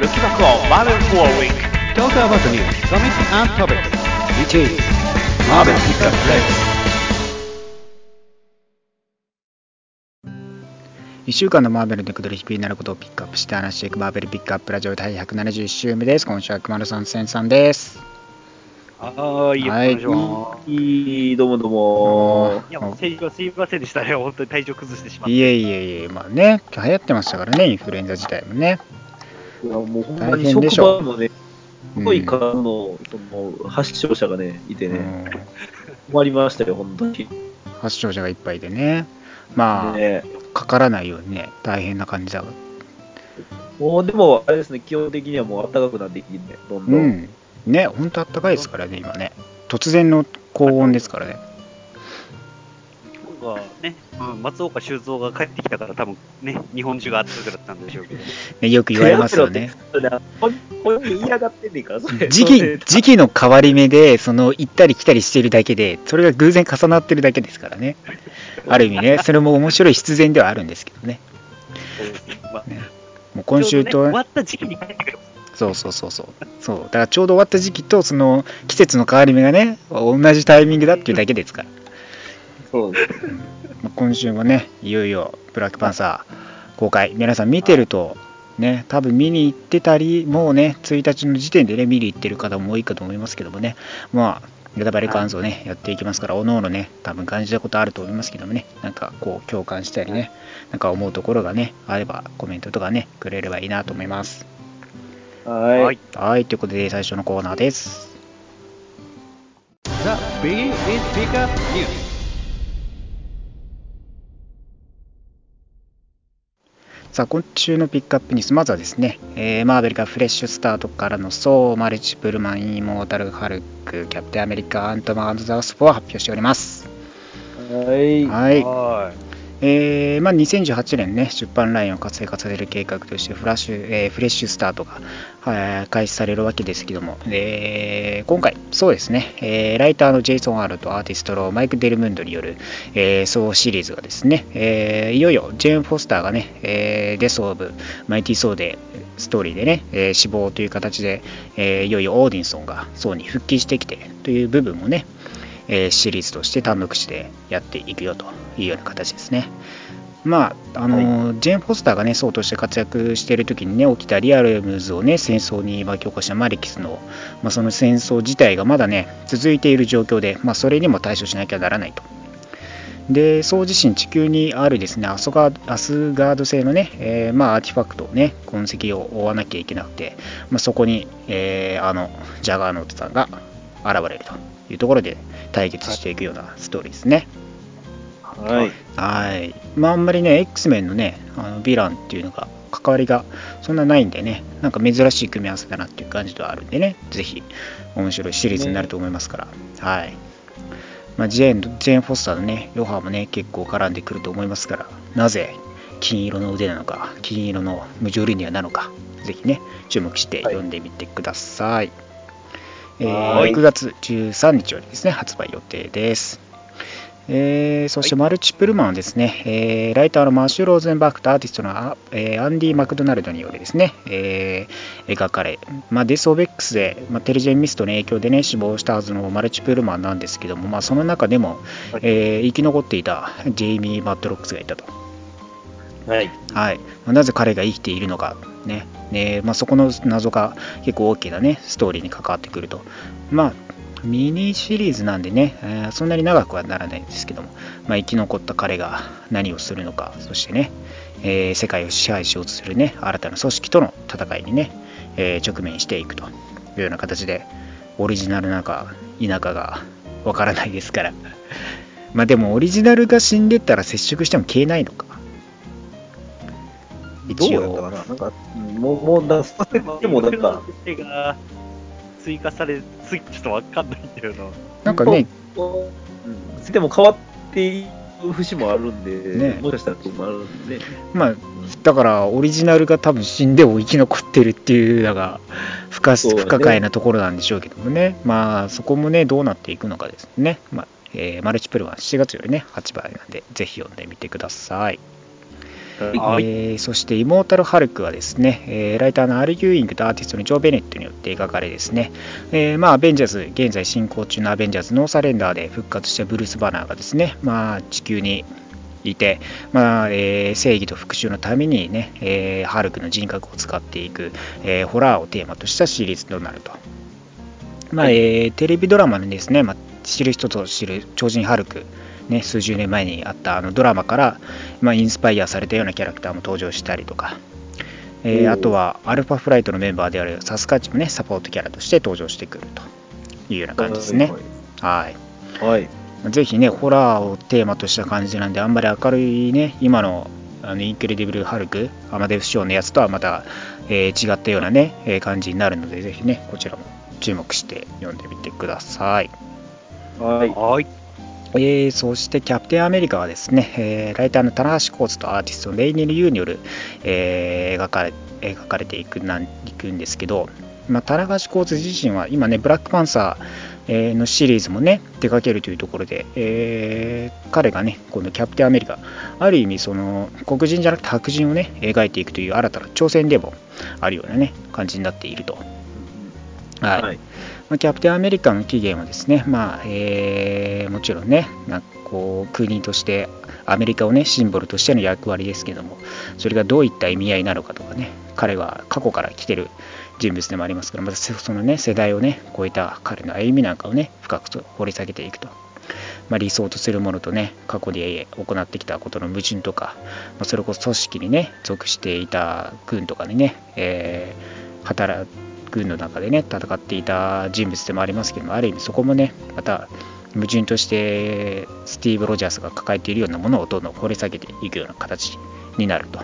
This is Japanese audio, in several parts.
Looking back on a week. Talk about the news, comics and topics. Which is Marvel Pickup Play. 1週間のマーベルのくどり低になることをピックアップして話していくマーベルピックアップラジオ第171週目です。今週は熊野さん、千さんです。はーい、はいよろしくお願いしますいい、どうもどうも。いや、もう、先週はすいませんでしたね。本当に体調崩してしまって。いえいえいえ、まあね、流行ってましたからね、インフルエンザ自体もね。いや、もうほんま大に職場もね、うんすごい数の、その、発症者がね、いてね、うん困りましたよ、本当に。発症者がいっぱいでね。まあ、ね、かからないようにね、大変な感じだが。もうでも、あれですね、基本的にはもう暖かくなってきてね、どんど。うんん。ね、ほんとあったかいですからね、今ね。突然の高温ですからね。僕はね、うん松岡修造が帰ってきたから、多分ね、日本中が暑くなったんでしょうけど。ね よく言われますよね。ん本人嫌がってんねんから、それ。時期、時期の変わり目で、その行ったり来たりしてるだけで、それが偶然重なってるだけですからね。ある意味ね、それも面白い必然ではあるんですけどね。まあねもう今週と、ちょうどね終わった時期に帰ってくる。そうそうそうそう。そう。だからちょうど終わった時期と、その季節の変わり目がね、同じタイミングだっていうだけですから。そうです。まあ今週もね、いよいよブラックパンサー公開。皆さん見てると、ね、多分見に行ってたり、もうね、1日の時点でね、見に行ってる方も多いかと思いますけどもね、まあ、ネタバレ感想ね、やっていきますから、おのおのね、多分感じたことあると思いますけどもね、なんかこう、共感したりね、なんか思うところがね、あればコメントとかね、くれればいいなと思います。はい。はいはい、ということで、最初のコーナーです。The Biggie is Pickup News. さあ今週のピックアップニュースまずはですね、えーマーベルがフレッシュスタートからのソーマルチプルマンイモータルハルクキャプテンアメリカアントマンザ・ワスプを発表しております。はい。はい、はえーまあ、2018年ね出版ラインを活性化させる計画としてフラッシュ、えーフレッシュスタートが、はい開始されるわけですけども、えー今回そうですね、えーライターのジェイソン・アールとアーティストのマイク・デルムンドによる、えーソーシリーズがですね、えーいよいよジェーン・フォスターがね、えーデス・オブ・マイティ・ソーでストーリーでね、えー死亡という形で、えーいよいよオーディンソンがソーに復帰してきてという部分もね、えーシリーズとして単独誌でやっていくよというような形ですね。まああのージェーン・フォスターがね、ソーとして活躍している時にね、起きたリアルムズをね、戦争に巻き起こしたマレキスの、まあ、その戦争自体がまだね、続いている状況で、まあ、それにも対処しなきゃならないと。で、そう自身地球にあるですね、アスガードアスガード製のね、えーまあ、アーティファクトをね、痕跡を追わなきゃいけなくて、まあ、そこに、えーあの、ジャガーノートさんが現れるというところで対決していくようなストーリーですね。はい。はい。まあ、あんまりね、X メンのね、あのヴィランっていうのが、関わりがそんなないんでね、なんか珍しい組み合わせだなっていう感じではあるんでね、ぜひ面白いシリーズになると思いますから、はい。まあ、ジェーン、ジェーン・フォスターのね、ヨハもね、結構絡んでくると思いますから、なぜ金色の腕なのか、金色の無情リニアなのか、ぜひね、注目して読んでみてください。えーはい9月13日よりですね、発売予定です。えーそしてマルチプルマンはですね、えーライターのマッシュ・ローゼンバークとアーティストのあ、えーアンディ・マクドナルドによりですね、えー描かれ、まあ、デス・オベックスで、まあ、テリジェン・ミストの影響でね、死亡したはずのマルチプルマンなんですけども、まあ、その中でも、はいえー生き残っていたジェイミー・マットロックスがいたと。はい。はい、なぜ彼が生きているのか、ねねまあ、そこの謎が結構大きな、ね、ストーリーに関わってくると。まあミニシリーズなんでね、えーそんなに長くはならないんですけども、まあ、生き残った彼が何をするのか、そしてね、えー世界を支配しようとするね、新たな組織との戦いにね、えー直面していくというような形で、オリジナルなんか否かがわからないですから。まあでもオリジナルが死んでったら接触しても消えないのか。一応どうやったかななんか、うんもう、もう、なんか、い。でもなんか、手が追加され、ついちょっとわかんないんだよな。なんかね、うん、でも変わっている節もあるんで、ねもしかしたらっていうのもあるんでね。まあ、だからオリジナルが多分死んでも生き残ってるっていうのが不可不可解なところなんでしょうけどもね、まあそこもね、どうなっていくのかですね。まあえーマルチプルは7月よりね、発売なんで、ぜひ読んでみてください。はい。えーそして、イモータル・ハルクはですね、えーライターのアル・ユーイングとアーティストのジョー・ベネットによって描かれですね、えーまあ、アベンジャーズ、現在進行中のアベンジャーズノーサレンダーで復活したブルース・バナーがですね、まあ、地球にいて、まあえー正義と復讐のためにね、えーハルクの人格を使っていく、えーホラーをテーマとしたシリーズとなると。まあえーテレビドラマでですね、まあ、知る人ぞ知る超人ハルク、ね、数十年前にあったあのドラマから、まあ、インスパイアされたようなキャラクターも登場したりとか、えーあとはアルファフライトのメンバーであるサスカチもねサポートキャラとして登場してくるというような感じですね。はいはい。ぜひね、ホラーをテーマとした感じなんで、あんまり明るいね、今のあのインクレディブル・ハルク、アマデウス・チョーのやつとはまた、えー違ったようなね、えー感じになるので、ぜひね、こちらも注目して読んでみてください。はい。はい。えーそしてキャプテンアメリカはですね、えーライターのタナハシ・コーツとアーティストのレイニル・ユーによる、えー描かれ描かれていくなんいくんですけど、まあ、棚橋コーツ自身は今ね、ブラックパンサー、のシリーズもね、手掛けるというところで、えー彼がね、このキャプテンアメリカ、ある意味、その黒人じゃなくて白人をね、描いていくという新たな挑戦でもあるようなね、感じになっていると。はいはい。まキャプテンアメリカの起源はですね、まあえーもちろんね、なんかこう国としてアメリカをねシンボルとしての役割ですけども、それがどういった意味合いなのかとかね、彼は過去から来てる人物でもありますから、またそのね世代をね超えた彼の歩みなんかをね深く掘り下げていくと。まあ、理想とするものとね過去で行ってきたことの矛盾とか、まあ、それこそ組織にね属していた軍とかにね、えー働軍の中でね戦っていた人物でもありますけどもある意味そこもねまた矛盾としてスティーブ・ロジャースが抱えているようなものをどんどん掘り下げていくような形になると。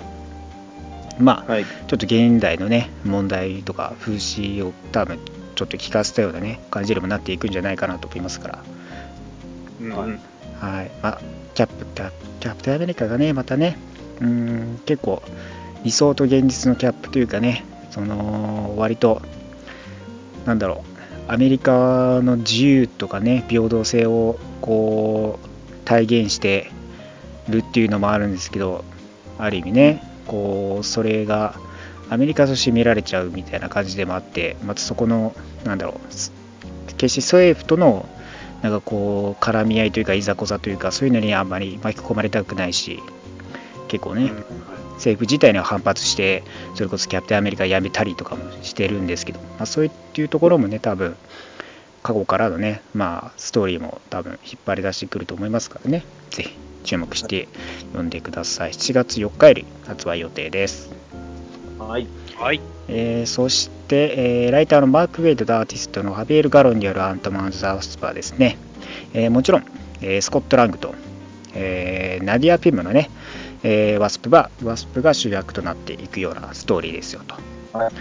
まあはい。ちょっと現代のね問題とか風刺を多分ちょっと聞かせたようなね感じにもなっていくんじゃないかなと思いますから。うん。はい。まあ、キャップキャキャプテンアメリカがねまたね。うーん結構理想と現実のキャップというかねその割となんだろうアメリカの自由とかね平等性をこう体現してるっていうのもあるんですけどある意味ねこうそれがアメリカとして見られちゃうみたいな感じでもあってまたそこのなんだろう決して政府とのなんかこう絡み合いというかいざこざというかそういうのにあんまり巻き込まれたくないし結構ね、政府自体には反発してそれこそキャプテンアメリカ辞めたりとかもしてるんですけど、まあ、そういうところもね多分過去からのね、まあ、ストーリーも多分引っ張り出してくると思いますからねぜひ注目して読んでください7月4日より発売予定ですはい。はい。えーそして、えーライターのマーク・ウェイドとアーティストのハビエル・ガロンによるアントマン・ザ・ワスパーですね、えーもちろん、えースコット・ラングと、えーナディア・ピムのね、えーワスプがワスプが主役となっていくようなストーリーですよとはい。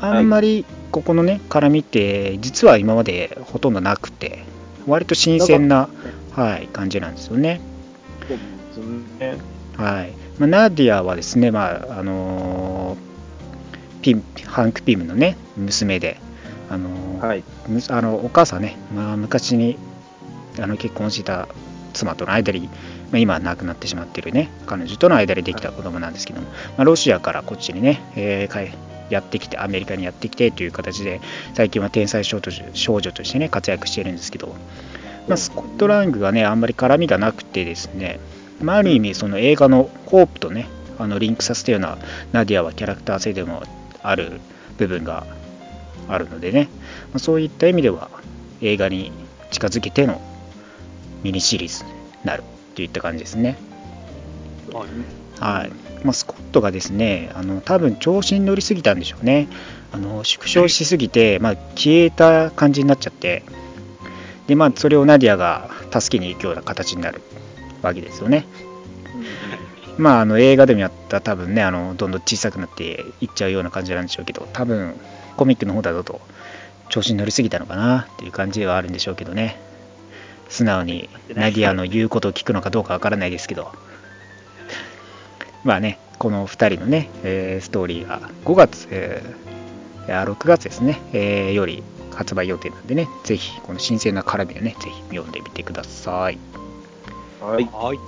あんまりここのね絡みって実は今までほとんどなくて割と新鮮な、はい、感じなんですよねね。はいまあ、ナディアはですね、まああのーピンハンク・ピムのね娘で、あのーはい。むあのお母さんね、まあ、昔にあの結婚した妻との間に、まあ、今は亡くなってしまっているね彼女との間でできた子供なんですけども、まあ、ロシアからこっちにね、えー帰やってきてアメリカにやってきてという形で最近は天才少女少女としてね活躍しているんですけど、まあ、スコットラングがねあんまり絡みがなくてですね、まあ、ある意味その映画のホープとねあのリンクさせたようなナディアはキャラクター性でもある部分があるのでね、まあ、そういった意味では映画に近づけてのミニシリーズになるといった感じですね。はい。はいまあ、スコットがですねあの多分調子に乗りすぎたんでしょうねあの縮小しすぎて、まあ、消えた感じになっちゃってで、まあ、それをナディアが助けに行くような形になるわけですよね。まあ、あの映画でもやった多分ねあのどんどん小さくなっていっちゃうような感じなんでしょうけど多分コミックの方だと調子に乗りすぎたのかなっていう感じではあるんでしょうけどね素直にナディアの言うことを聞くのかどうかわからないですけどまあねこの2人のね、えーストーリーが5月、えーいや6月ですね、えーより発売予定なんでねぜひこの新鮮な絡みをねぜひ読んでみてくださいはい。はい。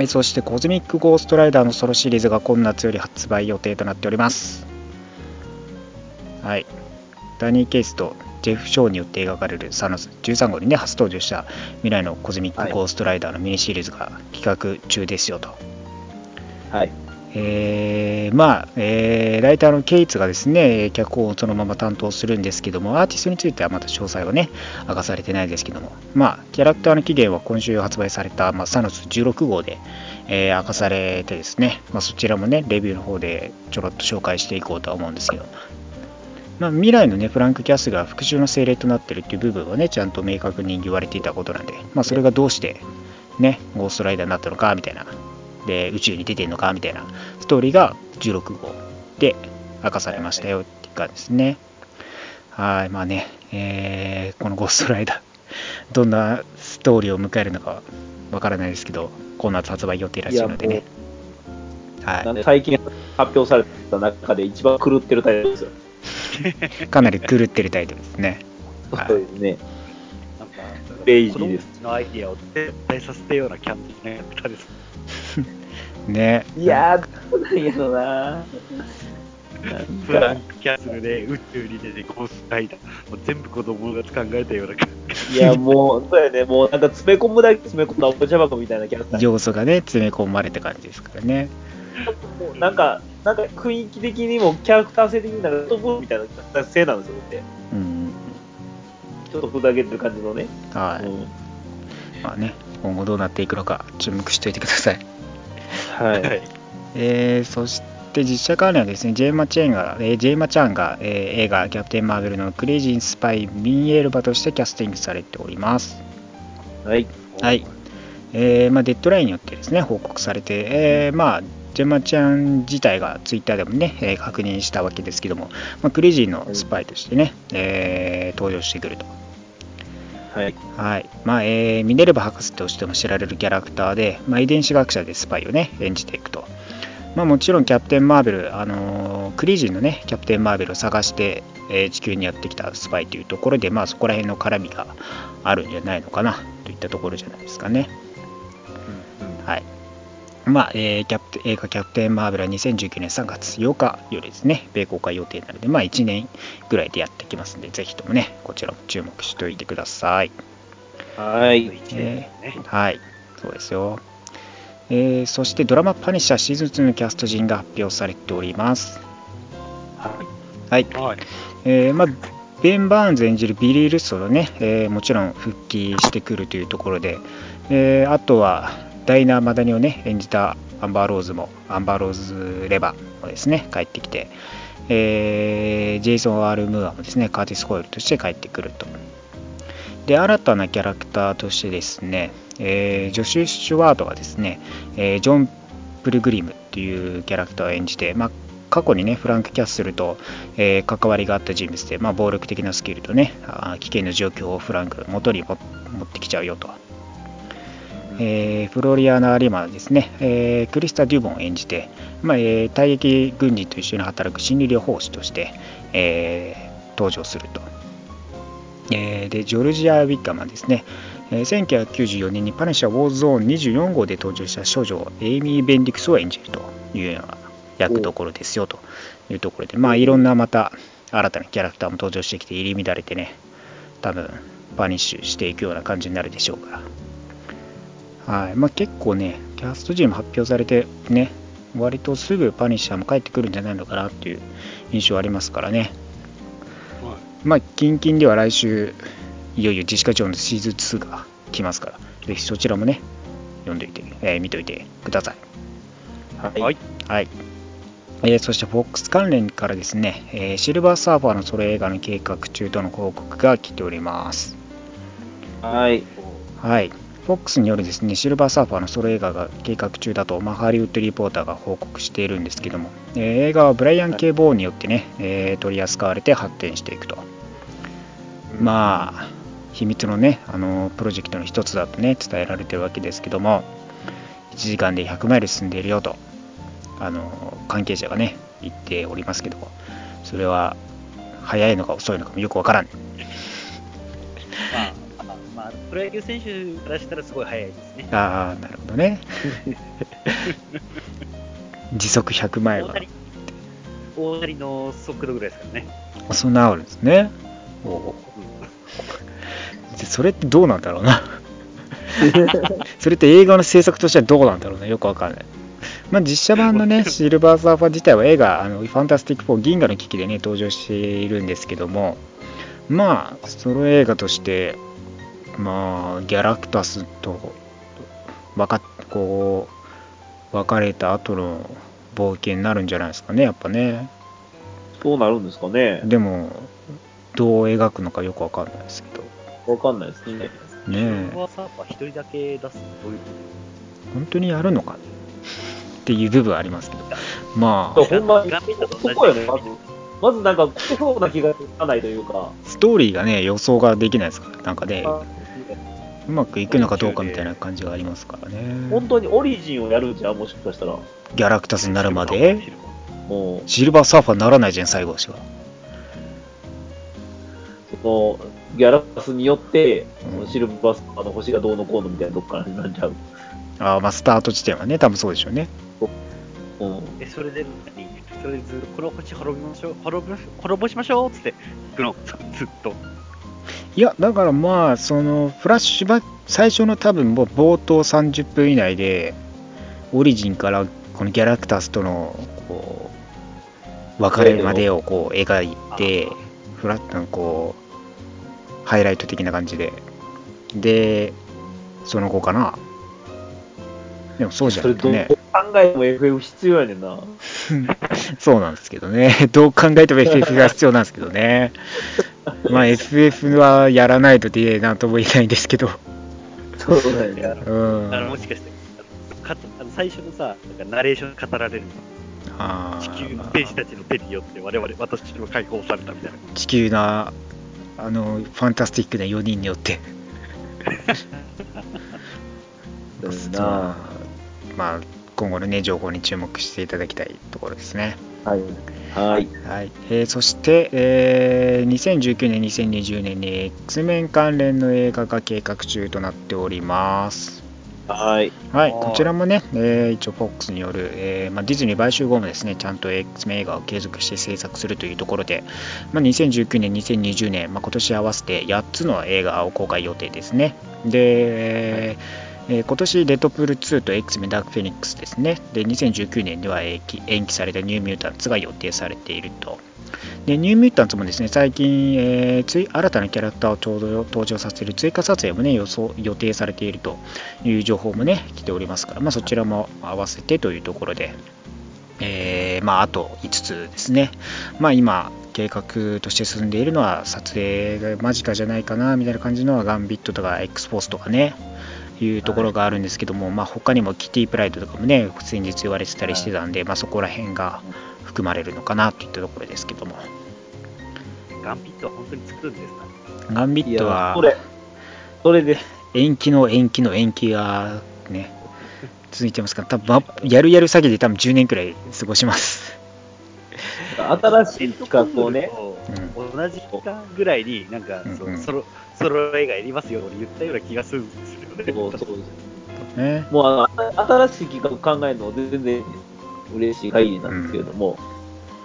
えそしてコズミックゴーストライダーのソロシリーズが今夏より発売予定となっておりますはいドニー・ケイツとジェフ・ショーによって描かれるサノス13号にね初登場した未来のコズミックゴーストライダーのミニシリーズが企画中ですよと、はい。えーまあ、えーライターのケイツがですね、脚本をそのまま担当するんですけども、アーティストについてはまだ詳細はね、明かされてないですけども、まあ、キャラクターの起源は今週発売された、まあ、サノス16号で、えー明かされてですね、まあ、そちらもね、レビューの方でちょろっと紹介していこうとは思うんですけど、まあ、未来のね、フランク・キャスが復讐の精霊となってるっていう部分はね、ちゃんと明確に言われていたことなんで、まあ、それがどうして、ね、ゴーストライダーになったのか、みたいなで宇宙に出てるのかみたいなストーリーが16号で明かされましたよっていう感じですね。はい、まあね、えーこのゴーストライダー、どんなストーリーを迎えるのかわからないですけど、今夏発売予定らしいのでね。はなんで最近発表された中で一番狂ってるタイプですよ。い、かなり狂ってるタイトルですね。はいそうですね。なんか、クレイジーです。のアイディアを絶対させたようなキャンプのやったです。ね。いやー、どうなんやろな。フランクキャッスルで宇宙に出てゴーストライダー。もう全部子供が考えたような感じ。いや、もう、そうやね、もうなんか詰め込むだけ詰め込んだおもちゃ箱みたいなキャラクター。要素がね、詰め込まれた感じですからね。なんか、なんか雰囲気的にもキャラクター性的になんかトップみたいな性なんですよね。うん。ちょっとふざけてる感じのね。はい。うんまあね、今後どうなっていくのか注目しておいてください。はい。はい。えーそして実写関連はですね、ジェイマチェンが、えージェイマちゃんが、えー映画キャプテン・マーベルのクレイジースパイ・ミンエルバとしてキャスティングされております。はい。はい。えーまあ、デッドラインによってですね、報告されて、えーまあ、ジェイマちゃん自体がツイッターでもね、えー確認したわけですけども、まあ、クレイジーのスパイとしてね、えー登場してくると。はい。はいまあえーミネルヴァ博士としても知られるキャラクターで、まあ、遺伝子学者でスパイをね演じていくと、まあ、もちろんキャプテン・マーベル、あのークリージンのねキャプテン・マーベルを探して、えー地球にやってきたスパイというところで、まあ、そこら辺の絡みがあるんじゃないのかなといったところじゃないですかね。はいまあえーキャプテ映画「キャプテン・マーベル」は2019年3月8日よりですね、米公開予定なので、まあ、1年ぐらいでやってきますので、ぜひともね、こちらも注目しておいてください。はい。一年ね。はい、そうですよ。えーそしてドラマ「パニッシャー」シーズン2のキャスト陣が発表されております。はい、はい。えーまあ、ベン・バーンズ演じるビリー・ルッソがね、えーもちろん復帰してくるというところで、えーあとはダイナー・マダニをね演じたアンバー・ローズもアンバー・ローズ・レバーもですね帰ってきて、えージェイソン・アール・ムーアもですねカーティス・ホイルとして帰ってくると。で新たなキャラクターとしてですね、えージョシュ・シュワートがですね、えージョン・プルグリムっていうキャラクターを演じて、まあ、過去にねフランク・キャッスルと、えー関わりがあった人物で、まあ、暴力的なスキルとね危険な状況をフランク元に持ってきちゃうよと、えーフロリアーナ・リマですね、えークリスタ・デュボンを演じて、まあえー退役軍人と一緒に働く心理療法士として、えー登場すると、えーでジョルジア・ウィッカマンですね、えー1994年にパニッシャ・ウォーズゾーン24号で登場した少女エイミー・ベンディクスを演じるというような役どころですよというところで、まあいろんなまた新たなキャラクターも登場してきて入り乱れてね、多分パニッシュしていくような感じになるでしょうから。はい。まあ結構ね、キャスト陣も発表されてね、割とすぐパニッシャーも帰ってくるんじゃないのかなっていう印象ありますからね。まあ、近々では来週、いよいよジェシカ・ジョーンズシーズン2が来ますから、ぜひそちらもね、読んでおいて、えー見といてください。はい。はい。はい。えーそして FOX 関連からですね、えーシルバーサーファーのソロ映画の計画中との報告が来ております。はい。はい。FOX によるですね、シルバーサーファーのソロ映画が計画中だと、まあ、ハリウッドリポーターが報告しているんですけども、えー映画はブライアン・ケイ・ボーンによってね、えー取り扱われて発展していくと。まあ、秘密のね、あのプロジェクトの一つだとね、伝えられてるわけですけども、1時間で100マイル進んでいるよと、あの関係者がね、言っておりますけども、それは早いのか遅いのかもよくわからん。まあ、まあ、プロ野球選手からしたらすごい速いですね。ああ、なるほどね。時速100マイルは大谷の速度ぐらいですからね。あそんなあるんですね。おおでそれってどうなんだろうな。それって映画の制作としてはどうなんだろうね。よくわかんない。まあ、実写版のね、シルバーサーファー自体は映画、あのファンタスティック4銀河の危機でね、登場しているんですけども、まあ、ソロ映画として、まあ、ギャラクタスと、わかっこう、別れた後の冒険になるんじゃないですかね、やっぱね。そうなるんですかね。でも、どう描くのかよくわかんないですけど。わかんないですね。ねえ、一人だけ出すどういうこ本当にやるのかっていう部分はありますけど。まあ、ほんまにガンビットと同じそこよね、まず。まずなんか、来そうな気がつかないというか。ストーリーがね、予想ができないですから、なんかね、あうまくいくのかどうかみたいな感じがありますからね。本当にオリジンをやるんじゃん、もしかしたら。ギャラクタスになるまとで、もう、シルバーサーファーにならないじゃん、最後は。その、ギャラクタスによって、うんシルバースターの星がどうのこうのみたいなとこから始まっちゃう。あーまあ、スタート地点はね、多分そうでしょうね。うん。え、それで何？とりあえず、この星滅びましょう、滅ぼ滅ぼしましょうっつって、行くの、ずっと。いや、だからまあ、その、フラッシュバック、最初の多分もう冒頭30分以内で、オリジンからこのギャラクタスとの、こう、別れまでをこう描いて、フラットのこう、ハイライト的な感じで。で、その後かな。でもそうじゃそれどうなくてね。考えても FF 必要やねんな。そうなんですけどね。どう考えても FF が必要なんですけどね。まあ FF はやらないとでなんとも言えないんですけど。そうだよね。うん。あのもしかして、かあの最初のさ、なんかナレーション語られるのあ地球のー天使たちの手によって我々、私も解放されたみたいな。地球な、あの、ファンタスティックな4人によって。だよなまあ、今後のね、情報に注目していただきたいところですね。はい。はい。はいえーそして、えー2019年、2020年に X メン関連の映画が計画中となっております。はい。はい、はいこちらもね、えー一応 FOX による、えーまあ、ディズニー買収後もですね、ちゃんと X メン映画を継続して制作するというところで、まあ、2019年、2020年、まあ、今年合わせて8つの映画を公開予定ですね。で、えー今年、デッドプール2と X メダークフェニックスですね。で、2019年では延期延期されたニューミュータンツが予定されていると。で、ニューミュータンツもですね、最近、えーつい新たなキャラクターをちょうど登場させる追加撮影もね、予想予定されているという情報もね、来ておりますから、まあ、そちらも合わせてというところで、えーまあ、あと5つですね。まあ、今、計画として進んでいるのは、撮影が間近じゃないかな、みたいな感じのは、ガンビットとか X フォースとかね、いうところがあるんですけども、まあ、他にもキティプライドとかもね、先日言われてたりしてたんで、まあ、そこら辺が含まれるのかなといったところですけども、ガンピットは本当に作るんですかガンビットはそれ、それで、延期の延期の延期がね、続いてますか。ら、多分まやるやる詐欺で多分10年くらい過ごします。新しい企画をね、うん同じ期間ぐらいに、なんか、そうんうん。ソロ、ソロ映画やりますよ、俺言ったような気がするんですよね。そうそうですね、もうあの、新しい企画考えるの全然嬉しい限りなんですけれども、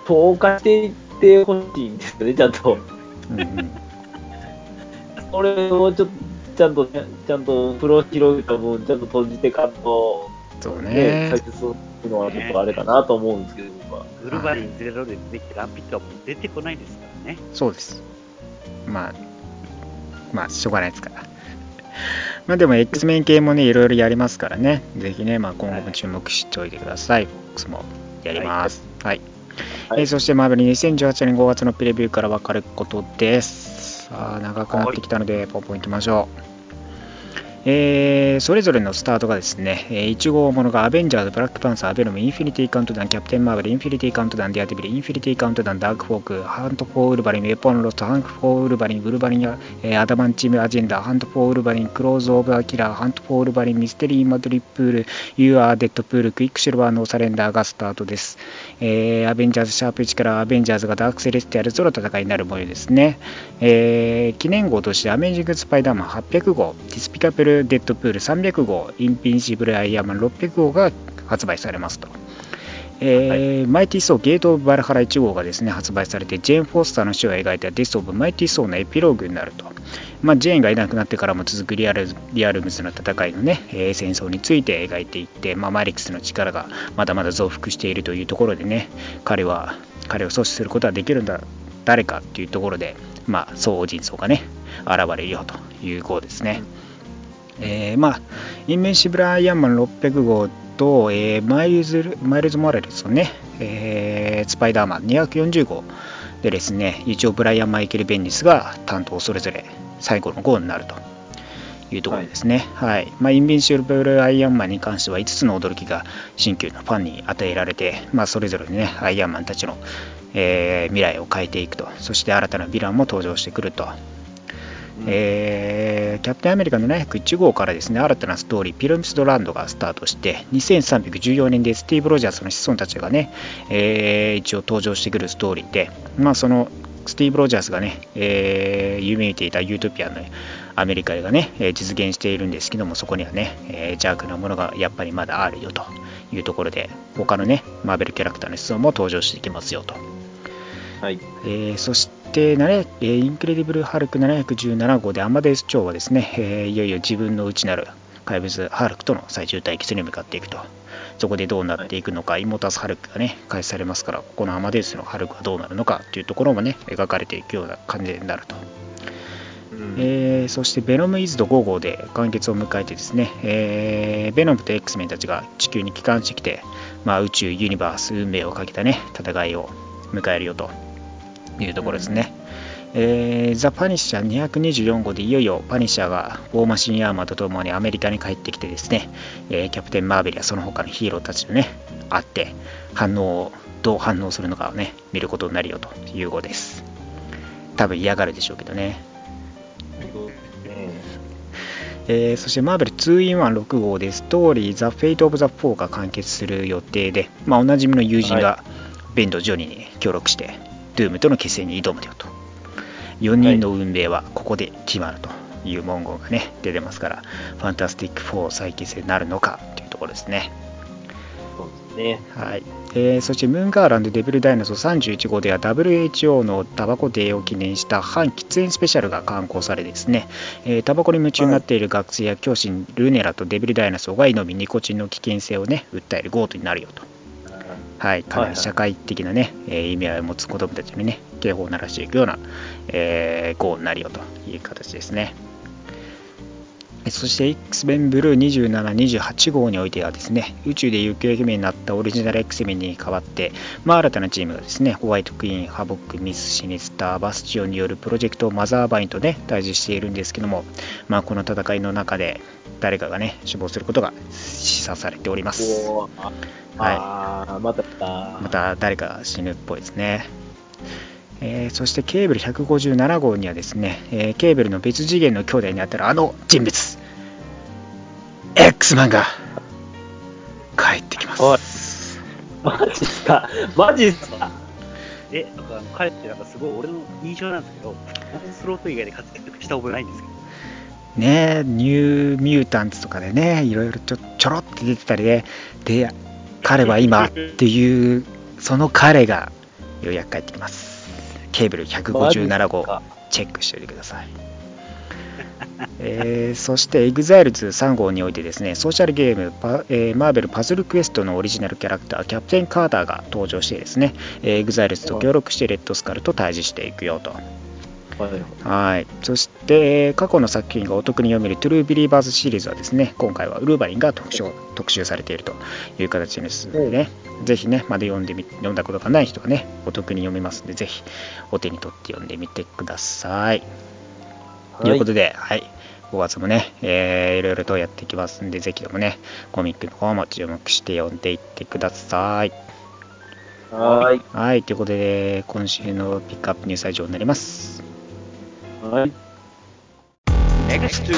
投下していってほしいんですよね、ちゃんと。うんうんそれをちょっと、ちゃんとね、ちゃんとプロ広げた分、ちゃんと閉じてかんと、そうね、ね解説するのはちょっとあれかなと思うんですけど、僕は。ウルヴァリンゼロで出てきたガンピットはもう出てこないですからね。そうです。まあ、まあ、しょうがないですから。まあでも X メン系もね、いろいろやりますからね、ぜひね、まあ、今後も注目しておいてください。FOX もやります。はい。はいえーそして、マーベル2018年5月のプレビューから分かることです。さあ、長くなってきたので、ポンポンいきましょう。えーそれぞれのスタートがですね、えー1号ものがアベンジャーズ、ブラックパンサー、ベノム、インフィニティカウントダウン、キャプテン・マーベル、インフィニティカウントダウン、デアデビル、インフィニティカウントダウン、ダークホーク、ハント・フォー・ウルバリン、ウェポン・ロスト、ハント・フォー・ウルバリン、ウルバリンや、えーアダマンチウム・アジェンダ、ハント・フォー・ウルバリン、クローズ・オブ・ア・キラー、ハント・フォー・ウルバリン、ミステリー・イン・マドリプール、ユー・アー・デッドプール、クイック・シルバー・ノー・サレンダーがスタートです。えーアベンジャーズシャープ1からアベンジャーズがダークセレスティアルズの戦いになる模様ですね。えー記念号としてアメージング・スパイダーマン800号、ディスピカブル・デッドプール300号、インビンシブル・アイアンマン600号が発売されますと。えーマイティー・ソーゲート・オブ・バルハラ1号がですね発売されてジェーン・フォスターの死を描いたデス・オブ・マイティー・ソーのエピローグになると、まあ、ジェーンがいなくなってからも続くリアルリアルムズの戦いのね、えー戦争について描いていって、まあ、マレキスの力がまだまだ増幅しているというところでね彼は彼を阻止することはできるのは誰かっていうところで、まあ、ソー・ジンソーがね現れるよという号ですね。えーまあ、インビンシブル・アイアンマン600号と、えーマイルズ・マイルズ・モラレスのね、えースパイダーマン240号でですね、一応ブライアン・マイケル・ベンディスが担当それぞれ最後の号になるというところですね。はいまあ、インビンシブル・アイアンマンに関しては5つの驚きが新旧のファンに与えられて、まあ、それぞれね、アイアンマンたちの、えー未来を変えていくと、そして新たなヴィランも登場してくると。えーキャプテンアメリカの701号からですね新たなストーリー、ピラミッドランドがスタートして、2314年でスティーブ・ロジャースの子孫たちがね、えー一応登場してくるストーリーで、まあ、そのスティーブ・ロジャースがね、えー夢見ていたユートピアのアメリカがね、えー実現しているんですけども、そこにはね、えー邪悪なものがやっぱりまだあるよというところで、他のね、マーベルキャラクターの子孫も登場してきますよと。はい。えーそして、なれえーインクレディブル・ハルク717号でアマデウス・チョーはですね、えーいよいよ自分の内なる怪物ハルクとの最終対決に向かっていくと。そこでどうなっていくのか、イモータス・ハルクがね、開始されますから、ここのアマデウスのハルクはどうなるのかというところもね、描かれていくような感じになると。うんえーそしてベノム・イズド5号で完結を迎えてですね、えーベノムと X メンたちが地球に帰還してきて、まあ、宇宙、ユニバース、運命をかけたね、戦いを迎えるよというところですね。えーザ・パニッシャー224号でいよいよパニッシャーがウォーマシンアーマーとともにアメリカに帰ってきてですね、えーキャプテン・マーベルやその他のヒーローたちとね、会って反応をどう反応するのかをね、見ることになるよという号です。多分嫌がるでしょうけどね。えーそしてマーベル 2-in-1-6 号でストーリー The Fate of the Four が完結する予定で、まあ、おなじみの友人がベンとジョニーに協力して、ドゥームとの決戦に挑むよと。4人の運命はここで決まるという文言がね、出てますから、ファンタスティック4再結成になるのかというところですね。そうですね。はいえーそしてムーンガーランドデビルダイナソー31号では WHO のタバコデーを記念した反喫煙スペシャルが刊行されですね、えータバコに夢中になっている学生や教師ルネラとデビルダイナソーが飲みニコチンの危険性をね訴える号とになるよと。はい、かなり社会的なね、えー意味合いを持つ子どもたちにね、警報を鳴らしていくような、えー、号になるよという形ですね。えそして X メンブルー27、28号においてはですね、宇宙で行方不明になったオリジナル X メンに代わって、まあ、新たなチームがですね、ホワイトクイーン、ハボック、ミス・シニスター、バスチオンによるプロジェクトマザーバインとね、対峙しているんですけども、まあ、この戦いの中で誰かがね、死亡することが示唆されております。はいまた。また誰かが死ぬっぽいですね。えーそしてケーブル157号にはですね、えーケーブルの別次元の兄弟にあたるあの人物 X マンが帰ってきます。マジっすか？マジっすか？え、なんか彼ってなんかすごい俺の印象なんですけど、オンスロート以外で活躍した覚えないんですけど。ねえニューミュータンツとかでね、いろいろちょちょろって出てたりで、で、彼は今っていう、その彼がようやく帰ってきます。ケーブル157号。チェックしておいてください。えーそして EXILE3 号においてですねソーシャルゲームパ、えーマーベルパズルクエストのオリジナルキャラクターキャプテン・カーターが登場してですね、えー EXILE と協力してレッドスカルと対峙していくよとはいはいそしてえー過去の作品がお得に読めるトゥルービリーバーズシリーズはですね今回はウルヴァリンが特集特集されているという形ですのでね、ぜひねまだ読んでみ読んだことがない人はねお得に読めますのでぜひお手に取って読んでみてくださいということで、はい、5月もね、えー、いろいろとやっていきますんで、ぜひともね、コミックの方も注目して読んでいってください。はい。はい、ということで、今週のピックアップニュースは以上になります。はい。Next to.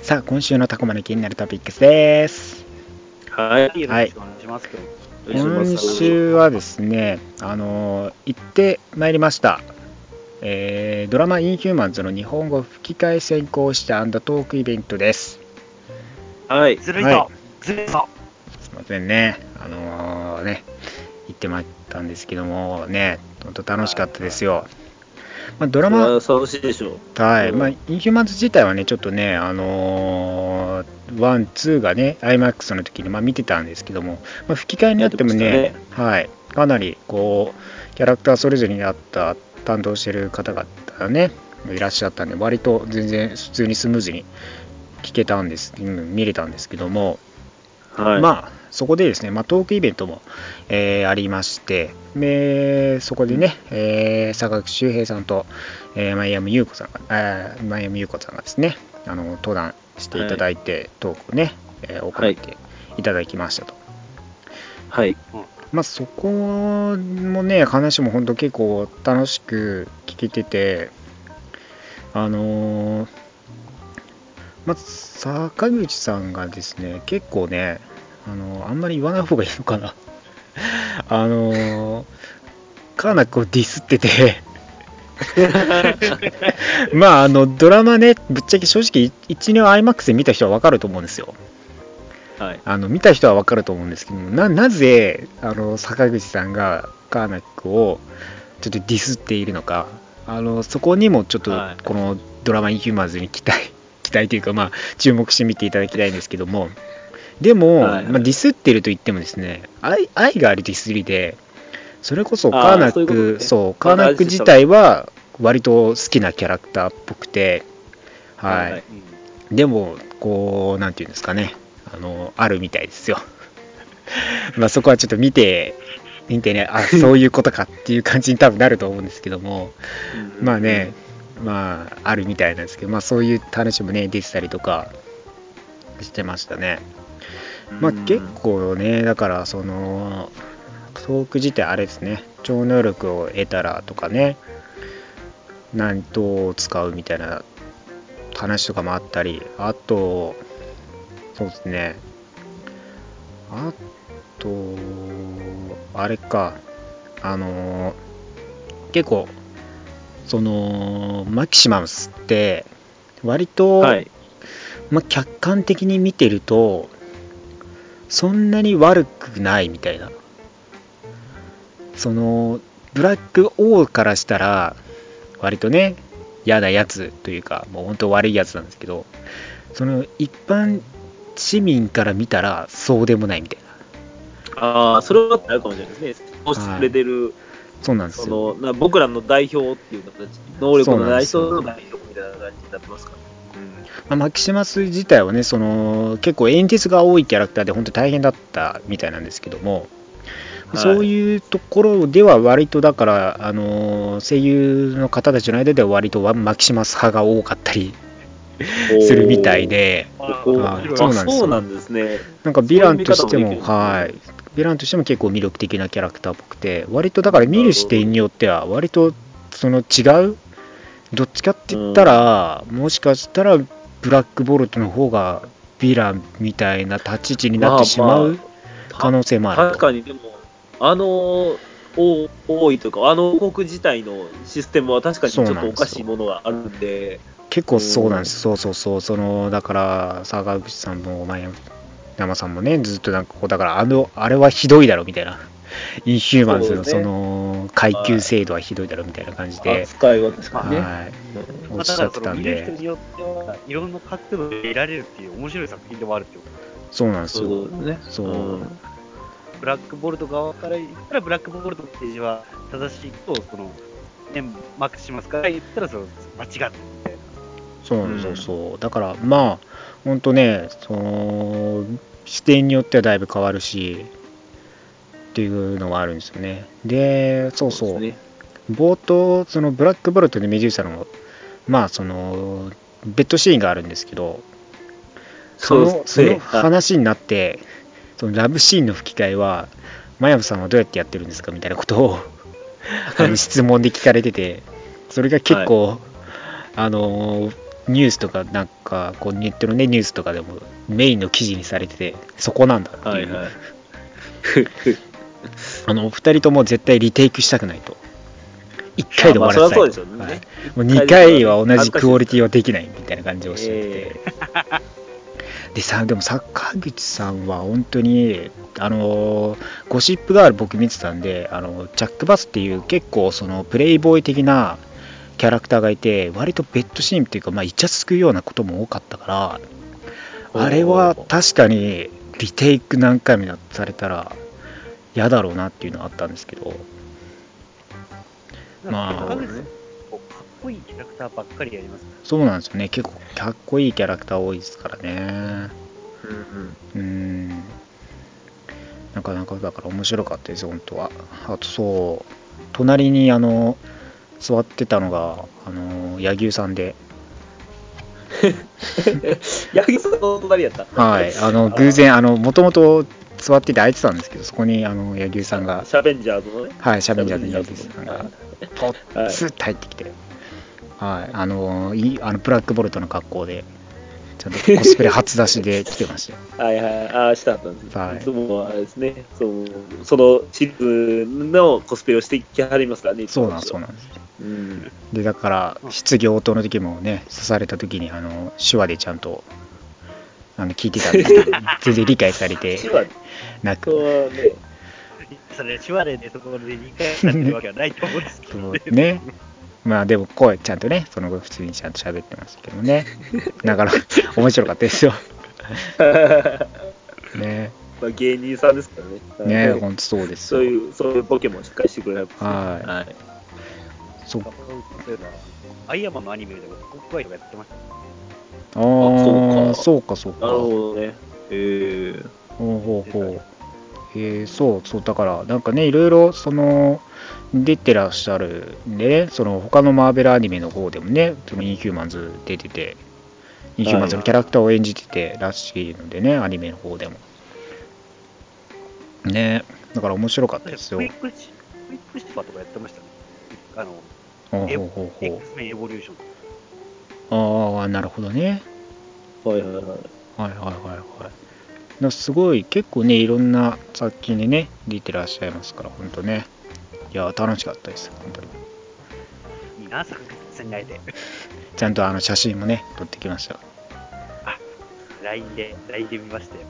さあ、今週のタコマの気になるトピックスです。はい。よろしくお願いします。今週はですね、あの行ってまいりました、えードラマ「インヒューマンズ」の日本語吹き替え先行したトークイベントです。はい。ずるいはいぞずるいぞすいませんね、あのね、行ってまいったんですけどもね、本当楽しかったですよ。まあ、ドラマ、は楽しいでしょう。はい、うんまあ、インヒューマンズ自体はね、ちょっとね、あのー、ワン、ツーがね、IMAX の時にまあ見てたんですけども、まあ、吹き替えになってもねやって、はい、かなりこう、キャラクターそれぞれに合った担当してる方々がね、いらっしゃったんで、割と全然普通にスムーズに聞けたんです、うん見れたんですけども、はい。まあ、そこでですね、まあ、トークイベントも、えーありまして、でそこでね、えー坂口周平さんと、えー、前山優子さんが、えー前山優子さんがですね、あの登壇していただいて、トークをね、えー行っていただきましたと。はい。まあ、そこもね、話も本当結構楽しく聞けてて、あのーまず坂口さんがですね、結構ね、あのあんまり言わない方がいいのかな。あのーカーナックをディスってて、まあ、あの、ドラマね、ぶっちゃけ正直、一年 IMAX で見た人はわかると思うんですよ。はい。あの見た人は分かると思うんですけどもななぜあの坂口さんがカーナックをちょっとディスっているのかあのそこにもちょっとはいこのドラマ「インヒューマンズ」に期待期待というか、まあ、注目して見ていただきたいんですけどもでも、はい。はいまあ、ディスってると言ってもですね愛愛があるディスりでそれこそカあーーナックそうカーまあナック自体は割と好きなキャラクターっぽくてはい、はいでも、こう、なんていうんですかね、あの、あるみたいですよ。まあそこはちょっと見て、見てね、あ、そういうことかっていう感じに多分なると思うんですけども、まあね、まあ、あるみたいなんですけど、まあそういう話もね、出てたりとかしてましたね。まあ結構ね、だから、その、トーク自体あれですね、超能力を得たらとかね、何と使うみたいな話とかもあったり、あと、そうですね、あと、あれか、あの、結構、その、マキシマムスって、割と、はい。まあ、客観的に見てると、そんなに悪くないみたいな。その、ブラック王からしたら、割とね、嫌なやつというか、もう本当悪いやつなんですけど、その一般市民から見たら、そうでもないみたいな。ああ、それはあるかもしれないですね。推してくれてる、そうなんですそよ。のな僕らの代表っていう形、能力のなんですよの代表みたいな感じになってますから。まあマキシマス自体はね、その結構演説が多いキャラクターで本当大変だったみたいなんですけども、はい。そういうところでは割とだから、あの声優の方たちの間では割とマキシマス派が多かったりするみたいで、あおー。はい。面白い。そうなんですよ。そうなんですね。なんかヴィランとしても、はい。ヴィランとしても結構魅力的なキャラクターっぽくて、割とだから見る視点によっては、割とその違う、どっちかって言ったら、もしかしたらブラックボルトの方がヴィランみたいな立ち位置になってしまう可能性もあると。確かにでも、あのお多いというか、あの王国自体のシステムは確かにちょっとおかしいものがあるんで、結構そうなんです、そうそうそう、そのだから、坂口さんも前山さんもね、ずっとなんかこう、だからあの、あれはひどいだろみたいな、インヒューマンズのその階級制度はひどいだろみたいな感じで、扱いは確かにね。はい、まあ、おっしゃってたんで、見る人によっては、いろんな角度で見られるっていう面白い作品でもあるってことそうなんですそういよ。ね。そうんブラックボルト側から言ったら、ブラックボルトのページは正しいと、その、ね、マックスしますから言ったら、その、間違ってるみたいな。そうなんですよ、そう。だから、まあ、本当ね、その、視点によってはだいぶ変わるし、っていうのはあるんですよね。で、そうそう。冒頭そのブラックボルトでメデューサのまあそのベッドシーンがあるんですけどそのその話になってそのラブシーンの吹き替えはマヤブさんはどうやってやってるんですかみたいなことを あの質問で聞かれててそれが結構、あのニュースとかなんかこうネットのねニュースとかでもメインの記事にされててそこなんだっていう、はいはい。あのお二人とも絶対リテイクしたくないと。1回で終わらせたいまあそうでしょうね。はい。もう2回は同じクオリティはできないみたいな感じをしてて、え でさでも坂口さんは本当にあのゴシップガール僕見てたんであのジャック・バスっていう結構そのプレイボーイ的なキャラクターがいて割とベッドシーンっていうか、まあ、イチャつくようなことも多かったからあれは確かにリテイク何回もやされたら嫌だろうなっていうのはあったんですけど。まあ。かっこいいキャラクターばっかりやりますね。そうなんですよね。結構かっこいいキャラクター多いですからね。うん。うん。うんなかなかだから面白かったですよ本当は。あとそう隣にあの座ってたのがあの柳生さんで。八木さんの隣やった。はい。あの偶然あのもともと座ってて空いてたんですけどそこにあの柳生さんが。シャベンジャーズのね。はいシャベ柳ンジャーズの生さんが。ポッツって入ってきて。はい。あのいいあのブラックボルトの格好でちゃんとコスプレ初出しで来てましたよ。はいはい、ああ、したかったんです。はい。でも、あれですね、そうそのシリーズのコスプレをしてきはりますからね。そうなんそうなんです。うん。でだから質疑応答の時もね刺された時にあの手話でちゃんとあの聞いてたんですけど全然理解されてなとくはね、それ、手話でね、そこで2回やってるわけはないと思うんですけそどうねまあでも声ちゃんとねその後普通にちゃんと喋ってましたけどね。だから面白かったですよ。ね。まあ、芸人さんですからね。はい。ね本当そうですよ。そういう、そういうボケもしっかりしてくれます、ね。はい。はい。そう。アイアンマンのアニメでも、コップアイとかやってましたね。ああそそうかそうか。なるほどね。ええほうほうほう。えー、そうそうだからなんかねいろいろその出てらっしゃるんでねその他のマーベルアニメの方でもねそのインヒューマンズ出ててインヒューマンズのキャラクターを演じててらしいのでねアニメの方でも。ねだから面白かったですよ。クイックシクイックシパーとかやってましたね。あの、ほうエほうほうほ X メンエボリューション。うああなるほどね。はいはいはい。はいはいはいはいだすごい結構ねいろんな作品にね出てらっしゃいますから本当ね。いや楽しかったです。本当に。いいな、坂口さんに会えて。ちゃんとあの写真もね撮ってきました。LINE で、LINE で見ましたよ。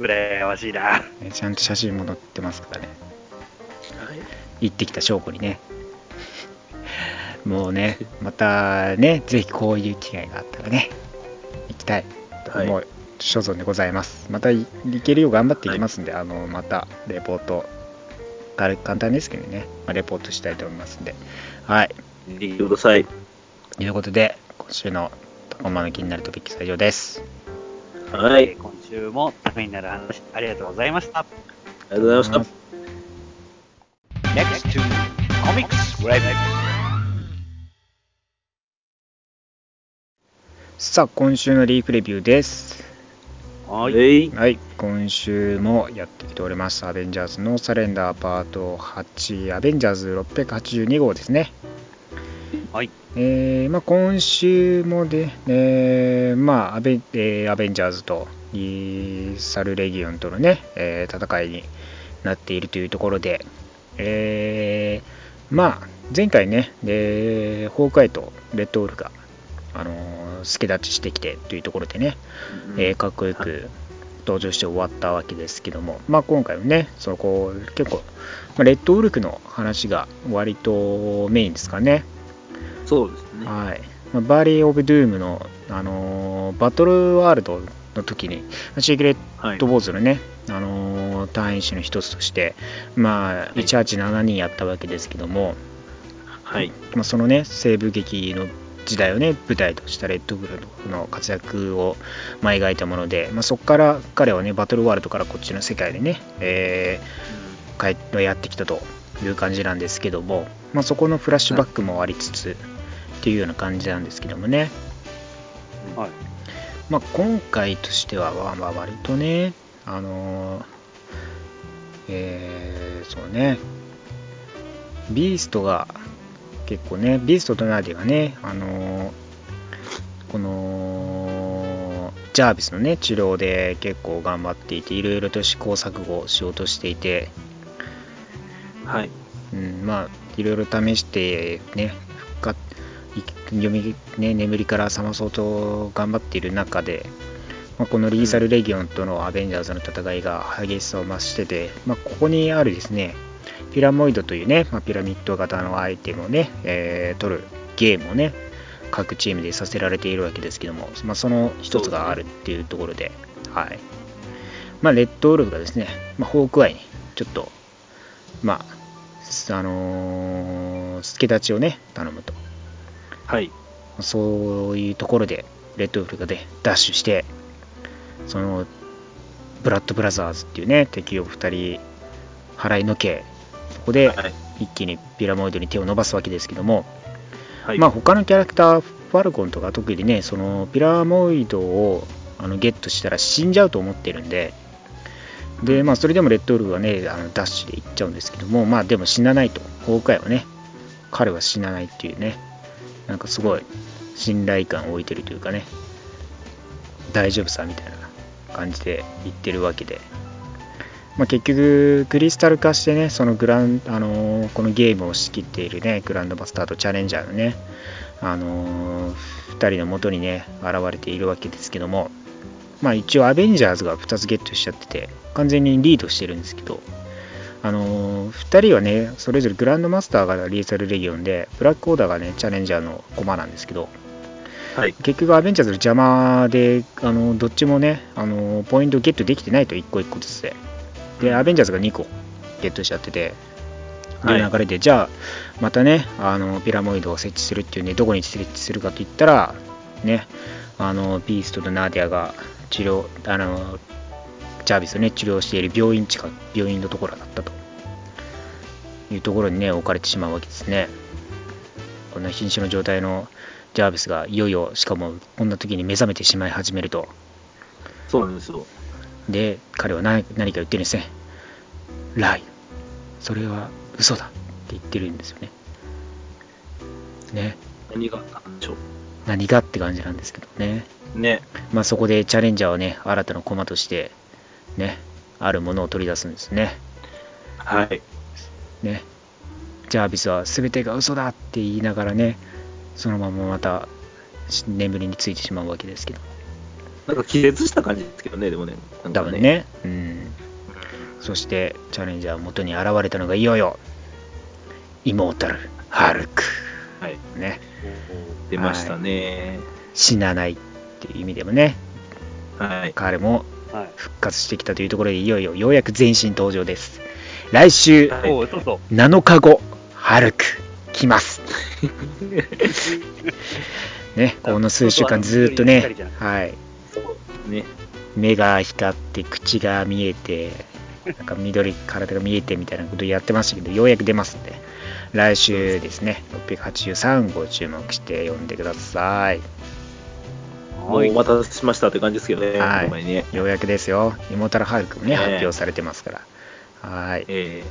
羨ましいな。ねちゃんと写真も載ってますからね。はい。行ってきた証拠にね。もうねまたねぜひこういう機会があったらね行きたいと思う所存でございます、またい行けるよう頑張っていきますんで、あのまたレポート簡単ですけどね、まあレポートしたいと思いますんではい見てください。ということで今週の高間の気になるトピックスは以上ですはい。あり今週もためになる話、ありがとうございました。がとうございました。Next to Comics. さあ今週のリークレビューですは。はいい。はい、今週もやってきております。アベンジャーズのサレンダーパート8、アベンジャーズ682号ですね。はい。えーまあ、今週もで、えーまあアベえーアベンジャーズとイーサルレギオンとのね、えー戦いになっているというところで、えーまあ、前回ね、でホークアイとレッドウルフが、あのー助立ちしてきてというところでね、えーかっこよく登場して終わったわけですけども、まあ、今回もね、そこ結構、まあ、レッドウルフの話が割とメインですかね。そうですね。はいまあ、バーリー・オブ・ドゥームの、あのーバトルワールドの時に、シークレッはいト・ウォーズのね、あのー隊員種の一つとして、まあ、187人やったわけですけども、はい。まあ、そのね西部劇の時代をね舞台としたレッドブルの活躍を、まあ、描いたもので、まあ、そこから彼はねバトルワールドからこっちの世界でね、えー帰ってやってきたという感じなんですけども、まあ、そこのフラッシュバックもありつつっていうような感じなんですけどもね、はい。まあ、今回としては、まあ、まあ割とね、あのーえーそうね、ビーストが結構ね、ビーストとナーディがね、あのーこのジャービスのね、治療で結構頑張っていて、いろいろと試行錯誤しようとしていて、はい。うん、まあいろいろ試してね復活い読み、ね、眠りから覚まそうと頑張っている中で、まあ、このリーサルレギオンとのアベンジャーズの戦いが激しさを増してて、まあ、ここにあるですねピラモイドというね、まあ、ピラミッド型のアイテムをね、えー取るゲームをね各チームでさせられているわけですけども、まあ、その一つがあるっていうところで、はいまあ、レッドウルフがですね、まあ、ホークアイにちょっとまあ、あのー助太刀をね、頼むと。はい。そういうところで、レッドウルフがね、ダッシュして、その、ブラッドブラザーズっていうね、敵を2人払いのけ、そこではい。一気にピラモイドに手を伸ばすわけですけども、はい。まあ他のキャラクター、ファルコンとか特にね、そのピラモイドをあのゲットしたら死んじゃうと思ってるんで、で、まあそれでもレッドウルフはね、あのダッシュで行っちゃうんですけども、まあでも死なないと、ホークアイはね、彼は死なないっていうね、なんかすごい信頼感を置いてるというかね、大丈夫さみたいな感じで言ってるわけで、まあ、結局、クリスタル化してね、そのグラン、あのーこのゲームを仕切っているね、グランドマスターとチャレンジャーのね、あの2人の元にね、現れているわけですけども、まあ一応アベンジャーズが2つゲットしちゃってて、完全にリードしてるんですけど、あの2人はね、それぞれグランドマスターがリーサルレギオンで、ブラックオーダーがね、チャレンジャーの駒なんですけど、はい。結局アベンジャーズの邪魔で、あのどっちもね、あのポイントゲットできてないと1個1個ずつで。で、アベンジャーズが2個ゲットしちゃってて、で、はい流れで、じゃあ、またね、あのピラモイドを設置するっていうね、どこに設置するかといったら、ね、あのビーストとナーディアが治療、あのジャービスをね、治療している病院近く、病院のところだったというところにね、置かれてしまうわけですね。こんな瀕死の状態のジャービスがいよいよ、しかもこんな時に目覚めてしまい始めると。そうなんですよ。で、彼は何何か言ってるんですね。ライ。それは嘘だって言ってるんですよね。ね。何があったんでしょう。何がって感じなんですけどね。ね。まあそこでチャレンジャーはね、新たな駒として、ね、あるものを取り出すんですね。はい。ね。ジャービスは全てが嘘だって言いながらね、そのまままた眠りについてしまうわけですけど。なんか気絶した感じですけどね、でもね。なんか多分。ね。うん。そして、チャレンジャー元に現れたのがいよいよ、イモータル、ハルク。はい。ね。出ましたね。死なないっていう意味でもね、はい。彼もはい。復活してきたというところで、いよいよようやく全身登場です。来週はいおう、そうそう。7日後、ハルク、来ます。ね、この数週間ずーっとね、はい、ね。目が光って、口が見えて、なんか緑、体が見えてみたいなことやってましたけど、ようやく出ますんで、来週ですね、683ご注目して読んでください。もうお待たせしましたって感じですけどね。はいね。ようやくですよ、イモータルハルクもね、ね発表されてますから。はい。え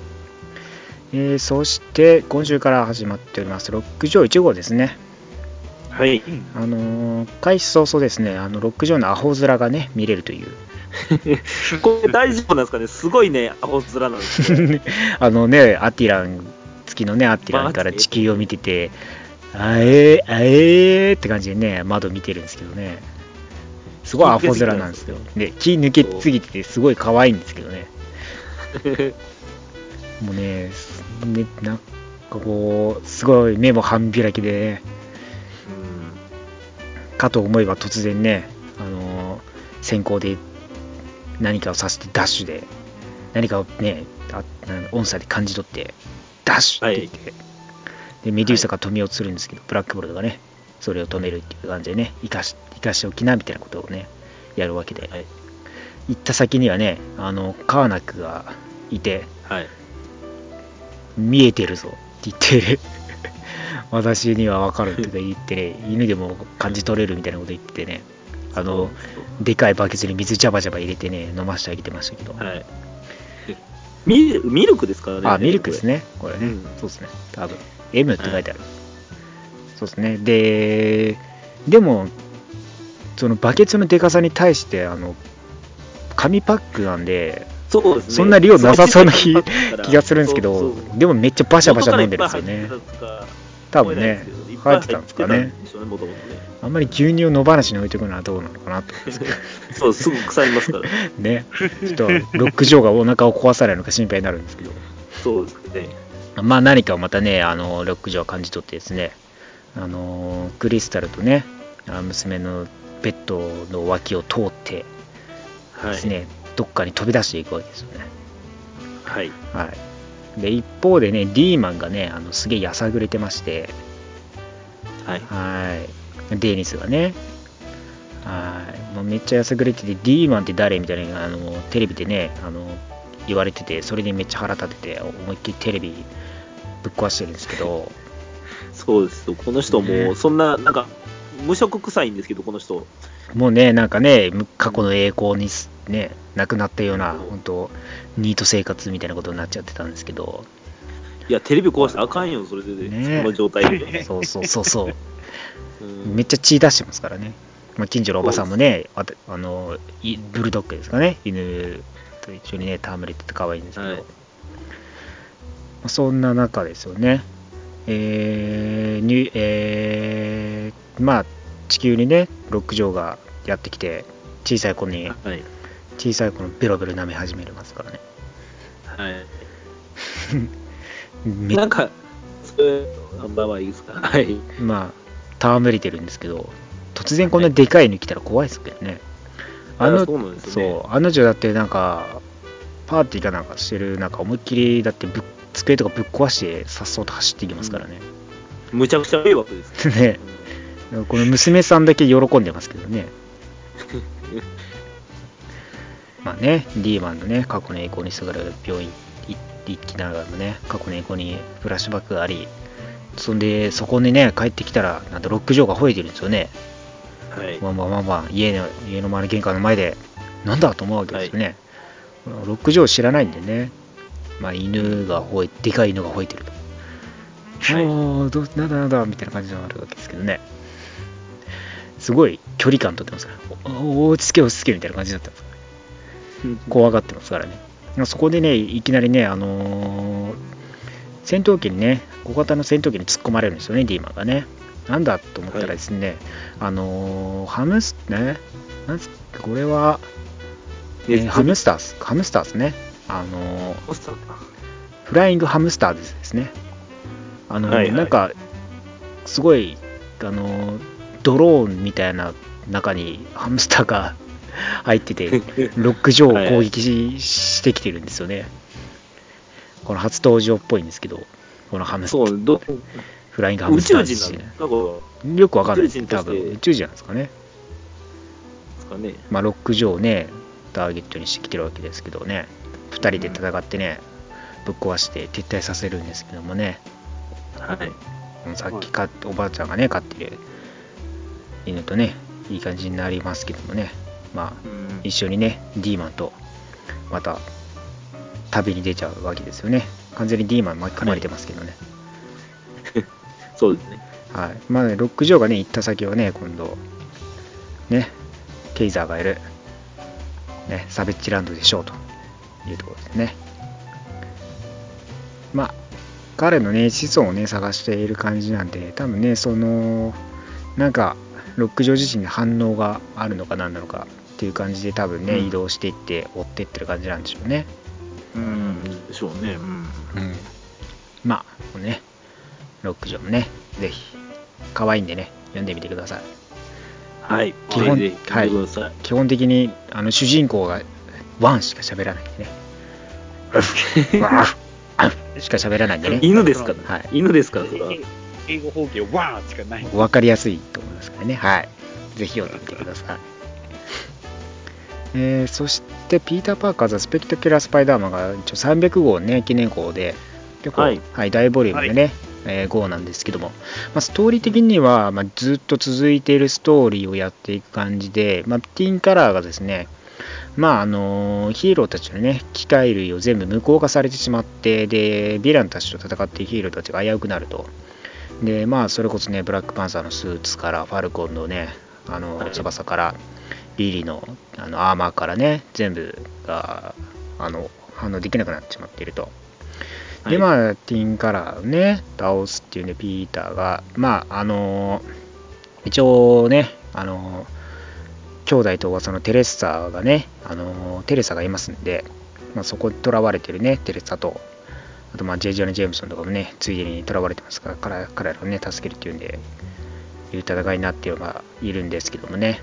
えーそして、今週から始まっております、ロック上1号ですね。ーはい。あのー開始早々ですね、あのロック上のアホ面がね、見れるという。これ大丈夫なんですかね？すごいね、アホ面なんですね。あのね、アティラン、月のね、アティランから地球を見てて、あえー、あえーって感じでね、窓見てるんですけどね。すごいアホ面なんですよ。で、気抜けすぎてて、すごい可愛いんですけどね。もうね、すねなんかこう、すごい目も半開きで、かと思えば突然ね、あのー先行で何かをさせてダッシュで、何かをね、音差で感じ取って、ダッシュって言って、でメデューサが止めようとするんですけど、ブラックボルトがね、それを止めるっていう感じでね、生かし生かしておきなみたいなことをね、やるわけで、はい。行った先にはね、あのカーナックがいて、はい。見えてるぞって言って私には分かるって言ってね犬でも感じ取れるみたいなこと言ってね。あのでかいバケツに水ジャバジャバ入れてね飲ませてあげてましたけど、はい。ミルミルクですからね。あミルクですね。これ。ね、うん。そうですね。多分。M って書いてある、そうですね。ででもそのバケツのでかさに対してあの紙パックなんでそうですね。そんな量なさそうな気 がするんですけどでもめっちゃバシャバシャ飲んでるんですよね多分ね入ってたんですかね。あんまり牛乳を野放しに置いておくのはどうなのかなと思うんですけど そう、すぐ腐りますから。ねちょっとロックジョーがお腹を壊さないのか心配になるんですけどそうですね。まあ何かをまたね、あのロックジョーは感じ取ってですね、あのクリスタルとね、あ娘のベッドの脇を通ってはい。ですね、どっかに飛び出していくわけですよね。はい。はい。で、一方でね、ディーマンがね、あのすげえやさぐれてまして、はい。はい。デニスがね、はい。もうめっちゃやさぐれてて、ディーマンって誰みたいな、あのテレビでね、あの言われてて、それでめっちゃ腹立てて、思いっきりテレビぶっ壊してるんですけど、そうですよ。この人ねも、そんな、なんか、無職臭いんですけど、この人。もうね、なんかね、む過去の栄光にすね、なくなったような、本当ニート生活みたいなことになっちゃってたんですけど、いや、テレビ壊したらあかんよ、それで、ね。その状態で。そうそうそうそう、うん。めっちゃ血出してますからね。まあ、近所のおばさんもね、あたあのいブルドッグですかね、犬と一緒にね、戯れてて可愛いんですけど、はい。まあそんな中ですよね、えーにえーまあ、地球にね、ロックジョーがやってきて、小さい子に、はい。小さい子のベロベロ舐め始めますからね。はい。めなんか、それ、あまあまあいいですか？はい。まあ、戯れてるんですけど、突然こんなでかいの来たら怖いですけどね。あの、そうなんですよね。そう、あの女だってなんか、パーティーかなんかしてる、なんか思いっきり、だってぶっ机とかぶっ壊して、さっそうと走っていきますからね。むちゃくちゃ迷惑です。ね、この娘さんだけ喜んでますけどね。まあね、ディーマンのね、過去の栄光にすがる病院い行きながらもね、過去の栄光にフラッシュバックがあり、そんで、そこにね、帰ってきたら、なんとロックジョーが吠えてるんですよね。はい。まあまあまあまあ、家の家の前の玄関の前で、なんだと思うわけですよね。ロックジョー知らないんでね、まあ、犬が吠え、でかい犬が吠えてると。はいおうなんだなんだみたいな感じになるわけですけどね。すごい距離感取ってますから、おお落ち着け落ち着けみたいな感じだったんです怖がってますからね。そこでね、いきなりね、あのー戦闘機にね、小型の戦闘機に突っ込まれるんですよね、ディーマンがね。なんだと思ったらですね、あのーハムス、ね、なんすか、これは、えーハムスターズ、ハムスターズね。あのーフライングハムスターズですね。あの、はいはいなんか、すごい、あの、ドローンみたいな中にハムスターが入ってて、ロック上を攻撃し,、してきてるんですよね。この初登場っぽいんですけど、このハムスター、そう、どフライングハム宇スター宙人ズなんですか、こよくわかんないです多分宇宙人なんですかね。れですかね。まあ、ロック上をね、ターゲットにしてきてるわけですけどね、2人で戦ってね、ぶっ壊して撤退させるんですけどもね、はい。さっきかおばあちゃんがね飼ってる犬とねいい感じになりますけどもねまあうん。一緒にねディーマンとまた旅に出ちゃうわけですよね。完全にディーマン巻き込まれてますけどね。そうですね。はい、まあねロック・ジョーがね行った先はね今度ねケイザーがいるねサベッジランドでしょうと。いうところですね。まあ彼のね子孫をね探している感じなんで多分ねそのなんかロック・ジョー自身に反応があるのか何なのかっていう感じで多分ね、うん移動していって追っていってる感じなんでしょうねうん。でしょうね。うん。うんまあねロック・ジョーもねぜひ可愛いんでね読んでみてくださいはい。基本ぜひはい見てください。基本的にあの主人公がワンしか喋らないんでね ワンしか喋らないんでね犬ですか？ら、はい犬ですか？ら、それは。英語法形ワーンしかない。分かりやすいと思いますからねはいぜひ読んでみてくださいえーそしてピーター・パーカーズはスペクタキュラー・スパイダーマンが一応300号ね記念号で結構、ははいい大ボリュームでね、えー GO なんですけども、まあ、ストーリー的には、まあ、ずっと続いているストーリーをやっていく感じで、まあ、ティーンカラーがですね、まああのヒーローたちのね機械類を全部無効化されてしまってでヴィランたちと戦っているヒーローたちが危うくなると。でまあそれこそねブラックパンサーのスーツからファルコンのねあのはい翼からリリーのあのアーマーからね全部があの反応できなくなってしまっていると。ではい。まあティーンカラーをね倒すっていうねピーターがまああの一応ねあの兄弟とそのテレッサがねあのテレサがいますんで、まあ、そこに囚われてるねテレサとあとまあジェイジョナ・ジェームソンとかもねついでに囚われてますから彼彼らをね助けるっていうんでいう戦いになってるのがいるんですけどもね、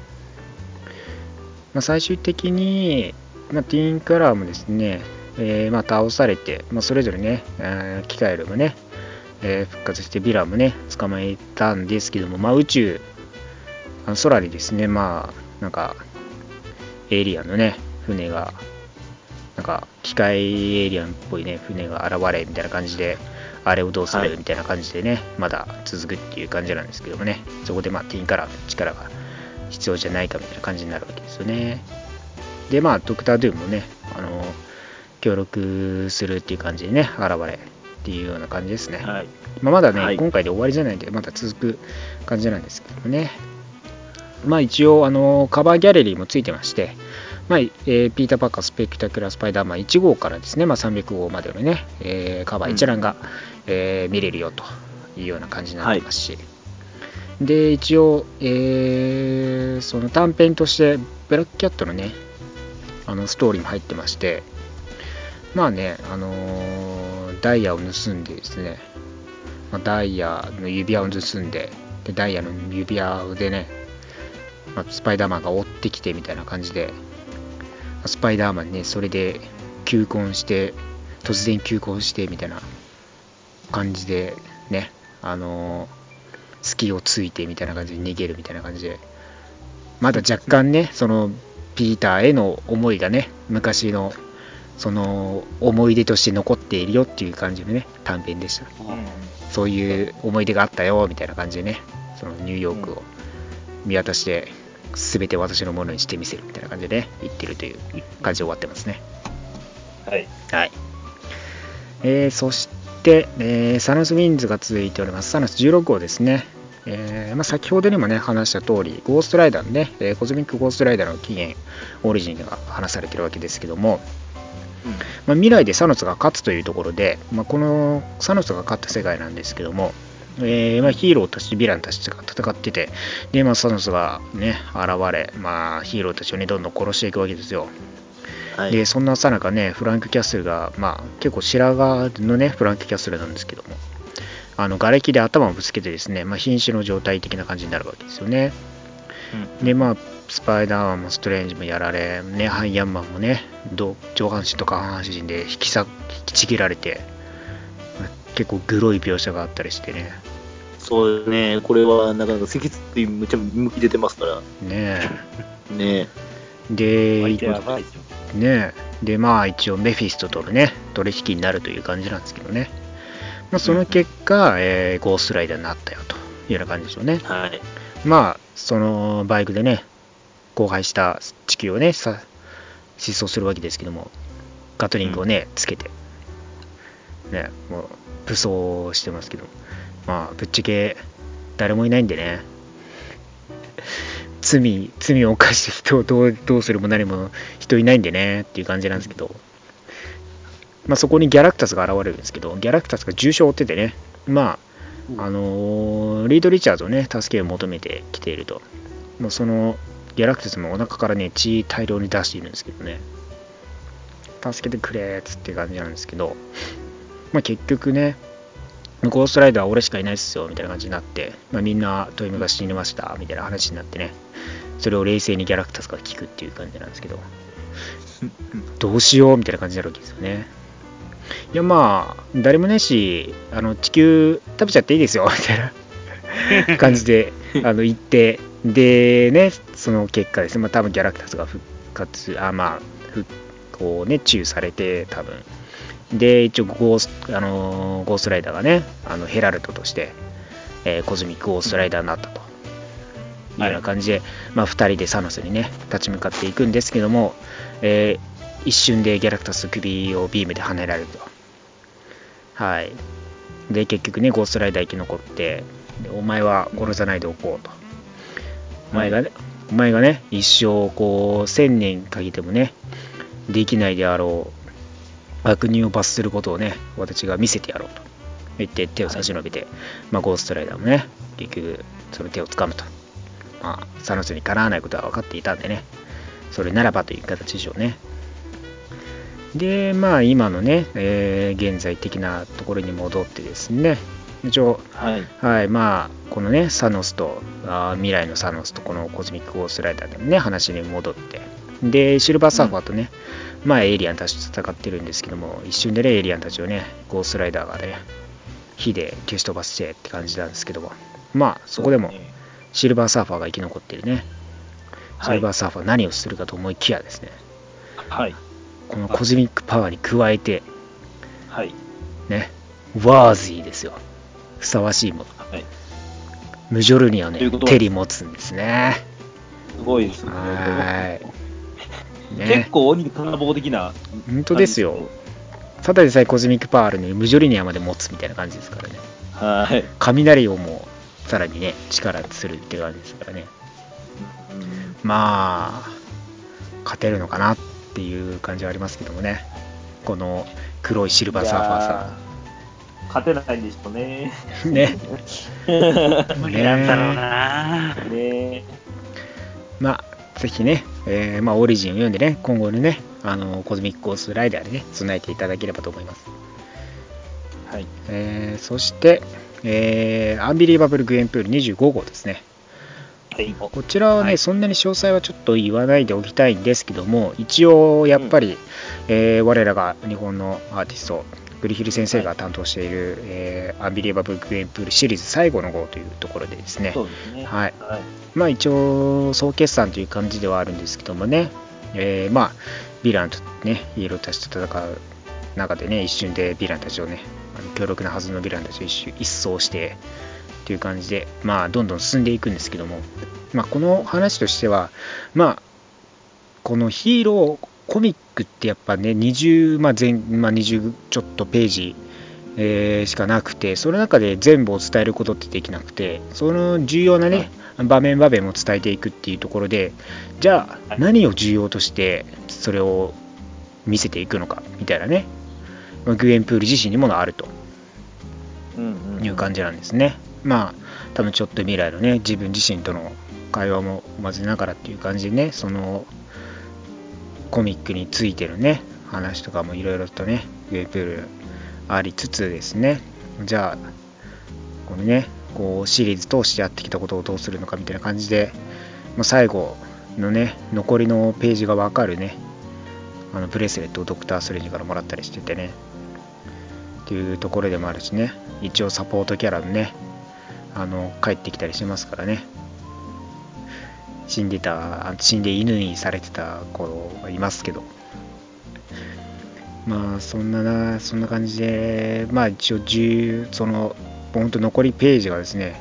まあ、最終的に、まあ、ティーンカラーもですね、えーまあ、倒されて、まあ、それぞれね、えー機械類もね、えー復活してヴィランもね捕まえたんですけども、まあ、宇宙あの空にですねまあなんかエイリアンのね船がなんか機械エイリアンっぽいね船が現れみたいな感じであれをどうするみたいな感じでね、まだ続くっていう感じなんですけどもねそこでまあティンカラーの力が必要じゃないかみたいな感じになるわけですよね。でまあドクター・ドゥームもねあの協力するっていう感じでね現れっていうような感じですね、はい。まあ、まだね、はい。今回で終わりじゃないんで、まだ続く感じなんですけどもね。まあ一応、あの、カバーギャラリーもついてまして、まあ、えーピーター・パッカースペクタクラー・スパイダーマン1号からですね、まあ、300号までのね、えーカバー一覧が、えー見れるよというような感じになってますし、で、一応、えーその短編として、ブラックキャットのね、あのストーリーも入ってまして、まあね、あのーダイヤを盗んでですね、まダイヤの指輪を盗んで、でダイヤの指輪でね、まスパイダーマンが追ってきてみたいな感じで、スパイダーマンね、それで求婚して、突然求婚してみたいな感じでね、あのー隙をついてみたいな感じで逃げるみたいな感じで、まだ若干ね、そのピーターへの思いがね、昔のその思い出として残っているよっていう感じのね、短編でした。そういう思い出があったよみたいな感じでね、そのニューヨークを見渡して、すべて私のものにしてみせるみたいな感じでね、言ってるという感じで終わってますね。はい。はい。えーそして、えーサノス・ウィンズが続いております。サノス16号ですね。えーまあ、先ほどにもね、話した通り、ゴーストライダーのね、えーコズミック・ゴーストライダーの起源、オリジンが話されてるわけですけども、まあ、未来でサノスが勝つというところで、まあ、このサノスが勝った世界なんですけども、えーまあ、ヒーローたち、ヴィランたちが戦ってて、で、まあ、サノスがね、現れ、まあ、ヒーローたちをね、どんどん殺していくわけですよ。はい。でそんなさなかねフランク・キャッスルが、まあ、結構白髪のねフランク・キャッスルなんですけどもあの瓦礫で頭をぶつけてですね、まあ、瀕死の状態的な感じになるわけですよねでまあスパイダーマンもストレンジもやられ、ね、ハイアンマンもねど上半身と下半身で引きさ引きちぎられてまあ結構グロい描写があったりしてねそうね。これは、なかなか脊椎むちゃ向き出てますから。ね ねで相手やばいじゃん。ね。でまあ一応メフィストとのね取引になるという感じなんですけどね、まあ、その結果、えーゴーストライダーになったよというような感じでしょうね。はい。まあそのバイクでね荒廃した地球をねさ失踪するわけですけどもガトリングをね、つけてねもう武装してますけど。まあぶっちゃけ誰もいないんでね罪罪を犯した人をどうどうするも何も人いないんでねっていう感じなんですけど、まあ、そこにギャラクタスが現れるんですけどギャラクタスが重傷を負っててね。まああのーリード・リチャーズをね助けを求めてきていると。もうそのギャラクタスもお腹からね血大量に出しているんですけどね。助けてくれっつって感じなんですけど、まあ、結局ねゴーストライダーは俺しかいないっすよみたいな感じになって、まあ、みんなトイムが死にましたみたいな話になってね。それを冷静にギャラクタスが聞くっていう感じなんですけど。どうしよう？みたいな感じになるわけですよね。いやまあ誰もねえしあの地球食べちゃっていいですよ。みたいな 感じであの言って。でねその結果ですね、まあ、多分ギャラクタスが復活あまあふこうね治癒されて多分で、一応ゴース、あのーゴーストライダーがね、あのヘラルトとして、えーコズミックゴーストライダーになったというような感じで、まあ、2人でサノスにね、立ち向かっていくんですけども、えー一瞬でギャラクタス首をビームで跳ねられると。はい。で、結局ね、ゴーストライダー生き残って、でお前は殺さないでおこうと。お前がね、お前がね、一生こう、千年かけてもね、できないであろう悪人を罰することをね、私が見せてやろうと言って手を差し伸べて、まあ、ゴーストライダーもね、結局その手を掴むと。まあ、サノスにかなわないことは分かっていたんでね、それならばという形でしょうね。で、まあ、今のね、えー現在的なところに戻ってですね、一応、はい。はい、まあ、このね、サノスと、あー未来のサノスとこのコズミックゴーストライダーでもね、話に戻って、で、シルバーサーファーとね、まあ、エイリアンたちと戦ってるんですけども、一瞬でね、エイリアンたちをね、ゴーストライダーがね、火で消し飛ばしてって感じなんですけども、まあ、そこでもシルバーサーファーが生き残ってるね、シはいルバーサーファー何をするかと思いきやですね、はい。このコズミックパワーに加えて、はい。ね、ワーズィですよ。ふさわしいもの。はい。ムジョルニアをね手に持つんですね。すごいですね。はい。結ね、構鬼金棒的な。本当ですよ。ただでさえコズミックパワーあるのに、ムジョルニアまで持つみたいな感じですからね。はい。雷をもう、さらにね、力するって感じですからね。まあ、勝てるのかなっていう感じはありますけどもね。この黒いシルバーサーファーさいやー勝てないんでしょうね。ん。ね。無理なんだろうなねまあ、ぜひね、えーまあ、オリジンを読んでね、今後のね、あのコズミックゴーストライダーでね、備えていただければと思います。はい。えーそして、えーアンビリーバブルグエンプール25号ですね。はい。こちらはね、はいそんなに詳細はちょっと言わないでおきたいんですけども、一応やっぱり、えー我らが日本のアーティスト、グリヒル先生が担当している、えーアンビリーバブルグエンプールシリーズ最後の号というところでですね。はい。はい。まあ一応総決算という感じではあるんですけどもね、えーまあヴィランとね、ヒーローたちと戦う中でね、一瞬でヴィランたちをね、あの強力なはずのヴィランたちを一瞬一掃してという感じで、まあどんどん進んでいくんですけども、まあこの話としては、まあこのヒーローコミックってやっぱね、20、まあ前まあ、20ちょっとページ、えーしかなくて、その中で全部を伝えることってできなくて、その重要なね、場面場面も伝えていくっていうところで、じゃあ何を重要としてそれを見せていくのかみたいなね、まあグエンプール自身にものあると。いう感じなんですね。まあ、多分ちょっと未来のね、自分自身との会話も混ぜながらっていう感じでね、そのコミックについてるね、話とかもいろいろとね、グエンプールありつつですね、じゃあ、このね、こうシリーズ通してやってきたことをどうするのかみたいな感じで、もう最後のね、残りのページがわかるね、あのブレスレットをドクター・ストレンジからもらったりしててね、っていうところでもあるしね、一応サポートキャラのね、あの帰ってきたりしますからね、死んでた、あ死んで犬にされてた子がいますけど、まあそんなな、そんな感じで、まあ一応10、その、本当残りページがですね、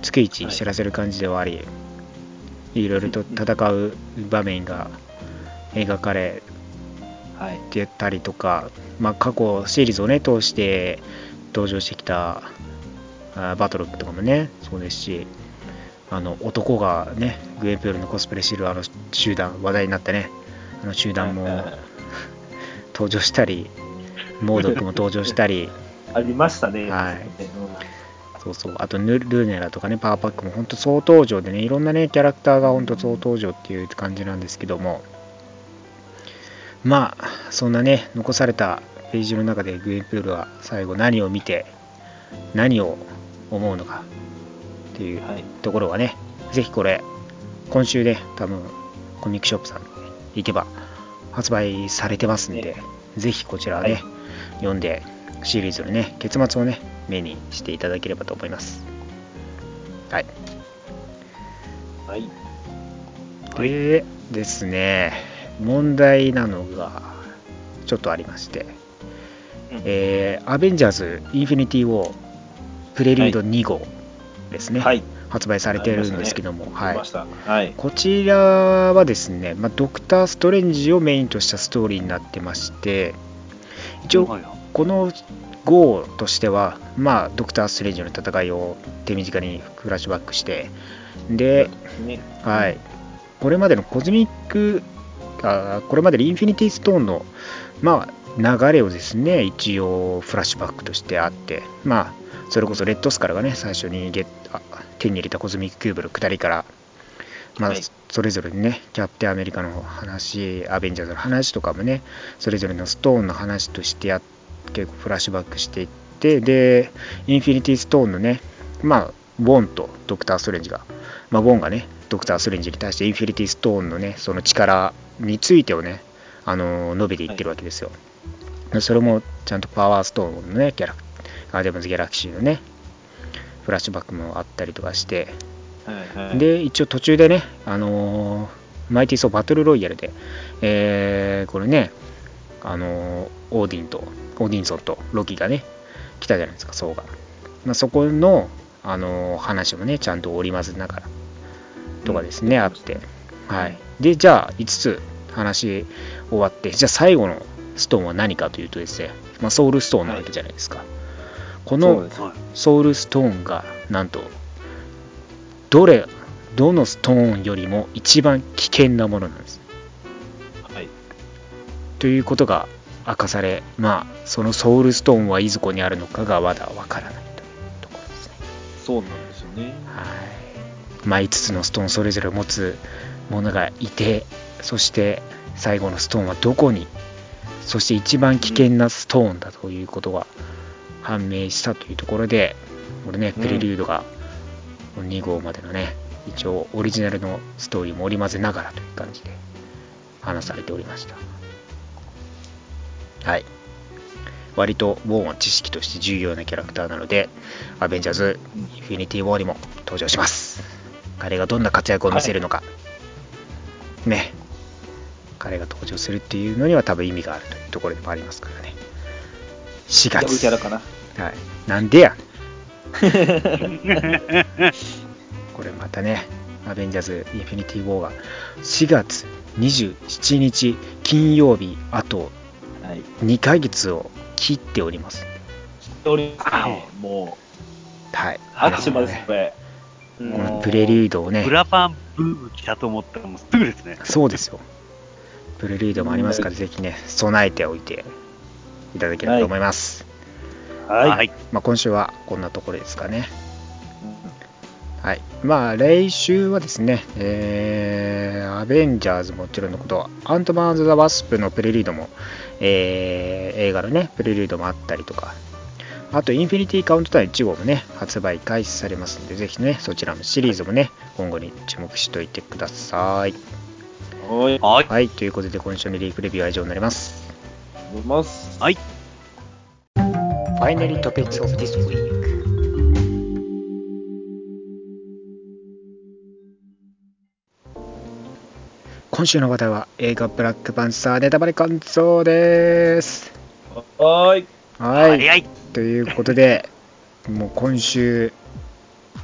月一知らせる感じではあり、い、ろいろと戦う場面が描かれはい。てたりとか、まあ、過去シリーズをね通して登場してきたあバトロックとかもねそうですしあの男がねグエンプールのコスプレしてるあの集団話題になったねあの集団 も登場したりモードックも登場したりありましたね。はい。うん。そうそう。あとヌルーネラとかねパワーパックも本当総登場でねいろんなねキャラクターが本当総登場っていう感じなんですけども。まあそんなね残されたページの中でグエンプールは最後何を見て何を思うのかっていうはい。ところはねぜひこれ今週で多分コミックショップさんに行けば発売されてますんで、ね。ぜひこちらはね、はい。読んでシリーズのね結末をね目にしていただければと思います。はい。はい。でですね問題なのがちょっとありましてえーアベンジャーズ・インフィニティ・ウォープレリュード2号ですね、はい。発売されてるんですけども、はい。はい。こちらはですね、まあ、ドクター・ストレンジをメインとしたストーリーになってまして、一応、この号としては、まあ、ドクター・ストレンジの戦いを手短にフラッシュバックして、で、ね。はい、これまでのコズミック、あこれまでのインフィニティ・ストーンの、まあ、流れをですね、一応フラッシュバックとしてあって、まあ、それこそレッドスカルがね、最初にゲ手に入れたコズミックキューブの下りから、まあはいそれぞれにね、キャプテンアメリカの話、アベンジャーズの話とかもね、それぞれのストーンの話としてや結構フラッシュバックしていって、で、インフィニティ・ストーンのね、まあ、ウォンとドクター・ストレンジが、まあ、ウォンがね、ドクター・ストレンジに対してインフィニティ・ストーンのね、その力についてをね、あの述べていってるわけですよ。でそれもちゃんとパワーストーンのね、ギャラガーディアンズ・ギャラクシーのね、フラッシュバックもあったりとかして、はいはい。で、一応途中でね、あのーマイティー・ソーバトルロイヤルで、えーこれね、あのーオーディンと、オーディンソンとロキがね、来たじゃないですか、ソーが。まあ、そこの、あのー話もね、ちゃんと織り交ぜながら、とかですね、あって。はい。で、じゃあ、5つ話終わって、じゃあ最後のストーンは何かというとですね、まあ、ソウルストーンなわけじゃないですか。このソウルストーンがなんとどれどのストーンよりも一番危険なものなんですはい。ということが明かされまあそのソウルストーンはいずこにあるのかがまだわからないというところですねそうなんですよね。はいまあ5つのストーンそれぞれ持つものがいてそして最後のストーンはどこにそして一番危険なストーンだということが判明したというところでこれねうん。プレリュードが2号までのね一応オリジナルのストーリーも織り交ぜながらという感じで話されておりました。はい。割とウォーンは知識として重要なキャラクターなのでアベンジャーズインフィニティ・ウォーにも登場します。彼がどんな活躍を見せるのか、ね。彼が登場するっていうのには多分意味があるというところでもありますからね4ヤブ月キャラかな。はい、なんでや これまたねアベンジャーズインフィニティ・ウォーが4月27日金曜日あとはい。2ヶ月を切っておりますおりますね。もはい。う、あっちまでこれ。このプレリュードをねブ、ラパンブーム来たと思ったらもうすぐですね。そうですよ。プレリュードもありますから、ぜひね、備えておいていただければと思います。はい。はい。まあ、今週はこんなところですかね。はい。まあ、来週はですね、えー、アベンジャーズもちろんのこと、アントマンズ・ザ・ワスプのプレリュードも、えー、映画のね、プレリュードもあったりとか、あと、インフィニティ・カウントダウン1号もね、発売開始されますので、ぜひね、そちらのシリーズもね、今後に注目しておいてください。はい。はい。はい、ということで、今週のリークレビューは以上になります。思います。はい。Finally Topics of this week 今週の話題は映画ブラックパンサーネタバレ感想です。はーい。はい。早い。ということで、もう今週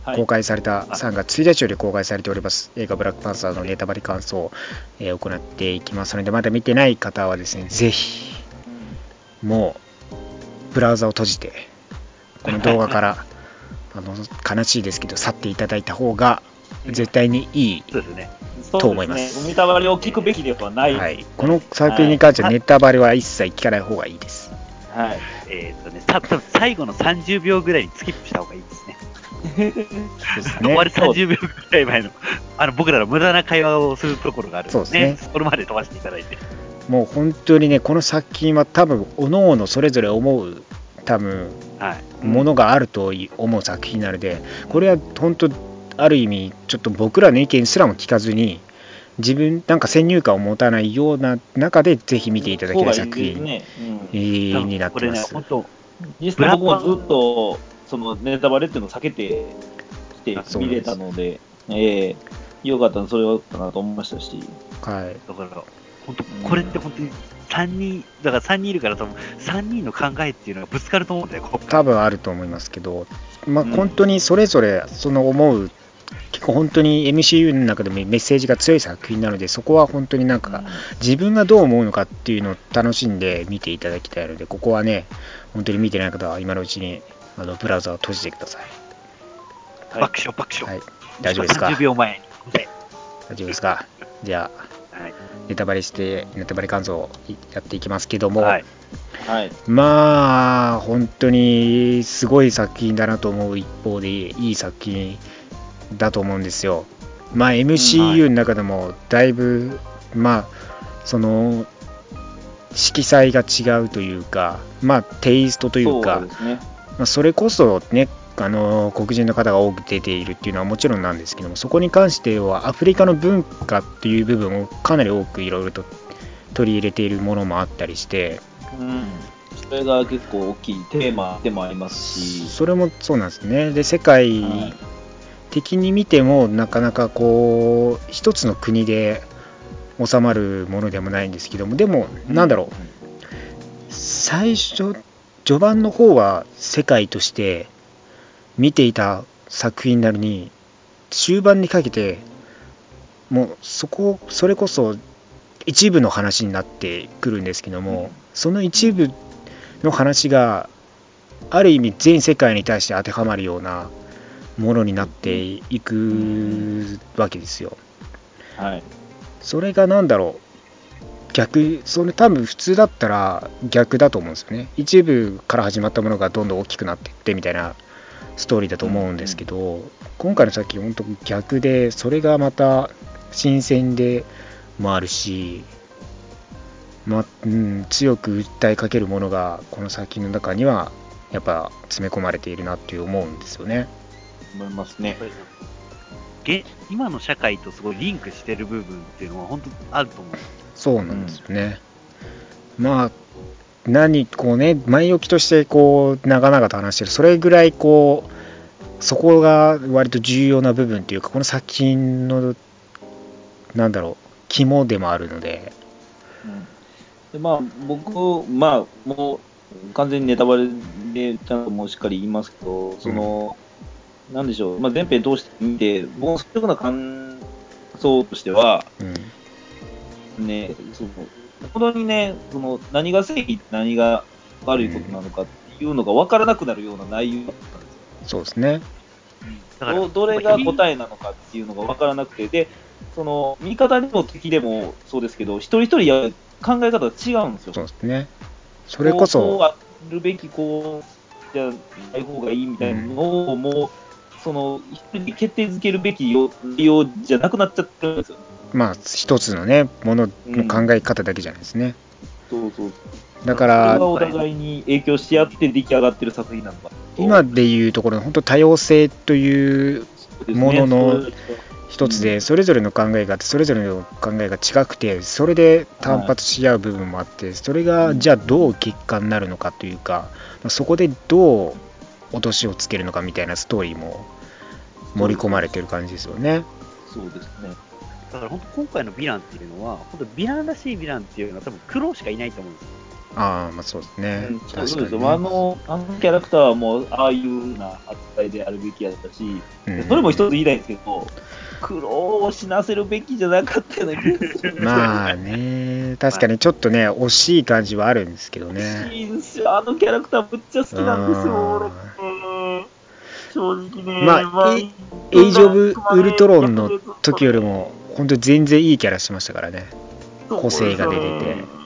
はい公開された、3月1日より公開されております映画ブラックパンサーのネタバレ感想を、えー行っていきますので、まだ見てない方はですね、ぜひ、もう、ブラウザを閉じて、この動画から、あの、悲しいですけど、去っていただいた方が、絶対にいい。そうですね。と思います。ネタバレを聞くべきではない。はい。この作品に関してはネタバレは一切聞かない方がいいです。はい。えーっとね、た多分最後の30秒ぐらいにスキップした方がいいですね。そうです終わるね。30秒ぐらい前の、あの、僕らの無駄な会話をするところがあるんでそうですねそこまで飛ばしていただいて。もう本当にね、この作品は多分、おのおのそれぞれ思う、多分、はい。ものがあると思う作品なので、これは本当、ある意味、ちょっと僕らの意見すらも聞かずに、自分、なんか先入観を持たないような中で、ぜひ見ていただきたい作品、になっこれね、てます。本当実際僕もずっと、そのネタバレっていうのを避けてきて見れたので、ええよかったな、それはよかったなと思いましたし、はい。だから、本当これって本当に3人、だから3人いるから、その3人の考えっていうのがぶつかると思うんだよ、多分あると思いますけど、まあ、うん。本当にそれぞれその思う、結構本当に MCU の中でもメッセージが強い作品なので、そこは本当になんか、自分がどう思うのかっていうのを楽しんで見ていただきたいので、ここはね、本当に見てない方は今のうちにあのブラウザを閉じてください。はい。爆笑、爆笑。はい、大丈夫ですか？30秒前大丈夫ですか？じゃあ、はいネタバレして、ネタバレ感想をやっていきますけども、はい。はい。まあ、本当にすごい作品だなと思う一方で、いい作品だと思うんですよ。まあ、MCU の中でもだいぶ、まあ、その、色彩が違うというか、まあ、テイストというか、ですね。まあ、それこそね、あの黒人の方が多く出ているっていうのはもちろんなんですけども、そこに関してはアフリカの文化っていう部分をかなり多くいろいろと取り入れているものもあったりして、うん。それが結構大きいテーマでもありますし、それもそうなんですね。で、世界はい的に見ても、なかなかこう、一つの国で収まるものでもないんですけども、でも、なんだろう、最初、序盤の方は世界として見ていた作品なのに、終盤にかけて、もうそこ、それこそ一部の話になってくるんですけども、その一部の話が、ある意味全世界に対して当てはまるようなものになっていくわけですよ。はい。それがなんだろう逆それ多分普通だったら逆だと思うんですよね一部から始まったものがどんどん大きくなっていってみたいなストーリーだと思うんですけど、今回の作品本当逆でそれがまた新鮮でもあるし、まうん、強く訴えかけるものがこの作品の中にはやっぱ詰め込まれているなっていう思うんですよね。思いますね。げ今の社会とすごいリンクしてる部分っていうのは本当あると思う。そうなんですよね。まあ、何、こうね、前置きとして、こう、長々と話してる、それぐらい、こう、そこが割と重要な部分っていうか、この作品の、なんだろう、肝でもあるので、うん。でまあ、僕、まあ、もう完全にネタバレでちゃんともうしっかり言いますけど、その、なんでしょう、まあ、前編通して見て、僕の率直な感想としては、うん、ね、その本当にね、その何が正義、何が悪いことなのかっていうのが分からなくなるような内容だったんですよ。そうですね。だからどどれが答えなのかっていうのが分からなくて、で、その味方でも敵でもそうですけど、一人一人や考え方が違うんですよ。そうですね。それここうそ、こうあるべき、こうじゃない方がいいみたいなのを、もう、その一人で決定づけるべきよようじゃなくなっちゃってるんですよ。まあ、一つのね、ものの考え方だけじゃないですね。そうそう。だからが、お互いに影響し合って出来上がってる作品なのか。今でいうところの本当多様性というものの一つでそれぞれの考えがあってそれぞれの考えが違くてそれで単発し合う部分もあってそれがじゃあどう結果になるのかというかまあそこでどう落としをつけるのかみたいなストーリーも盛り込まれてる感じですよね。そうですね。だから本当今回のヴィランっていうのは、本当ヴィランらしいヴィランっていうのは多分苦労しかいないと思うんですよ。ああまあそうですね。うん確かに。あの、あのキャラクターはもう、ああいうな扱いであるべきやったし、うんそれも一つ言いたいんですけど、苦労を死なせるべきじゃなかったような気がする。まあね確かにちょっとね惜しい感じはあるんですけどね。いいんですよ。あのキャラクターむっちゃ好きなんですよ、正直ね。まあエエイジ・オブ・ウルトロンの時よりも本当全然いいキャラしてましたからね。個性が出てて。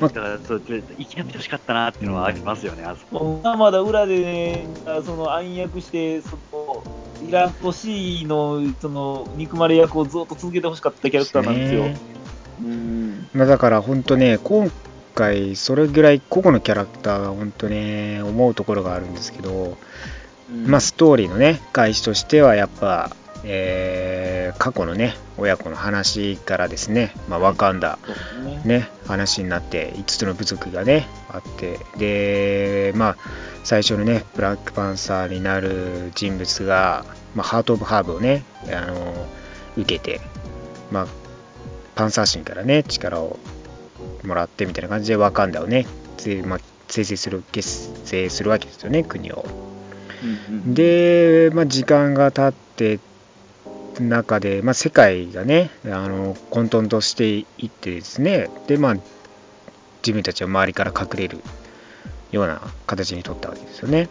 だからそう、ちょっと生き延びてほしかったなっていうのはありますよね、あそこ。まあまだ裏でね、その暗躍して、その、イランと C の、その、憎まれ役をずっと続けてほしかったキャラクターなんですよ。ねうん。まあ、だから本当ね、今回、それぐらい個々のキャラクターが本当ね、思うところがあるんですけど、まあ、ストーリーのね、開始としては、やっぱ、えー過去のね、親子の話からですね、まあ、ワカンダ、ね。ね、話になって、5つの部族がね、あって、で、まあ、最初のね、ブラックパンサーになる人物が、まあ、ハート・オブ・ハーブをね、あの受けて、まあ、パンサー神からね、力をもらってみたいな感じでワカンダをね、ぜまあ、生成する結成するわけですよね国を。で、まあ、時間が経って中で、まあ、世界がねあの混沌としていってですねで、まあ、自分たちは周りから隠れるような形に取ったわけですよね。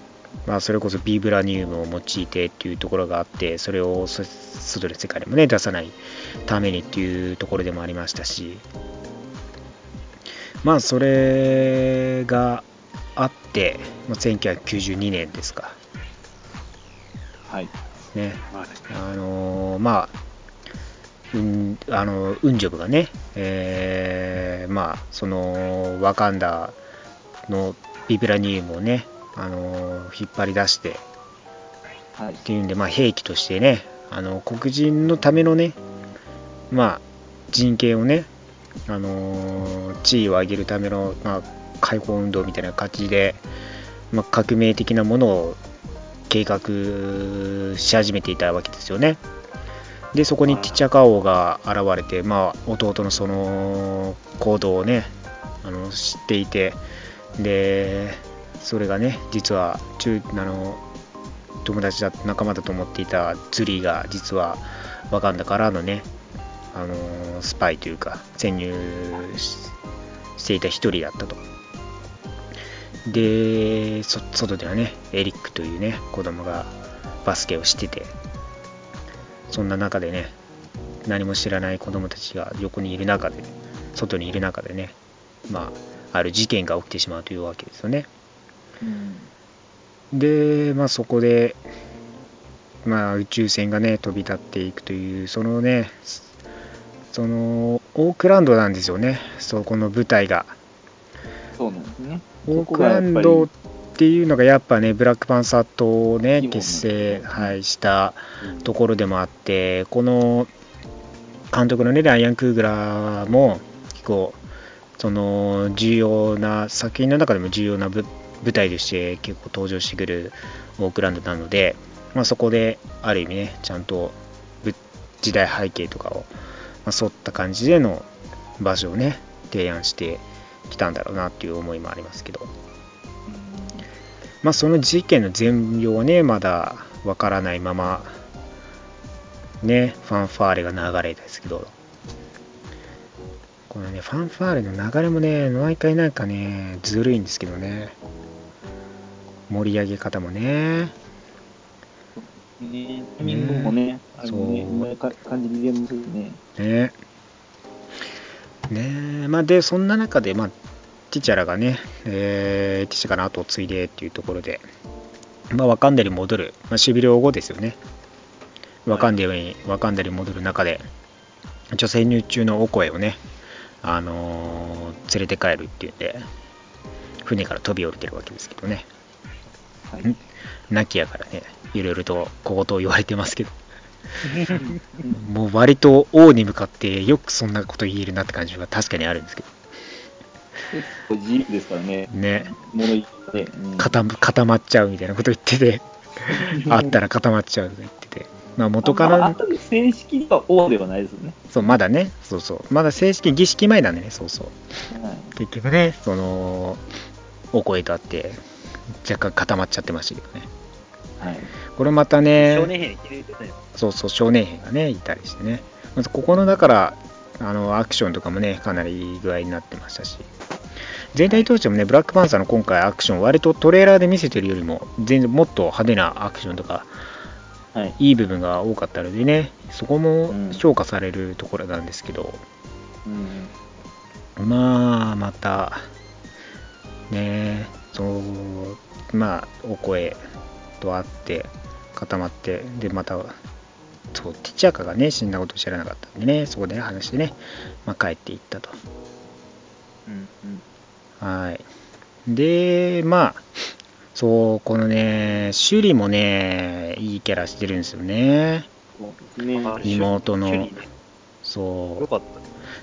まあ、それこそビブラニウムを用いてっていうところがあってそれをそ外の世界でもね出さないためにっていうところでもありましたしまあそれがあって、まあ、1992年ですかはい。ねはいあのーまあ、うん、あの、ウンジョブがね、えーまあ、その、ワカンダのビブラニウムをね、あのー引っ張り出して、はいっ。ていうんで、まあ、兵器としてね、あの黒人のためのね、まあ、人権をね、あのー地位を上げるための、まあ、解放運動みたいな感じで、まあ、革命的なものを計画し始めていたわけですよね。で、そこにティチャカ王が現れて、まあ、弟のその行動をね、あの知っていて、で、それがね、実は中あの友達だ仲間だと思っていたツリーが実はワカンダからのね、あのスパイというか潜入ししていた一人だったと。で、そ外ではね、エリックというね、子供がバスケをしてて、そんな中でね、何も知らない子供たちが横にいる中で、外にいる中でね、まあ、ある事件が起きてしまうというわけですよね。うん。で、まあ、そこで、まあ、宇宙船がね飛び立っていくというそのねそのオークランドなんですよねそこの舞台がそうなんですね。オークランドっていうのがやっぱねブラックパンサーとね規模の結成、はい、したところでもあってこの監督のねライアン・クーグラーも結構その重要な作品の中でも重要な舞舞台として結構登場してくるオークランドなので、まあ、そこである意味ねちゃんとぶ時代背景とかを、まあ、沿った感じでの場所をね提案してきたんだろうなっていう思いもありますけど、まあ、その事件の全容はねまだわからないままねファンファーレが流れですけど。このねファンファーレの流れもね毎回なんかねずるいんですけどね。盛り上げ方もね。ね、タイミングもね、あのね、感じにすよね。ね。ね。まあでそんな中でまあティチャラがね、えーティチャラの後を継いでっていうところでまあワカンダに戻る、まあ、シビル王後ですよね。ワカンダにワカンダに戻る中で女性入中のオコエをねあのー連れて帰るっていうんで船から飛び降りてるわけですけどね。はい。ん？亡きやからねいろいろと小言を言われてますけど。もう割と王に向かってよくそんなこと言えるなって感じは確かにあるんですけ結構自由ですからね。どね物言って。うん固ま固まっちゃうみたいなこと言ってて あったら固まっちゃうと言っててまあ元かまあらあと正式には王ではないですよね。そうまだねそうそうまだ正式儀式前なんでねそうそうはい。結局ねそのお声とあって若干固まっちゃってましたけどねはい。これまたね少年兵。そうそう、少年兵がね、いたりしてね。まずここの、だから、あの、アクションとかもね、かなりいい具合になってましたし。全体通してもね、ブラックパンサーの今回アクション、割とトレーラーで見せてるよりも、全然もっと派手なアクションとか、はい。いい部分が多かったのでね、そこもうん評価されるところなんですけど、うん。まあ、また、ね、そう、まあ、お声と会って、固まって、で、また、そう、ティチャカがね、死んだことを知らなかったんでね、そこで話してね、まあ、帰っていったと。うん。うん。はい。で、まあ、そう、このね、趣里もね、いいキャラしてるんですよね。ね。あ妹のねそうよ。かった。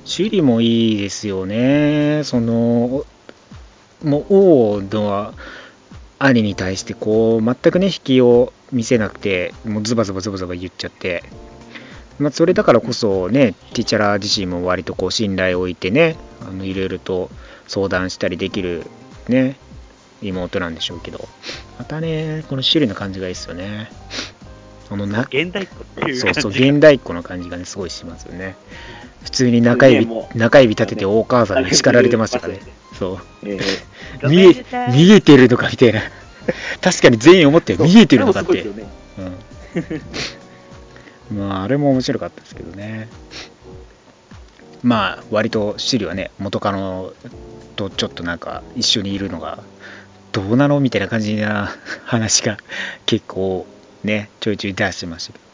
趣里もいいですよね。その、もう王の兄に対してこう全くね引きを見せなくてもうズバズバズバズバ言っちゃってまあ、それだからこそね、ティチャラ自身も割とこう信頼を置いてね、あのいろいろと相談したりできるね、妹なんでしょうけど、またね、この種類の感じがいいですよね。あのな現代っ子っていうそうそう、現代っ子の感じがね、すごいしますよね。普通に中指、中指立ててお母さんに叱られてましたからね。そう。えご見え 見えてるのかみたいな。確かに全員思ってる見えてるのかって。ね。うん。まあ、あれも面白かったですけどね。まあ、割とシリはね、元カノとちょっとなんか一緒にいるのが、どうなのみたいな感じな話が結構ね、ちょいちょい出してましたけど。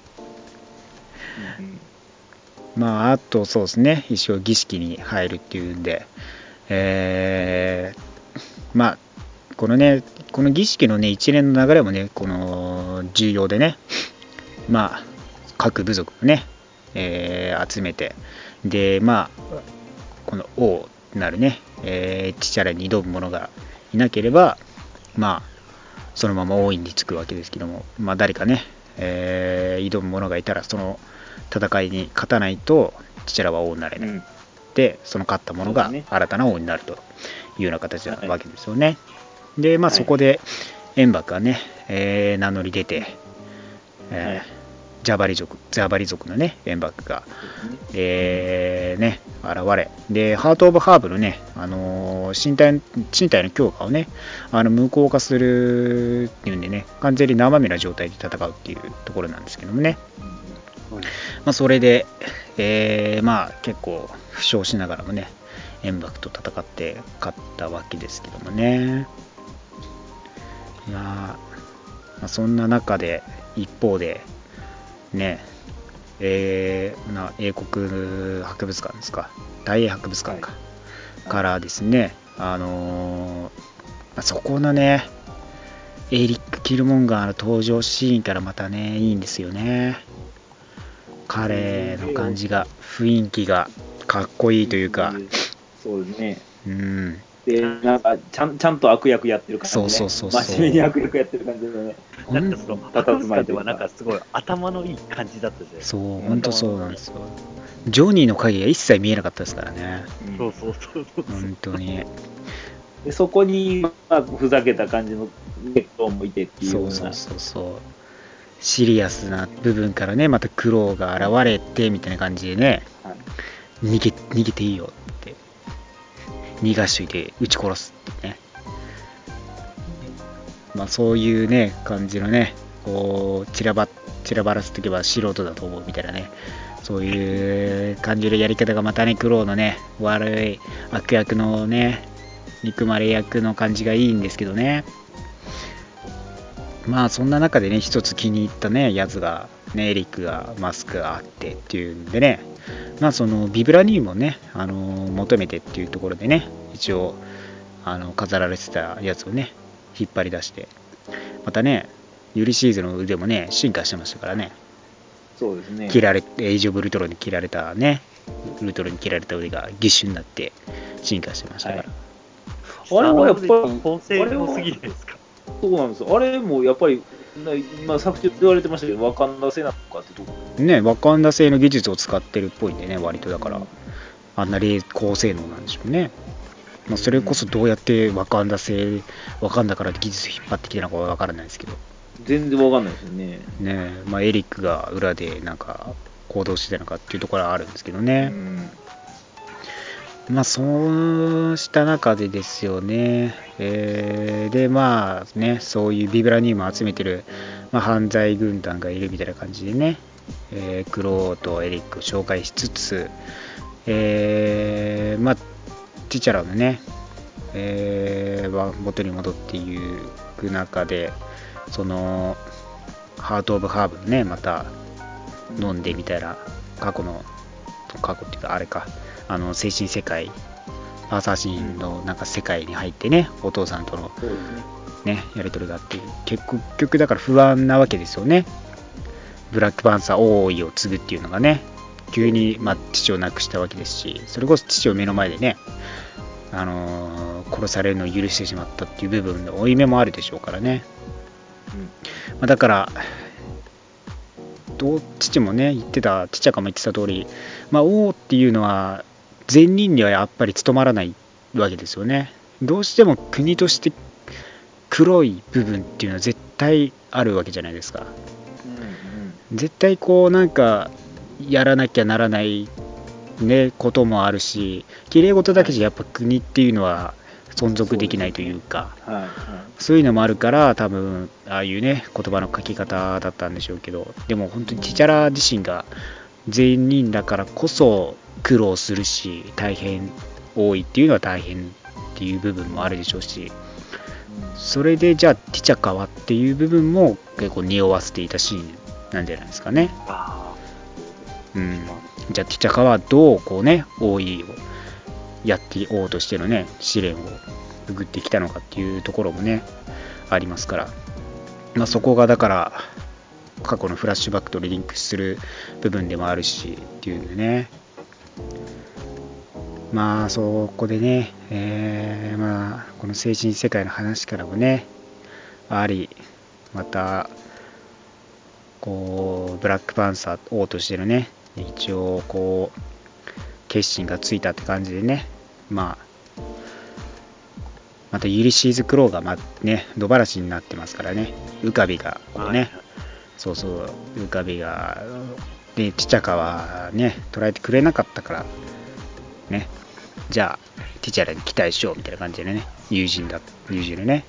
まあ、あとそうですね、一応儀式に入るっていうんで、えーまあ、このね、この儀式のね、一連の流れもね、この重要でね、まあ、各部族をね、えー集めて、で、まあ、この王なるね、えー、チチャラに挑む者がいなければ、まあ、そのまま王位につくわけですけども、まあ、誰かね、えー挑む者がいたら、その戦いに勝たないと、チチャラは王になれない。うん。で、その勝った者が新たな王になるというような形なはいわけですよね。で、まあ、はいそこで、円幕がね、えー名乗り出て、えーはいジャバリ族、ジャバリ族のね、円幕が、えーね、現れ、で、ハート・オブ・ハーブのね、あの身体身体の強化をね、あの無効化するっていうんでね、完全に生身な状態で戦うっていうところなんですけどもね、まあ、それで、えーまあ、結構負傷しながらもね、円幕と戦って勝ったわけですけどもね。いやまあ、そんな中で、一方で、ね、えーな英国博物館ですか、大英博物館か、からですね、あのーまあそこのね、エリック・キルモンガーの登場シーンからまたね、いいんですよね。彼の感じが、雰囲気がかっこいいというか、そうですね。うん、で、なんかちゃん、ちゃんと悪役やってる感じ、ね。そうそうそうそう真面目に悪役やってる感じでね。ほんなんかその、博物館ではなんかすごい頭のいい感じだったじゃないですか。そう、本当そうなんですよ。ジョニーの影が一切見えなかったですからね、うんそうそうそうそう。本当に。でそこに、まあ、ふざけた感じのネットもいてっていうような。そうそうそうそう。シリアスな部分からね、また苦労が現れてみたいな感じでね、はい逃げ逃げていいよって、逃がしといて撃ち殺すね。まあそういうね、感じのね、こう、散らば、散らばらせとけば素人だと思うみたいなね、そういう感じのやり方がまたね、苦労のね、悪い悪役のね、憎まれ役の感じがいいんですけどね。まあそんな中でね、一つ気に入ったね、やつが、ね、エリックがマスクがあってっていうんでね、まあそのビブラニウムをね、あの求めてっていうところでね、一応、あの飾られてたやつをね、引っ張り出して、またね、ユリシーズの腕もね、進化してましたからね、そうですね。切られエイジ・オブ・ウルトロンに切られたね、ウルトロンに切られた腕がギッシュになって進化してましたから、はいあれもやっぱり構成多すぎないですか？そうなんですよ。あれもやっぱり、な今、作中で言われてましたけど、ワカンダ製なのかってとこね、ワカンダ製の技術を使ってるっぽいんでね、割とだから、あんな冷高性能なんでしょうね。まあ、それこそどうやってワカンダ製、ワカンダから技術引っ張ってきたのかわからないですけど、全然わかんないですよね。ね、まあ、エリックが裏でなんか行動してたのかっていうところはあるんですけどうね。ん。まあ、そうした中でですよね、えーで、まあね、そういうビブラニウムを集めてる、まあ、犯罪軍団がいるみたいな感じでね、えークローとエリックを紹介しつつ、えーまあ、ティチャラのね、えー元に戻っていく中で、その、ハート・オブ・ハーブのね、また飲んでみたいな、過去の、過去っていうか、あれか、あの精神世界、アーサーシーンのなんか世界に入ってね、お父さんとのね。ね、やり取りがあって、結局だから不安なわけですよね。ブラックパンサー王位を継ぐっていうのがね、急に、まあ、父を亡くしたわけですし、それこそ父を目の前でね、あのー殺されるのを許してしまったっていう部分の負い目もあるでしょうからね。まあ、だから、どう父もね言ってた父かも言ってた通りまあ王っていうのは善人にはやっぱり務まらないわけですよね。どうしても国として黒い部分っていうのは絶対あるわけじゃないですか。絶対こうなんかやらなきゃならないねこともあるし綺麗事だけじゃやっぱ国っていうのは存続できないというかそういうのもあるから多分ああいうね言葉の書き方だったんでしょうけどでも本当にティチャラ自身が全人だからこそ苦労するし大変多いっていうのは大変っていう部分もあるでしょうしそれでじゃあティチャカワっていう部分も結構匂わせていたシーンなんじゃないですかね。あうん、じゃあティチャカはどうこうね王位をやって王としてのね試練をくぐってきたのかっていうところもねありますから、まあ、そこがだから過去のフラッシュバックとリンクする部分でもあるしっていうんでね。まあそこでね、えーまあこの精神世界の話からもねありまたこうブラックパンサー王としてのね一応こう決心がついたって感じでねまあまたユリシーズ・クローが、まね、野放しになってますからね浮かびがこうね、そうそう浮かびがでちちゃかはね捉えてくれなかったからね。じゃあティチャラに期待しようみたいな感じでね友人だ友人でね。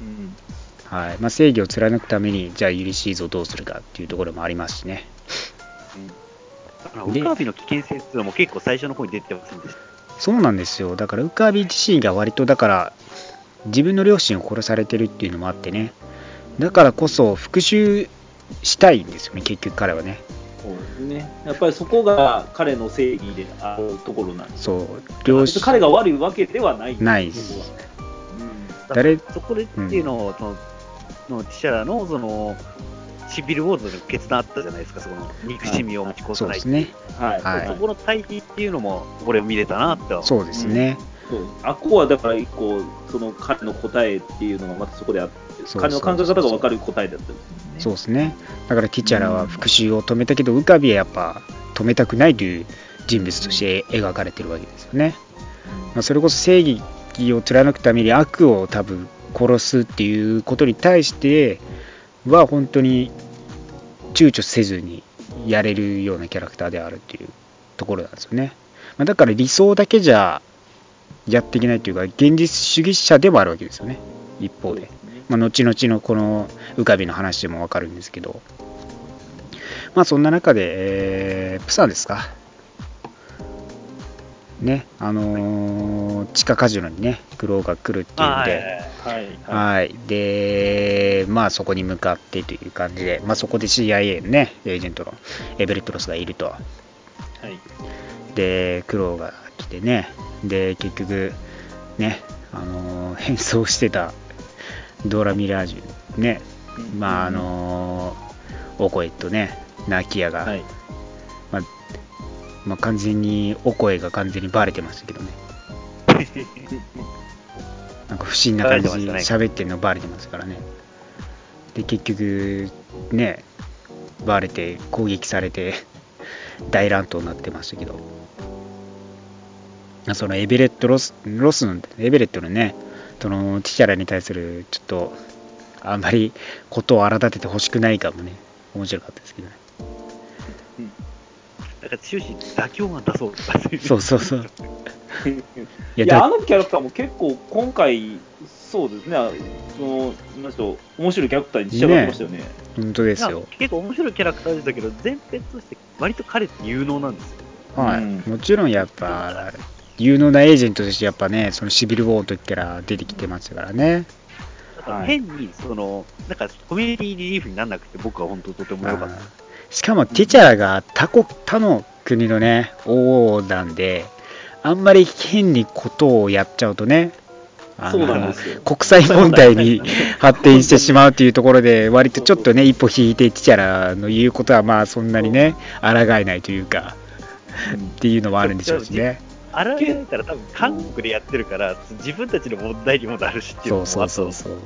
うんはい。まあ、正義を貫くためにじゃあユリシーズをどうするかっていうところもありますしね。だから、ウカビの危険性っていうのも結構最初の方に出てませんで。した。そうなんですよ。だからウカビ自身が割とだから自分の両親を殺されてるっていうのもあってね。だからこそ復讐したいんですよね結局彼はね。そうですね。やっぱりそこが彼の正義であるところなんです。そう。両親彼が悪いわけではない。ないそこは誰？そこでっていうのを、その、のティシャラの、その、シビルウォーズの決断あったじゃないですか、そこの憎しみを持ち越さないそうですね。うんはい。はい。そこの対比っていうのも、これ見れたなってはそうですね、そう。あっこはだから一個、その彼の答えっていうのがまたそこであって、彼の考え方が分かる答えだったんですよね。そうですね。だからティチャラは復讐を止めたけどウカビはやっぱ止めたくないという人物として描かれてるわけですよね、まあ、それこそ正義を貫くために悪を多分殺すっていうことに対しては本当に躊躇せずにやれるようなキャラクターであるっていうところなんですよね、まあ、だから理想だけじゃやっていけないというか現実主義者でもあるわけですよね。一方で、まあ、後々のこの浮かびの話でもわかるんですけど。まあそんな中で、えープサンですか。ね。あのー地下カジノにねクローが来るっていうんはいで、はい。はい、で、まあそこに向かってという感じで、まあそこで CIA のね、エージェントのエベレットロスがいると。はい。で、クローが来てね、で、結局、ね、あのー変装してたドーラ・ミラージュ、ね、まああのーオコエとね、ナキヤが、はい。まあ、まあ完全に、オコエが完全にバレてましたけどね。なんか不審な感じで喋ってるのバレてますからね。で、結局、ね、バレて攻撃されて大乱闘になってましたけど、そのエベレットロス、ロスの、エベレットのね、そのティチャラに対するちょっと、あんまりことを荒立ててほしくないかもね、面白かったですけどね。だから終始妥協が出そうとかそうそうそうそう。い いや、や、あだのキャラクターも結構今回、そうですね、その、なんでしょう、面白いキャラクターに仕上がってましたよね。本当ですよ。結構面白いキャラクターでしたけど、前編として割と彼って有能なんですよ。はい、うんもちろんやっぱ有能なエージェントとしてやっぱねそのシビルウォーの時から出てきてましたからね。変に、その、なんかコミュニティリリーフにならなくて、僕は本当とても良かった。うんしかもティチャラが他国他の国のね王なんであんまり変にことをやっちゃうとねそうなんですよ。国際問題に 発展してしまうというところで割とちょっとね一歩引いてティチャラの言うことはまあそんなにね抗えないというかっていうのもあるんでしょうしねあられたら多分韓国でやってるから、自分たちの問題にもなるしっていうのそもうそうそうそう。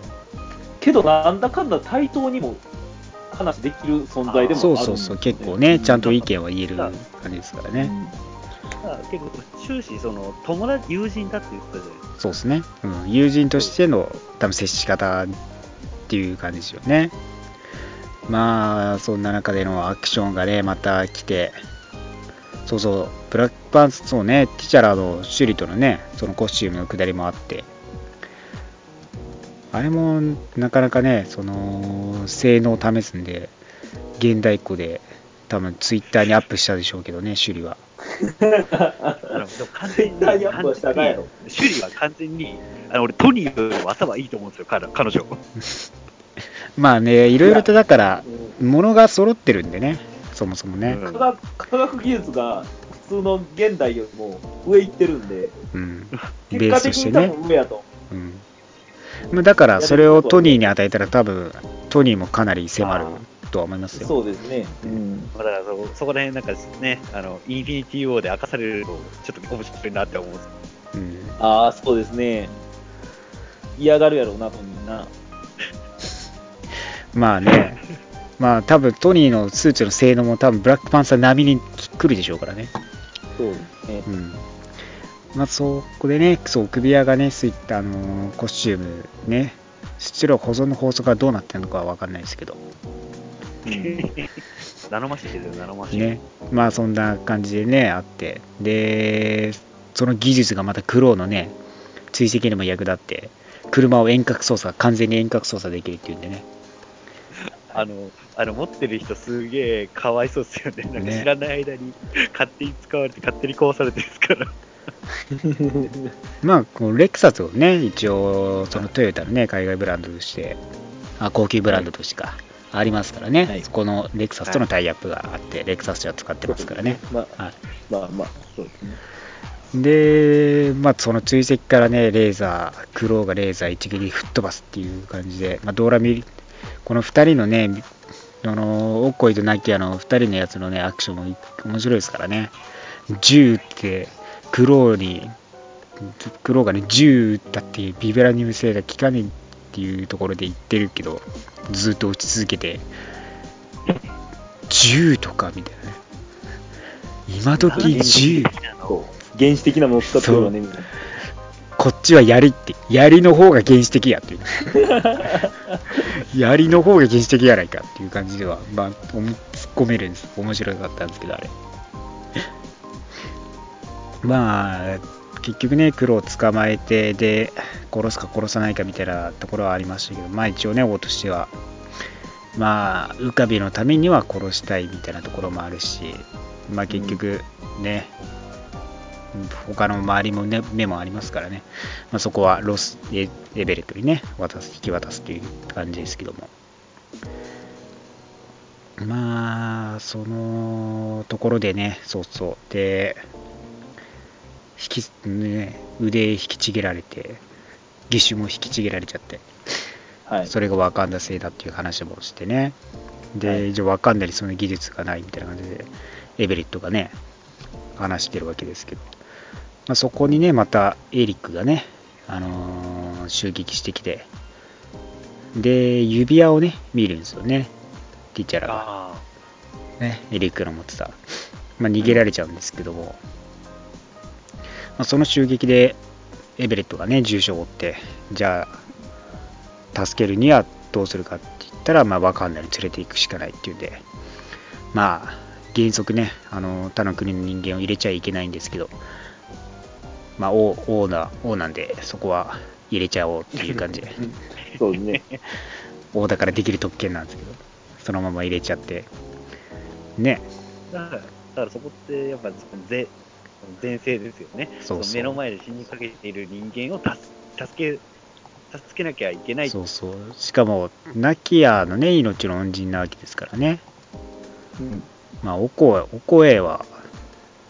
けど、なんだかんだ対等にも話できる存在でもあるんですよね。そうそうそう、結構ね、ちゃんと意見は言える感じですからね。だから結構終始その友達友人だって言ってたじゃないですか。そうですね、うん、友人としての多分接し方っていう感じですよね。まあ、そんな中でのアクションがね、また来て、そうそう、ブラックパンツ、そうね、ティチャラのシュリとのね、そのコスチュームのくだりもあって、あれもなかなかね、その性能を試すんで、現代っ子で、多分ツイッターにアップしたでしょうけどね、シュリは。完全に、絶対にアップはしたかいやろ完全に趣里は完全に、あの俺、トニーよりも頭いいと思うんですよ、彼彼女。まあね、いろいろとだから、物が揃ってるんでね、そもそもね。うん科学科学技術が普通の現代よりも上行ってるんで、うん。ベー結果的に多スとしてね。分上やと。うん。まあだから、それをトニーに与えたら多分、トニーもかなり迫るとは思いますよ。そうですね。うん。だからそ、そこら辺なんかね、あの、インフィニティ・ウォーで明かされると、ちょっと面白いなって思うんですうん。ああ、そうですね。嫌がるやろうな、とみんな。まあね、まあ多分トニーのスーツの性能も多分ブラックパンサー並みに来るでしょうからね。そうですね。うん。まあそこでね、そう、首輪がね、そういったあのーコスチュームね、質量保存の法則がどうなってるのかはわかんないですけど、ナノマシンですよ、ナノマシン。ね、まあそんな感じでね、あって、で、その技術がまたクローのね、追跡にも役立って、車を遠隔操作、完全に遠隔操作できるっていうんでね、あの、あの持ってる人すげえかわいそうですよね。なんか知らない間に勝手に使われて勝手に壊されてですから。まあ、このレクサスをね、一応、そのトヨタのね、海外ブランドとして、あ高級ブランドとしてか、ありますからね、はいそこのレクサスとのタイアップがあって、レクサス車使ってますからね。まあ、はいまあまあ、そうですね。で、まあ、その追跡からね、レーザー、クローがレーザー一撃吹っ飛ばすっていう感じで、まあ、ドーラミ、この2人のね、あのオッコイとナキアの2人のやつのね、アクションも面白いですからね、銃って、クローに、クローがね、銃撃ったっていうビブラニウム性が効かねえっていうところで言ってるけど、ずっと撃ち続けて、銃とかみたいなね。今時銃。原始的なものを使ってるわね、みんな。こっちは槍って、槍の方が原始的やっていう。槍の方が原始的やないかっていう感じでは、まあ、突っ込めるんです。面白かったんですけど、あれ。まあ、結局ね、黒を捕まえて、で、殺すか殺さないかみたいなところはありましたけど、まあ一応ね、王としては、まあ、浮かびのためには殺したいみたいなところもあるし、まあ結局ね、他の周りも、ね、目もありますからね、まあ、そこはロスエエベレットにね渡す引き渡すという感じですけども。まあそのところでねそうそう。で引き、ね、腕引きちぎられて義手も引きちぎられちゃって。はい。それがワカンダ製だっていう話もしてね。で、はい。じゃあワカンダにその技術がないみたいな感じで、エベレットがね、話してるわけですけど、まあ、そこにね、またエリックがね、あのー襲撃してきて、で、指輪をね、見るんですよね、ティチャラが。あね、エリックの持ってた、まあ、逃げられちゃうんですけども、まあ、その襲撃でエベレットがね重傷を負ってじゃあ助けるにはどうするかって言ったら、まあ、ワカンダに連れていくしかないっていうんで。まあ原則ねあの他の国の人間を入れちゃいけないんですけどまあ王王な王なんでそこは入れちゃおうっていう感じで そうね。王だからできる特権なんですけどそのまま入れちゃってねあ。だから、だからそこって、やっぱそのぜ前世ですよね。そうそうの目の前で死にかけている人間を助助け、助けなきゃいけない。そうそうしかもナキアのね命の恩人なわけですからねうん。まあおこお声は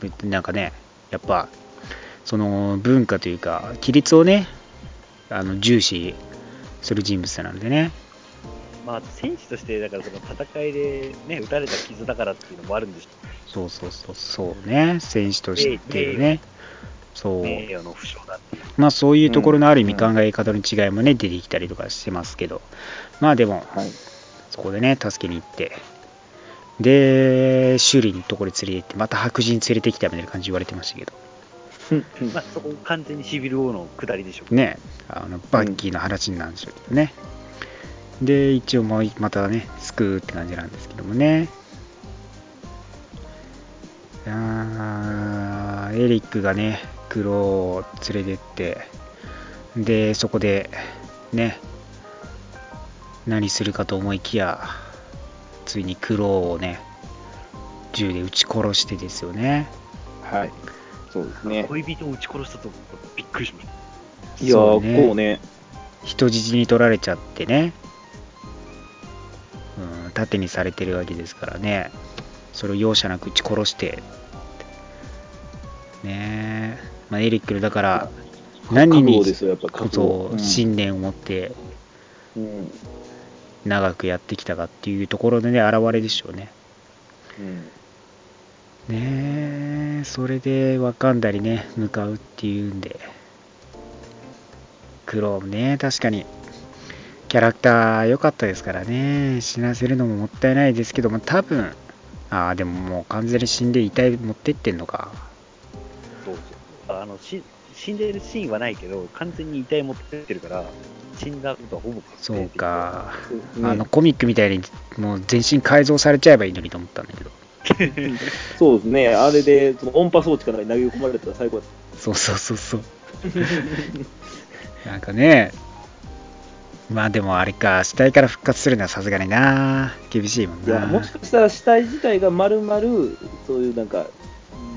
別になんかねやっぱその文化というか規律をねあの重視する人物なんでね。まあ、戦士として、だからその戦いでね、撃たれた傷だからっていうのもあるんでしょそうそうそうそうね。選手としてね。そう。まあそういうところのある意味うん。考え方の違いもね出てきたりとかしてますけど。まあでもはい。そこでね、助けに行って、で、修理のところに連れて行って、また白人連れてきたみたいな感じ言われてましたけど、まあ、そこ完全にシビル王の下りでしょう。ね、あのバッキーの話なんでしょうけどね。で、一応もうまたね、救うって感じなんですけどもね。あーエリックがね、クロを連れてって、で、そこで、ね、何するかと思いきや、ついにクロをね、銃で撃ち殺してですよね。はい。そうですね。恋人を撃ち殺したと思ってびっくりしました。いやそうー、こうね。人質に取られちゃってね、うん、盾にされてるわけですからね、それを容赦なく撃ち殺して、ねえ、まあ、エリックのだから、何にこ。そ信念を持って長くやってきたかっていうところでね、現れでしょうね。うんねえ、それでワカンダにね、向かうっていうんで、クロームね、確かに、キャラクター良かったですからね、死なせるのももったいないですけども、多分。ああ、でももう完全に死んで遺体持ってってんのか。そうそうあのし死んでるシーンはないけど、完全に遺体持ってってるから、死んだことはほぼ確定そうか。ね。あのコミックみたいにもう全身改造されちゃえばいいのにと思ったんだけど。そうですね、あれでその音波装置から投げ込まれたら最高だっそうそうそうそう。なんかね、まあでもあれか、死体から復活するのはさすがにな、厳しいもんな。もしかしたら死体自体が丸々、そういうなんか、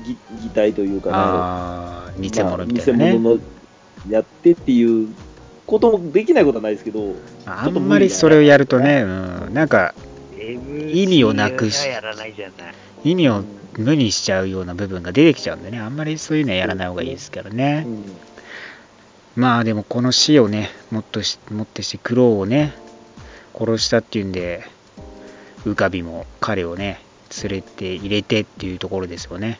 擬擬態というか、ああ、偽物みたいなまあね。偽物のやってっていうこともできないことはないですけど、あんまりそれをやるとね、うん、なんか意味をなくし。意味を無にしちゃうような部分が出てきちゃうんでね、あんまりそういうのはやらない方がいいですからね。うんまあでもこの死をね、もっとしもってしてクローをね、殺したっていうんで、ウカビも彼をね、連れて入れてっていうところですよね。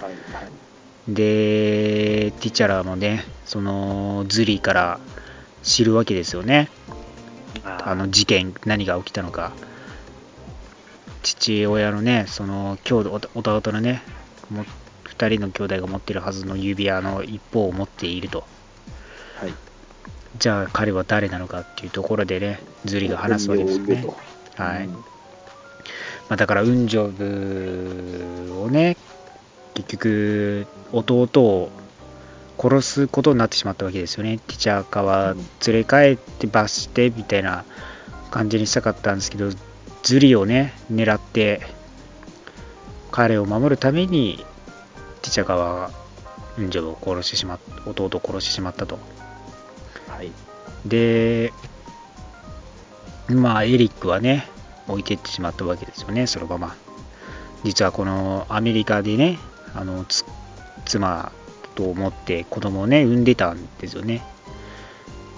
はいはいで、ティチャラもね、そのズリーから知るわけですよね。あの事件、何が起きたのか。父親のね、その兄弟弟のね、も2人の兄弟が持ってるはずの指輪の一方を持っていると。はいじゃあ彼は誰なのかっていうところでね、ズリが話すわけですよね。はい。まあ、だから、ウンジョブをね、結局、弟を殺すことになってしまったわけですよね。ティチャーカは連れ帰って罰してみたいな感じにしたかったんですけど、ズリをね、狙って、彼を守るために、ティチャーカはウンジョブを殺してしまっ弟を殺してしまったと。はいで、まあ、エリックはね、置いてってしまったわけですよね、そのまま。実はこのアメリカでね、あのつ妻と思って子供をね、産んでたんですよね。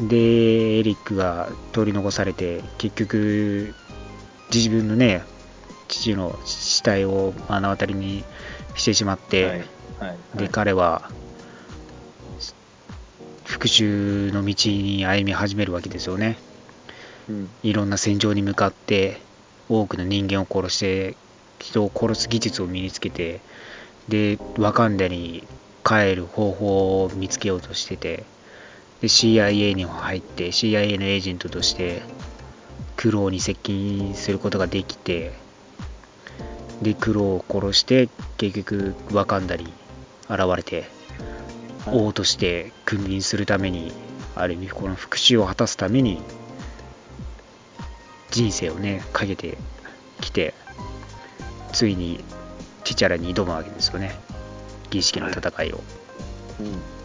で、エリックが取り残されて、結局、自分のね、父の死体を目の当たりにしてしまって、はいはいで、彼は、復讐の道に歩み始めるわけですよね。うんいろんな戦場に向かって、多くの人間を殺して、人を殺す技術を身につけて、で、ワカンダに帰る方法を見つけようとしてて、で、CIA にも入って、CIA のエージェントとして、クローに接近することができて、で、クローを殺して、結局、ワカンダに現れて、はい王として君臨するために、ある意味この復讐を果たすために、人生をね、かけてきて、ついにティチャラに挑むわけですよね。儀式の戦いを。うんあそ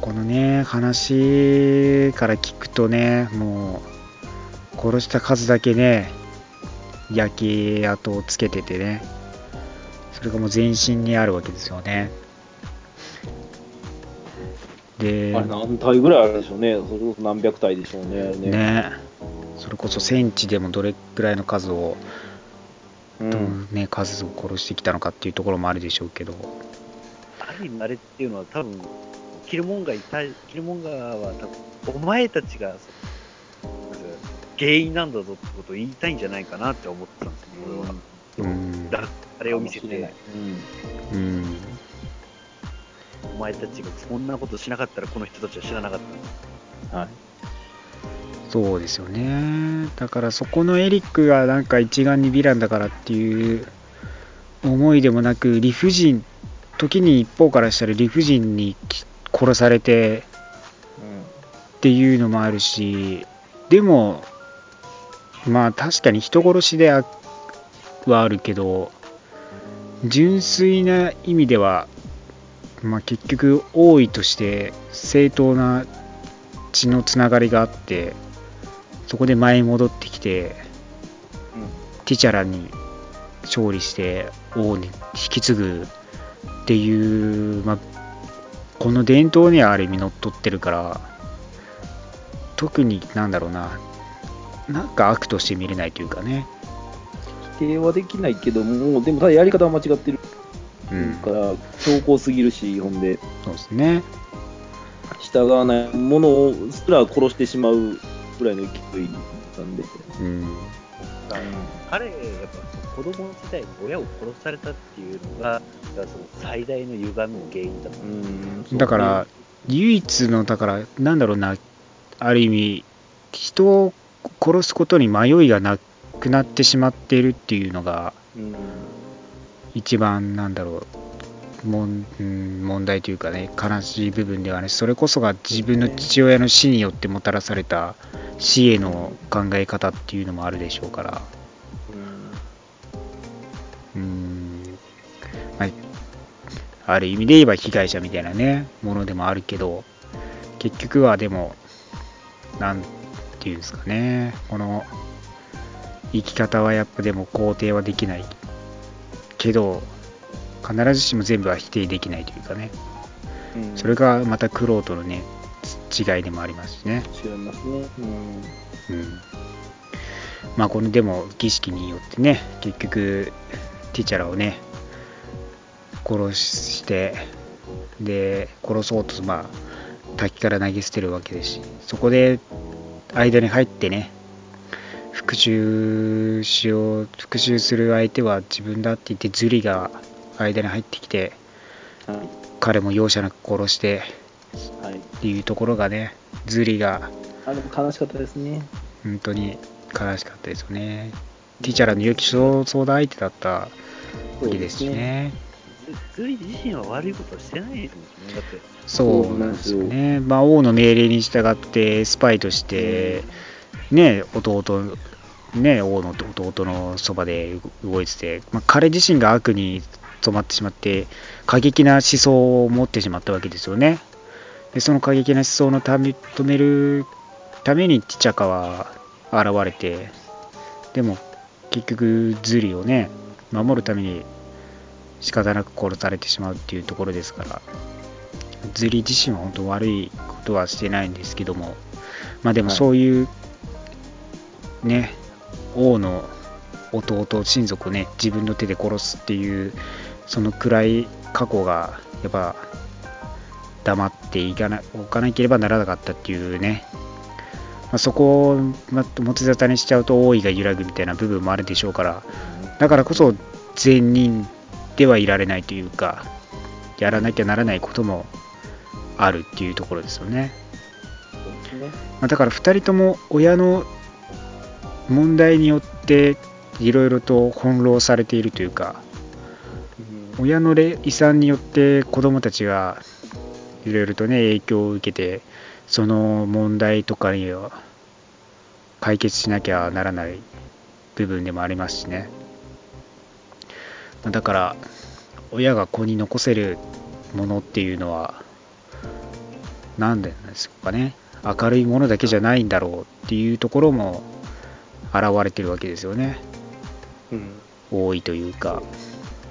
このね、話から聞くとね、もう、殺した数だけね、焼け跡をつけててね、それがもう全身にあるわけですよね。で、あれ何体ぐらいあるでしょうね、それこそ何百体でしょうね。ねね、それこそ戦地でもどれくらいの数を、うんね、数を殺してきたのかっていうところもあるでしょうけど、ある意味あれっていうのは多分、キルモンガーに対、キルモンガーは多分、お前たちが、原因なんだぞってことを言いたいんじゃないかなって思ってたんですよ、俺は。うんだあれを見せてうんうんお前たちがそんなことしなかったらこの人たちは知らなかった。はい。そうですよねだからそこのエリックがなんか一丸にヴィランだからっていう思いでもなく理不尽時に一方からしたら理不尽に殺されてっていうのもあるしでもまあ確かに人殺しではあるけど純粋な意味では、まあ、結局王位として正当な血のつながりがあってそこで前に戻ってきてティチャラに勝利して王に引き継ぐっていう、まあ、この伝統にはある意味のっとってるから特になんだろうななんか悪として見れないというかね。否定はできないけども、でもただやり方は間違ってるうんから、強硬すぎるし、ほんで、そうですね。従わないものすら殺してしまうぐらいの勢いなんで。うん。彼、やっぱ子供時代に親を殺されたっていうのが、その最大の歪みの原因だとう。思う。だから、唯一のだからなんだろうな。ある意味人を殺すことに迷いがなくなってしまっているっていうのがうん。一番なんだろう。もん問題というかね悲しい部分ではねそれこそが自分の父親の死によってもたらされた死への考え方っていうのもあるでしょうからうん、まあ、ある意味で言えば被害者みたいなねものでもあるけど結局はでもなんていうんですかね。この生き方はやっぱでも肯定はできないけど必ずしも全部は否定できないというかね。うん。それがまた苦労とのねつ違いでもありますしね。違いますね。うん。うん。まあこのでも儀式によってね結局ティチャラをね殺してで殺そうとまあ滝から投げ捨てるわけですしそこで間に入ってね復讐しよう復讐する相手は自分だって言ってズリが間に入ってきてはい彼も容赦なく殺してはい。っていうところがねズリがあでも悲しかったですね。本当に悲しかったですよね。ティチャラの良き相談相手だったわけですしね。ズリ自身は悪いことはしてないですもんね。だって、そうなんですよね。まあ、王の命令に従ってスパイとして、ね、弟、ね、王の弟のそばで動いてて、まあ、彼自身が悪に染まってしまって、過激な思想を持ってしまったわけですよね。でその過激な思想のため止めるためにティチャカは現れて、でも結局ズリをね、守るために仕方なく殺されてしまうっていうところですから、ズリ自身は本当悪いことはしてないんですけども、まあでもはい。そういう、ね、王の弟、親族をね、自分の手で殺すっていう、その暗い過去が、やっぱ、黙っていかなおかなければならなかったっていうね、まあ、そこを、まあ、持ち沙汰にしちゃうと王位が揺らぐみたいな部分もあるでしょうから、だからこそ善人ではいられないというか、やらなきゃならないこともあるっていうところですよね。まあ、だから2人とも親の問題によっていろいろと翻弄されているというか、親のれ遺産によって子供たちがいろいろとね影響を受けてその問題とかには解決しなきゃならない部分でもありますしね。まあだから親が子に残せるものっていうのは何でなんですかね。明るいものだけじゃないんだろうっていうところも現れてるわけですよね。うん。多いというか。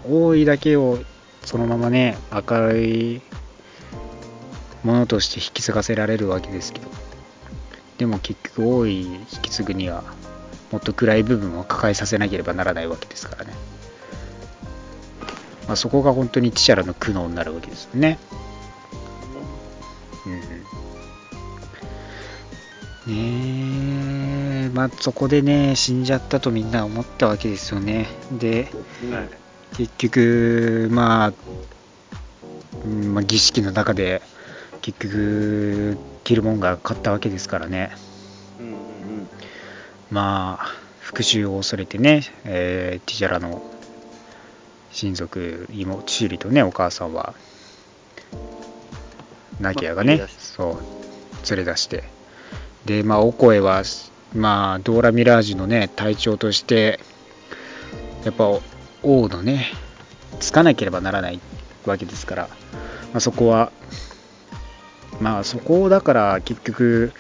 多いだけをそのままね明るいものとして引き継がせられるわけですけど。でも結局多い引き継ぐにはもっと暗い部分を抱えさせなければならないわけですからね、まあ、そこが本当にティシャラの苦悩になるわけですよね。うん。ねえ。まあ、そこでね、死んじゃったとみんな思ったわけですよね。で、はい。結局、まあ、うんまあ、儀式の中で、結局、キルモンガー勝ったわけですからね。うんうんうん。まあ、復讐を恐れてね、えーティジャラの親族、妹、シュリとね、お母さんは、ナキアがね、そう、連れ出して、で、まあ、オコエは、まあ、ドーラ・ミラージュのね、隊長として、やっぱ、王のね、つかなければならないわけですから、まあ、そこは、まあ、そこをだから、結局、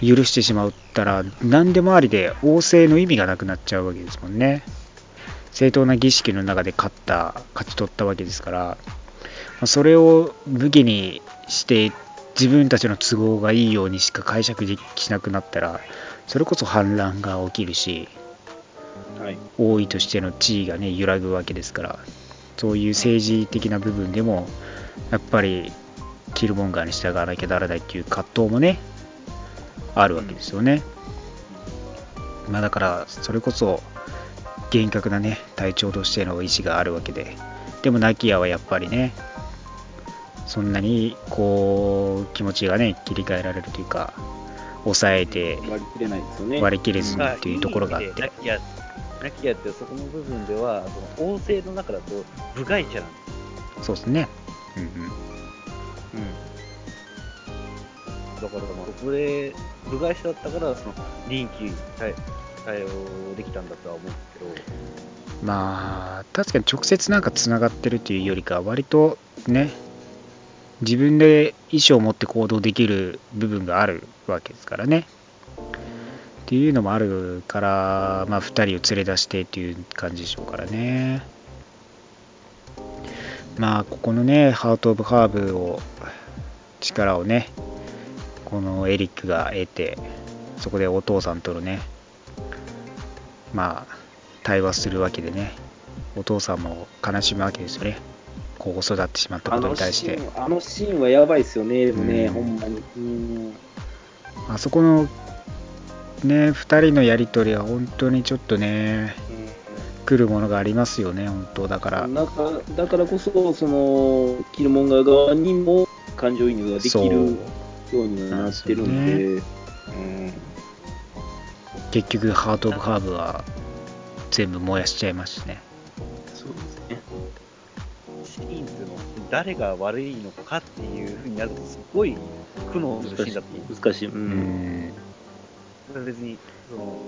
許してしまったら、何でもありで、王政の意味がなくなっちゃうわけですもんね。正当な儀式の中で勝った、勝ち取ったわけですから、まあそれを武器にして、自分たちの都合がいいようにしか解釈できなくなったら、それこそ反乱が起きるし、はい。王位としての地位がね、揺らぐわけですから、そういう政治的な部分でも、やっぱり、キルモンガーに従わなきゃならないっていう葛藤もね、あるわけですよね。まあだから、それこそ、厳格なね、隊長としての意思があるわけで、でもナキアはやっぱりね、そんなにこう気持ちがね切り替えられるというか抑えて割り切れないですよね。割り切れずにまあっていうところがあって、いい意味でナキア、ナキアってそこの部分では、その王政の中だと部外者なんです。そうですね。うんうんだから、まあ、そこで部外者だったから、その臨機対対応できたんだとは思うけど、まあ確かに直接なんかつながってるというよりか割とね自分で意思を持って行動できる部分があるわけですからね。っていうのもあるからまあ2人を連れ出してっていう感じでしょうからね。まあここのねハート・オブ・ハーブを力をねこのエリックが得てそこでお父さんとのねまあ対話するわけでねお父さんも悲しむわけですよね。こう育ってしまったことに対して。あのシーンはやばいですよね、でもね、うん。ほんまに。うん。あそこのね2人のやり取りは本当にちょっとね来るものがありますよね本当。だから。なんかだからこそ、その、キルモンガー側にも感情移入ができるようになってるんで、うん。結局ハート・オブ・ハーブは全部燃やしちゃいますしねそうですね。シーンっていうのは誰が悪いのかっていうふうになると、すごい苦悩するシーンだっていう。難しい。う。うん別に、その、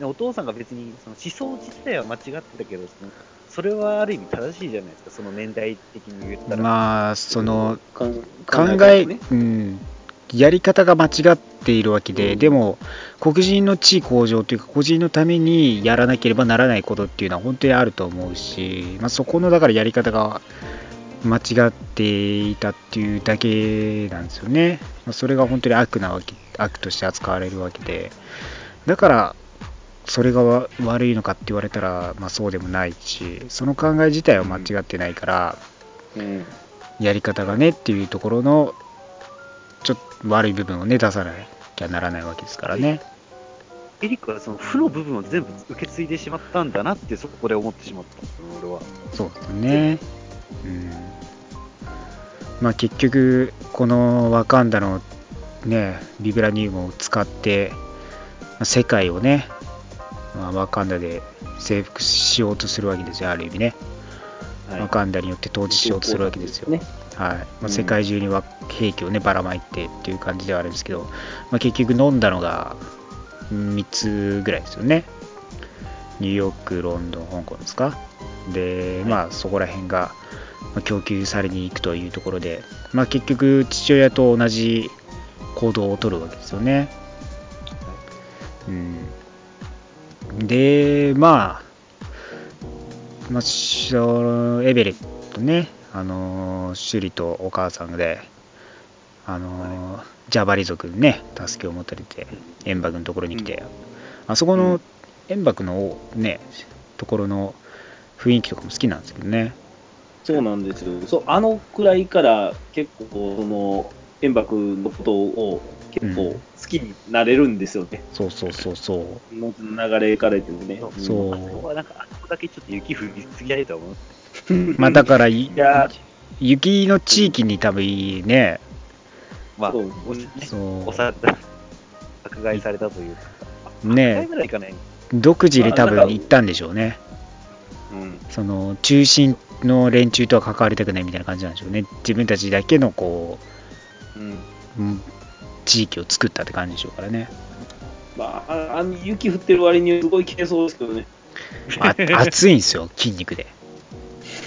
ねお父さんが別にその思想自体は間違ってたけど、そのそれはある意味正しいじゃないですか、その年代的に言ったら。まあその考え、ね。うん、やり方が間違っているわけで、でも黒人の地位向上というか黒人のためにやらなければならないことっていうのは本当にあると思うし、まあ、そこのだからやり方が間違っていたっていうだけなんですよね、まあ、それが本当に悪なわけ悪として扱われるわけで。だからそれがわ悪いのかって言われたら、まあ、そうでもないしその考え自体は間違ってないから、うん。やり方がねっていうところの悪い部分をね出さなきゃならないわけですからね。エリックはその負の部分を全部受け継いでしまったんだなって、そこで思ってしまった俺は。そうですね。うん。まあ結局このワカンダのねビブラニウムを使ってまあ世界をね、まあ、ワカンダで征服しようとするわけですよある意味ね。はいワカンダによって統治しようとするわけですよ。ね。はい。まあ、うん。世界中には兵器をねばらまいてっていう感じではあるんですけど、まあ、結局飲んだのが3つぐらいですよね。ニューヨークロンドン香港ですか？でまあそこら辺がまあ供給されに行くというところで、まあ、結局父親と同じ行動を取るわけですよね、うん、でまあ、まあ、エベレットねあのーシュリとお母さんで、あのージャバリ族にね、助けを求めて、円幕のところに来て、あそこの円幕のね、ところの雰囲気とかも好きなんですけどね。そうなんですよ。そう、あのくらいから結構、その、円幕のことを結構好きになれるんですよね。そうそうそうそう。後の流れから言ってもね。そうあそこはなんか、あそこだけちょっと雪降りすぎないと思う。まあだからいいや雪の地域に多分いいね、まあ、そうおね、そうおさ迫害されたというか。1回ねぐらいかね。独自で多分行ったんでしょうね。うん。その中心の連中とは関わりたくないみたいな感じなんでしょうね。自分たちだけのこうん。う、うん地域を作ったって感じでしょうからね。まあ、ああの雪降ってる割にすごい軽装ですけどね。あ熱いんですよ、筋肉で。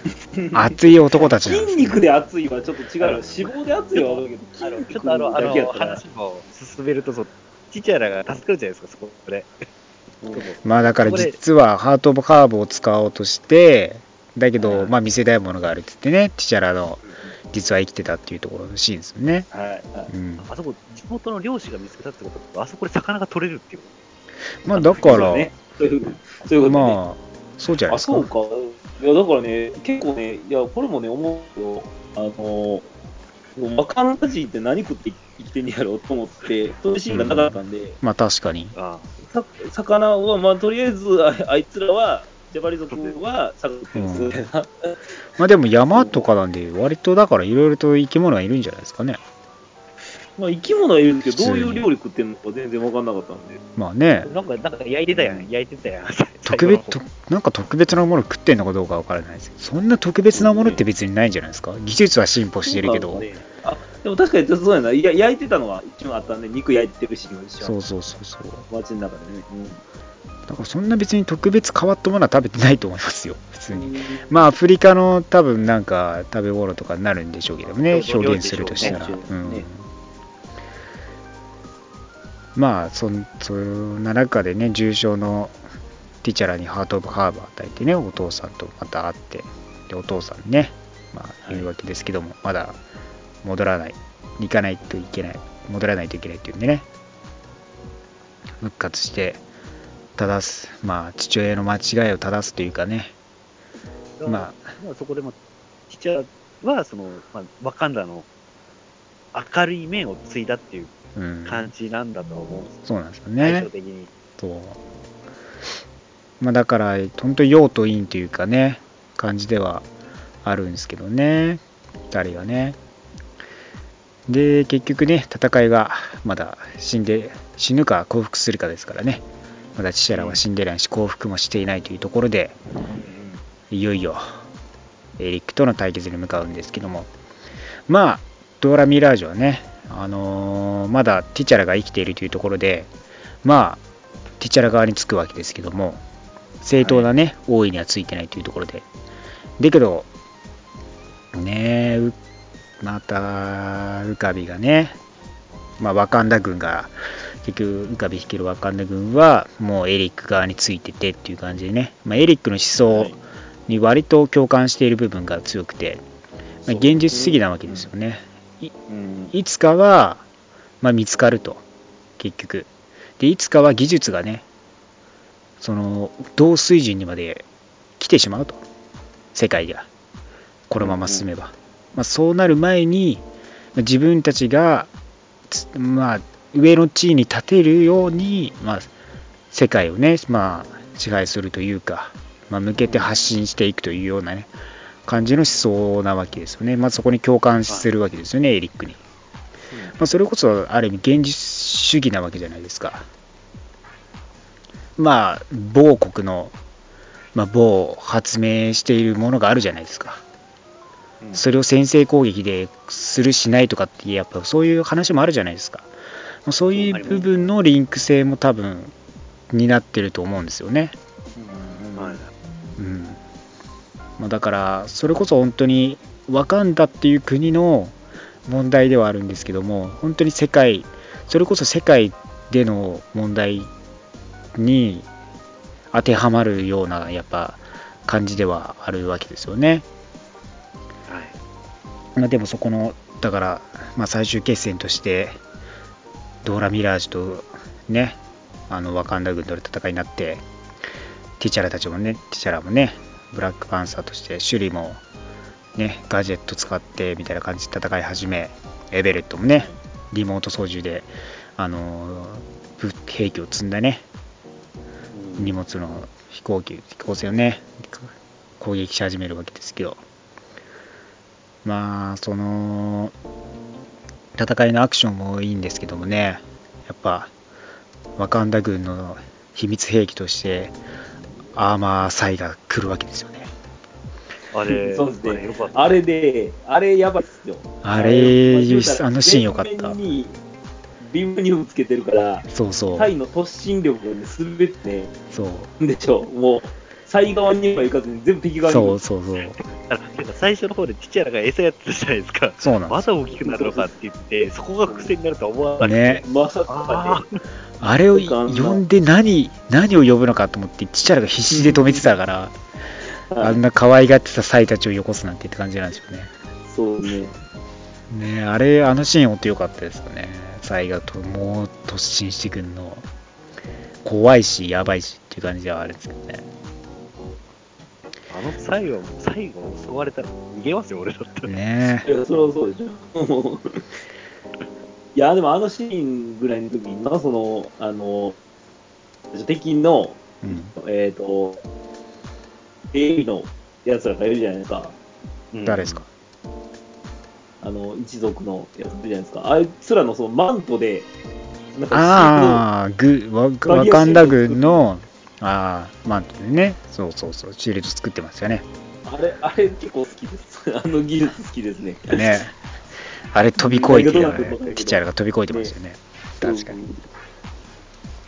熱い男たちなんです筋肉で熱いはちょっと違うよ。脂肪で熱いはわかるけど、あの、筋ちょっとあの、あやったら話を進めると、そう、チチャラが助かるじゃないですか、そこで。まあだから実はハート・オブ・カーブを使おうとして、だけど、うんまあ見せたいものがあるって言ってね、ティチャラの実は生きてたっていうところのシーンですよね。はい。はいうん、あそこ、地元の漁師が見つけたってことは、あそこで魚が取れるっていうこまあだから、ね、そういうそういうことね。まあ、そうじゃないあ、ですか。そうか。いや、だからね、結構ね、いや、これもね、思うよ。あの、ワカンダ人って何食って生きてんやろうと思って、そういうシーンがなかったんで、まあ確かに。魚は、まあ、とりあえずあ、あいつらは、ジャバリ族は魚食ってるんですよね。まあでも山とかなんで、割とだからいろいろと生き物がいるんじゃないですかね。まあ、生き物はいるけど、どういう料理食ってるのか全然わかんなかったんで。まあねあ。、なんか、なんか焼いてたやん、焼いてたやん。特別、となんか特別なもの食ってんのかどうかわからないですけど、そんな特別なものって別にないんじゃないですか？技術は進歩してるけどねあ、でも確かにそうやな。いや焼いてたのは一瞬あったんで、肉焼いてるシーンが一瞬あっそうそうそうそう。た街の中でね。だからそんな別に特別変わったものは食べてないと思いますよ、普通に。うんまあアフリカの多分なんか食べ物とかになるんでしょうけどね、表現するとしたら。うねうんねまあそん、そんな中でね、重症のティチャラにハート・オブ・ハーブを与えてね、お父さんとまた会って、でお父さんにね、まあ、はい言うわけですけども、まだ戻らない、行かないといけない、戻らないといけないっていうんでね、復活して、正す、まあ、父親の間違いを正すというかね、ままあ、そこでも、チチャラは、その、まあ、ワカンダの明るい面を継いだっていううん、感じなんだと思うんですよ、そうなんですよ対ね照。的に。そう。まあだから、本当陽と陰というかね、感じではあるんですけどね、二人がね。で、結局ね、戦いがまだ死んで、死ぬか降伏するかですからね、まだチシャラは死んでないし、降伏もしていないというところで、いよいよエリックとの対決に向かうんですけども、まあ、ドーラ・ミラージュはね、あのーまだティチャラが生きているというところで、まあ、ティチャラ側につくわけですけども、正当なね、王位にはついてないというところで。だけど、ねまた、ウカビがね、まあ、ワカンダ軍が、結局、ウカビ率いるワカンダ軍は、もうエリック側についててっていう感じでね、まあ、エリックの思想に割と共感している部分が強くて、まあ、現実主義なわけですよね。うんいつかは、まあ、見つかると、結局。で、いつかは技術がね、その、同水準にまで来てしまうと。世界が。このまま進めば。まあ、そうなる前に、まあ自分たちが、つまあ、上の地位に立てるように、まあ、世界をね、まあ、支配するというか、まあ、向けて発信していくというようなね、感じの思想なわけですよね。まあ、そこに共感するわけですよね、エリックに。まあ、それこそある意味現実主義なわけじゃないですか。まあ、某国の、まあ、某発明しているものがあるじゃないですか。うんそれを先制攻撃でするしないとかって、やっぱそういう話もあるじゃないですか。まあそういう部分のリンク性も多分担ってると思うんですよね。はいうんまあ、だから、それこそ本当にワカンダっていう国の問題ではあるんですけども、本当に世界、それこそ世界での問題に当てはまるような、やっぱ感じではあるわけですよね。はい。まあ、でもそこの、だから、まあ、最終決戦として、ドーラ・ミラージュとね、あのワカンダ軍との戦いになって、ティチャラたちもね、ティチャラもね、ブラックパンサーとして、シュリもね、ガジェット使ってみたいな感じで戦い始め、エベレットもね、リモート操縦で、あの武兵器を積んだね荷物の飛行機飛行船をね攻撃し始めるわけですけど。まあその戦いのアクションもいいんですけどもねやっぱワカンダ軍の秘密兵器としてアーマーサイが来るわけですよねあれ、そうですねあれで、あれやばいっすよ。あれあのシーンよかった全面にビームニウムつけてるから、そうそうタイの突進力がね、すべてそうね、でしょ。もう、サイ側には行かずに全部敵側に。そうそうそう。か最初の方でティチャラが餌やってたじゃないですか。そうなんでまだ大きくなるのかって言って、そこが伏線になるとは思わなくて。ね。まさか。ね。あれを呼んで何何を呼ぶのかと思ってチチャラが必死で止めてたから、あんな可愛がってたサイたちをよこすなんてって感じなんですよね。そうね。ねあれあのシーン本当良かったですよね。サイがともう突進してくんの。怖いしやばいしっていう感じではあるんですけどねあの最後、最後襲われたら逃げますよ、俺だったら。ねいや、それはそうでしょ。いや、でもあのシーンぐらいの時にな、その、あの、敵の、うんえっ、と、A のやつらがいるじゃないですか。うん誰ですか？あの、一族のやついるじゃないですか。あいつらのそのマントで、なんかああグワワカンダ軍のああマントでね。そうそうそう。シールド作ってますよね。あれ、あれ結構好きです。あの技術好きですね。ね。あれ飛び越えてるのかティチャラが飛び越えてましたよね。確かに。うん。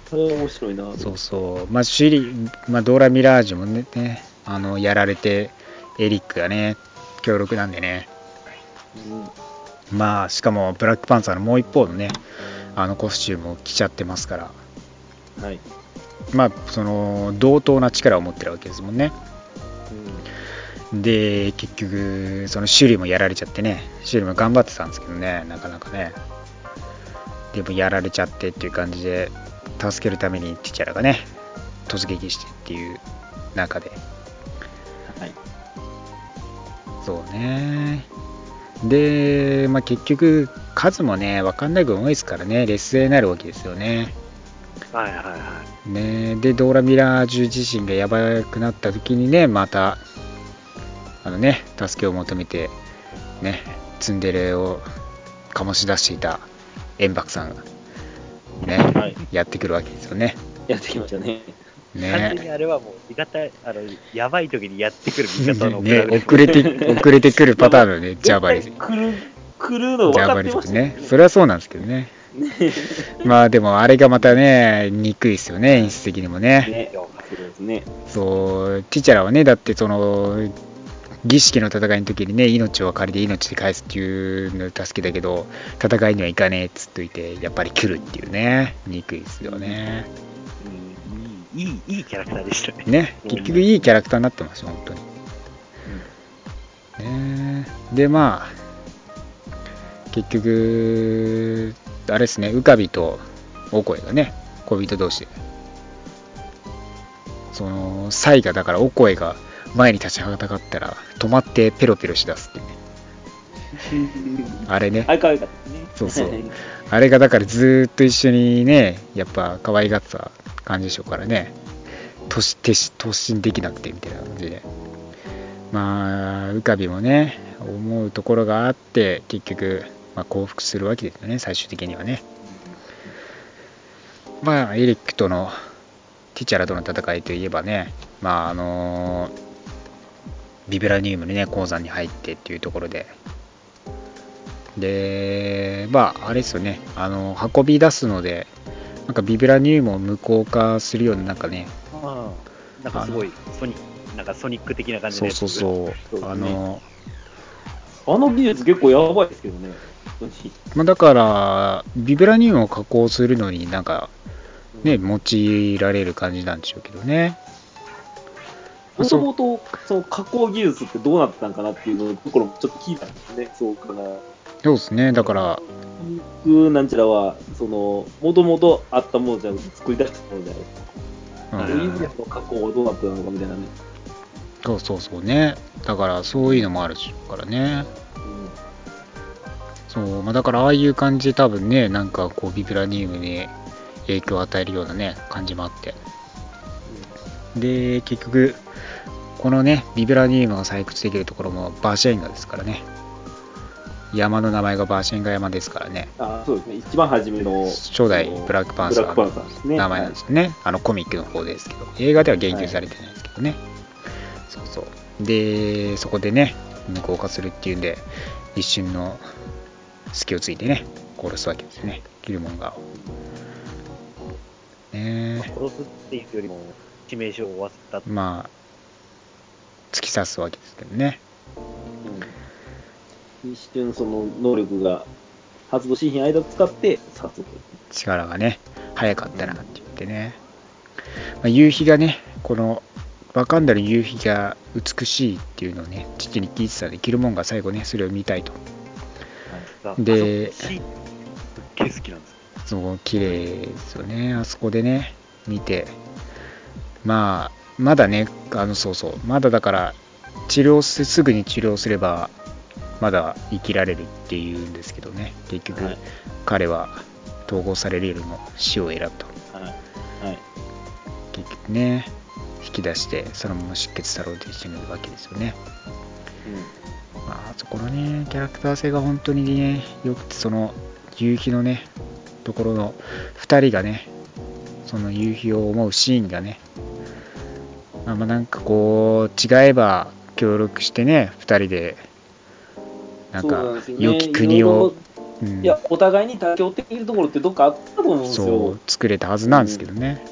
それは面白いな。そうそう、まあ、シリ、まあ、ドーラ・ミラージュもね、ね。あのやられて、エリックがね、強力なんでね、うん。まあ、しかもブラックパンサーのもう一方のね、あのコスチュームを着ちゃってますから、はい。まあ、その同等な力を持ってるわけですもんね。で、結局、そのシュリもやられちゃってね、シュリも頑張ってたんですけどね、なかなかね。でもやられちゃってっていう感じで、助けるためにティチャラがね、突撃してっていう中で、はい。そうね。で、まあ、結局、数もね、わかんない分多いですからね、劣勢になるわけですよね。はいはいはい。ねで、ドーラ・ミラージュ自身がやばくなった時にね、また、あのね、助けを求めて、ね、ツンデレを醸し出していた円楽さんが、ね、はい。やってくるわけですよね。やってきましたね。完全にねあれはもう、味方、あの、やばい時にやってくる味方の ね遅れて、遅れてくるパターンのね、ジャーバリ絶対来る、来るの分かってましたよ。それはそうなんですけどね。まあでもあれがまたね、憎いですよね、演出的にもね。ね。そうティチャラはね、だってその、儀式の戦いの時にね、命を借りて命で返すっていうの助けだけど、戦いには行かねえっつっといて、やっぱり来るっていうね、憎いですよね。いい、いい、いいキャラクターでしたね。ね、結局いいキャラクターになってますよ、本当に。ねで、まあ、結局、あれですね、ウカビとオコエがね、恋人同士で、その、サイが、だからオコエが前に立ちはだかったら、止まってペロペロしだすって ね。あれねあ、れ可愛かったね。そうそうあれがだからずーっと一緒にね、やっぱ可愛がってた感じでしょうからね、突進できなくてみたいな感じで。まあ、浮かびもね、思うところがあって、結局、まあ、降伏するわけですよね、最終的にはね。まあ、エリックとの、ティチャラとの戦いといえばね、まあ、あのビブラニウムのね、鉱山に入ってっていうところで、で、まあ、あれですよね、あの、運び出すので、なんかビブラニウムを無効化するような、なんかね、ああなんかすごい、ソニック、なんかソニック的な感じそうのやつそうそう、そうですねあの、あの技術結構やばいですけどね。まあ、だから、ビブラニウムを加工するのになんか、ね、用いられる感じなんでしょうけどね。もともと、その加工技術ってどうなってたんかなっていうのところもちょっと聞いたんですね。そうかな。そうですね、だから、僕なんちゃらは、その、もともとあったものじゃなくて作り出したものじゃないですか。うんそういう意味でその加工はどうなってたのかみたいなね。そうそうそうね、だからそういうのもあるでしょうからね。うんそう、まあ、だからああいう感じで多分ね、なんかこうビブラニウムに影響を与えるようなね、感じもあって。で、結局、このね、ビブラニウムが採掘できるところもバーシェンガですからね。山の名前がバーシェンガ山ですからね。あそうですね、一番初めの初代ブラックパンサー。の名前なんですよね。あのコミックの方ですけど、映画では言及されてないですけどね。そうそう。で、そこでね、無効化するっていうんで、一瞬の隙をついてね、殺すわけですよね、キルモンガーを。ね殺すっていうよりも、致命傷を負わせたえまあ、突き刺すわけですけどね。うん一瞬その能力が発動しひん間使って殺す。力がね、早かったなって言ってね。まあ、夕日がね、この、ワカンダの夕日が美しいっていうのをね、父に聞いてたんで、キルモンが最後ね、それを見たいと。であそこシーンすっげえ好きなんですよ。そう、綺麗ですよね、あそこでね、見て。まあ、まだね、あの、そうそう、まだだから、治療す、すぐに治療すれば、まだ生きられるっていうんですけどね、結局、はい彼は統合されるよりも死を選ぶと。はい。はい。結局ね、引き出して、そのまま出血さろうとしてるわけですよね。まあ、そこのね、キャラクター性が本当にね、よくて、その、夕日のね、ところの2人がね、その夕日を思うシーンがね、まあ、まあなんかこう、違えば協力してね、2人で、なんか良き国を、うんいや、お互いに妥協できるところってどっかあったと思うんですよ。そう、作れたはずなんですけどね。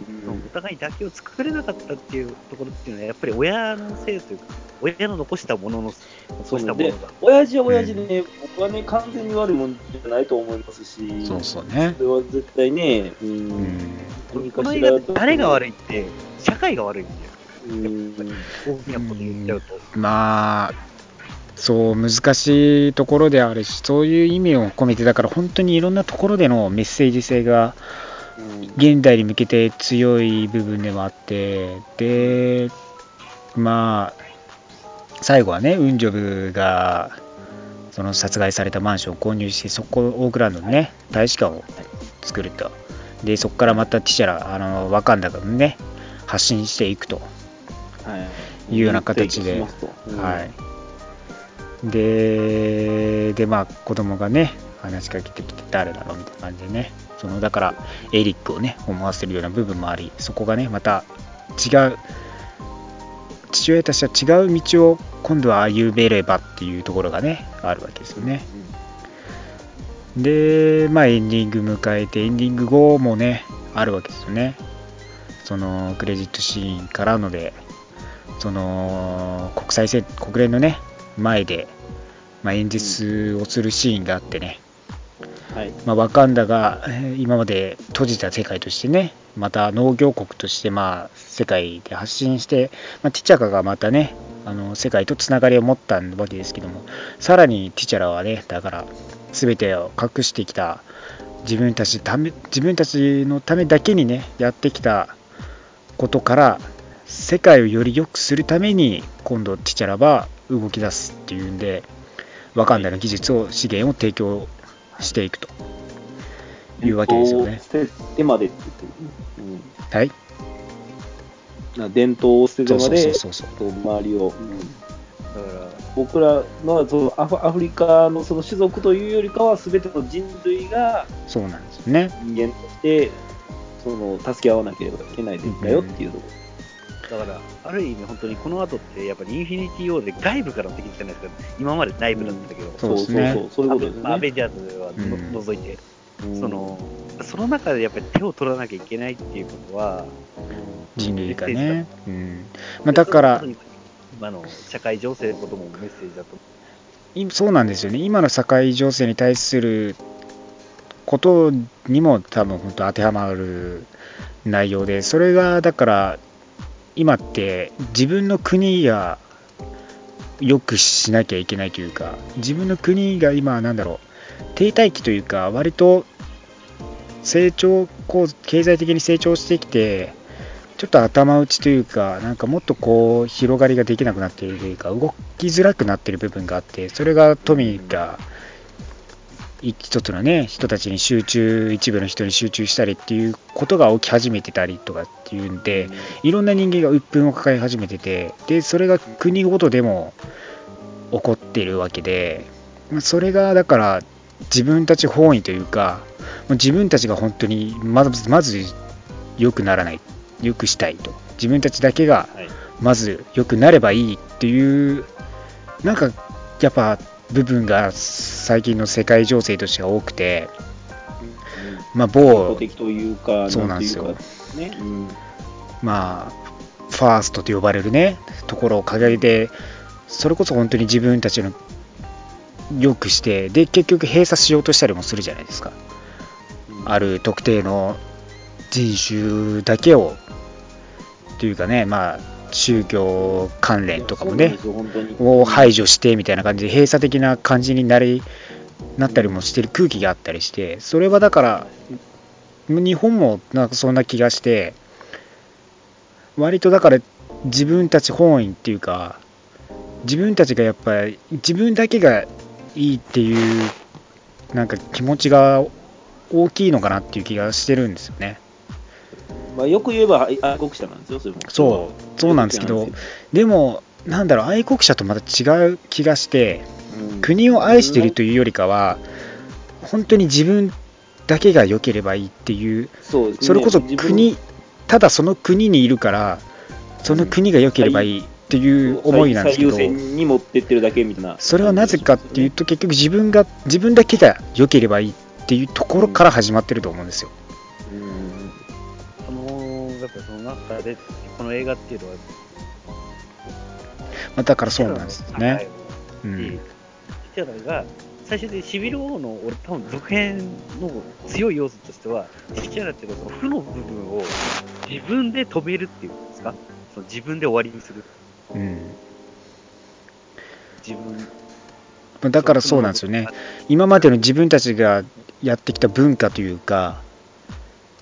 うんお互い妥協を作れなかったっていうところっていうのは、やっぱり親のせいというか、親の残したものの、残したもでのが。親父は親父でね、僕はね、完全に悪いもんじゃないと思いますし、そうそうねそ。れは絶対ね、う、うんん。何この映画で誰が悪いって、社会が悪いんだよ。うん大きなこと言っちゃうと。まあ、そう、難しいところであるし、そういう意味を込めて、だから本当にいろんなところでのメッセージ性が、現代に向けて強い部分でもあって、で、まあ、最後はね、ウンジョブが、その殺害されたマンションを購入して、そこ、オークランドのね、大使館を作ると。で、そこからまたティシャラ、あの、ワカンダがね、発信していくと。はい、いうような形ではい。で、で、まあ、子供がね、話しかけてきて誰だろうみたいな感じでね、その、だから、エリックをね、思わせるような部分もあり、そこがね、また違う、父親たちは違う道を今度は歩めればっていうところがね、あるわけですよね。で、まあ、エンディング迎えて、エンディング後もね、あるわけですよね。その、クレジットシーンからので、その、国際、国連のね、前で、まあ、演説をするシーンがあってね、はい、まあ、ワカンダが今まで閉じた世界としてね、また農業国として、まあ、世界で発信して、まあ、ティチャカがまたね、あの世界とつながりを持ったわけですけども、さらにティチャラはね、だから、すべてを隠してきた自分たちため、自分たちのためだけにね、やってきたことから、世界をより良くするために、今度、ティチャラは動き出すっていうんで、ワカンダの技術を、資源を提供していくというわけですよね。捨ててまでって言ってるねはい。うんな伝統を捨ててまで、そうそうそう。こう周りを、うんだから、僕らのそのアフアフリカのその種族というよりかは、すべての人類がそうなんですよね。人間として、その助け合わなければいけないんだよっていうとこだから、ある意味本当にこの後って、やっぱりインフィニティ・ウォーで外部からの敵じゃないですか。今まで内部だったけど、そうそうそう、そういうことでアベね。ンジャーズはのうん除いて、うんその、その中でやっぱり手を取らなきゃいけないっていうことは、人類がね。うん。まあ、だから、今の社会情勢のこともメッセージだといそうなんですよね。今の社会情勢に対することにも多分本当当てはまる内容で、それがだから今って自分の国が良くしなきゃいけないというか、自分の国が今なんだろう、停滞期というか、割と成長こう経済的に成長してきて、ちょっと頭打ちというか、なんかもっとこう広がりができなくなっているというか、動きづらくなっている部分があって、それが富が一つのね人たちに集中一部の人に集中したりっていうことが起き始めてたりとかっていうんでいろんな人間が鬱憤を抱え始めててでそれが国ごとでも起こっているわけでそれがだから自分たち本位というか自分たちが本当にまずまず良くならない良くしたいと自分たちだけがはい。まず良くなればいいっていうなんかやっぱ部分が最近の世界情勢としては多くてまあ法某的というか、そうなんですよ。ね。うん。まあファーストと呼ばれるねところを掲げてそれこそ本当に自分たちの良くしてで結局閉鎖しようとしたりもするじゃないですか。ある特定の人種だけをというかねまあ宗教関連とかもねを排除してみたいな感じで閉鎖的な感じになりなったりもしてる空気があったりしてそれはだから日本もなんかそんな気がして割とだから自分たち本位っていうか自分たちがやっぱり自分だけがいいっていうなんか気持ちが大きいのかなっていう気がしてるんですよね。まあ、よく言えば愛愛国者なんですよ、それも。そうそうなんですけどでもなんだろう愛国者とまた違う気がしてうん国を愛しているというよりかは本当に自分だけが良ければいいっていうそねそれこそ国ただその国にいるからその国が良ければいいっていう思いなんですけどに持ってってるだけみたいな。それはなぜかっていうと結局自分が自分だけが良ければいいっていうところから始まってると思うんですよ。うんっぱその中で、この映画っていうのは、まあだからそうなんですね。ううんん、ティチャラが、最初でシビル王の、俺多分続編の強い要素としては、ティチャラっていうのはその負の部分を自分で止めるっていうんですかその自分で終わりにする。うん自分。まあだからそうなんですよね。今までの自分たちがやってきた文化というか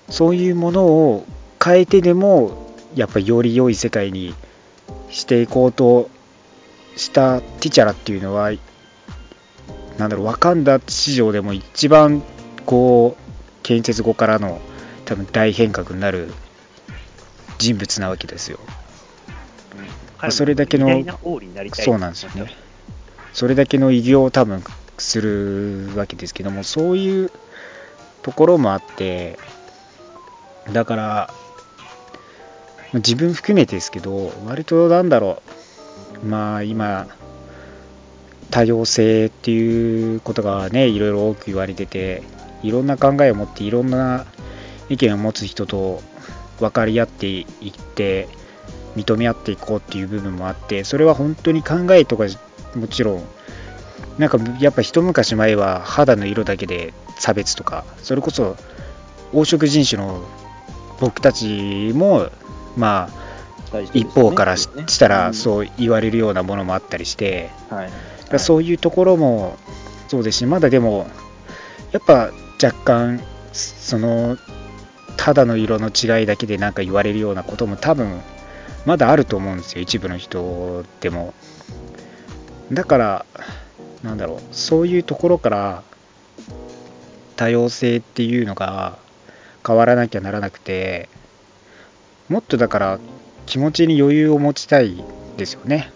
そういうものを変えてでもやっぱりより良い世界にしていこうとしたティチャラっていうのはなんだろうワカンダ史上でも一番こう建設後からの多分大変革になる人物なわけですよ。それだけのそうなんですよね。それだけの偉業を多分するわけですけども、そういうところもあって、だから、まあ自分含めてですけど、割となんだろう、まあ今、多様性っていうことがね、いろいろ多く言われてて、いろんな考えを持って、いろんな意見を持つ人と分かり合っていって、認め合っていこうっていう部分もあってそれは本当に考えとかもちろんなんかやっぱ一昔前は肌の色だけで差別とかそれこそ黄色人種の僕たちもまあ一方からししたらうん。そう言われるようなものもあったりしてはい。だからそういうところもそうですしまだでもやっぱ若干その肌の色の違いだけでなんか言われるようなことも多分まだあると思うんですよ。一部の人でも。だからなんだろう。そういうところから多様性っていうのが変わらなきゃならなくてもっとだから気持ちに余裕を持ちたいですよね。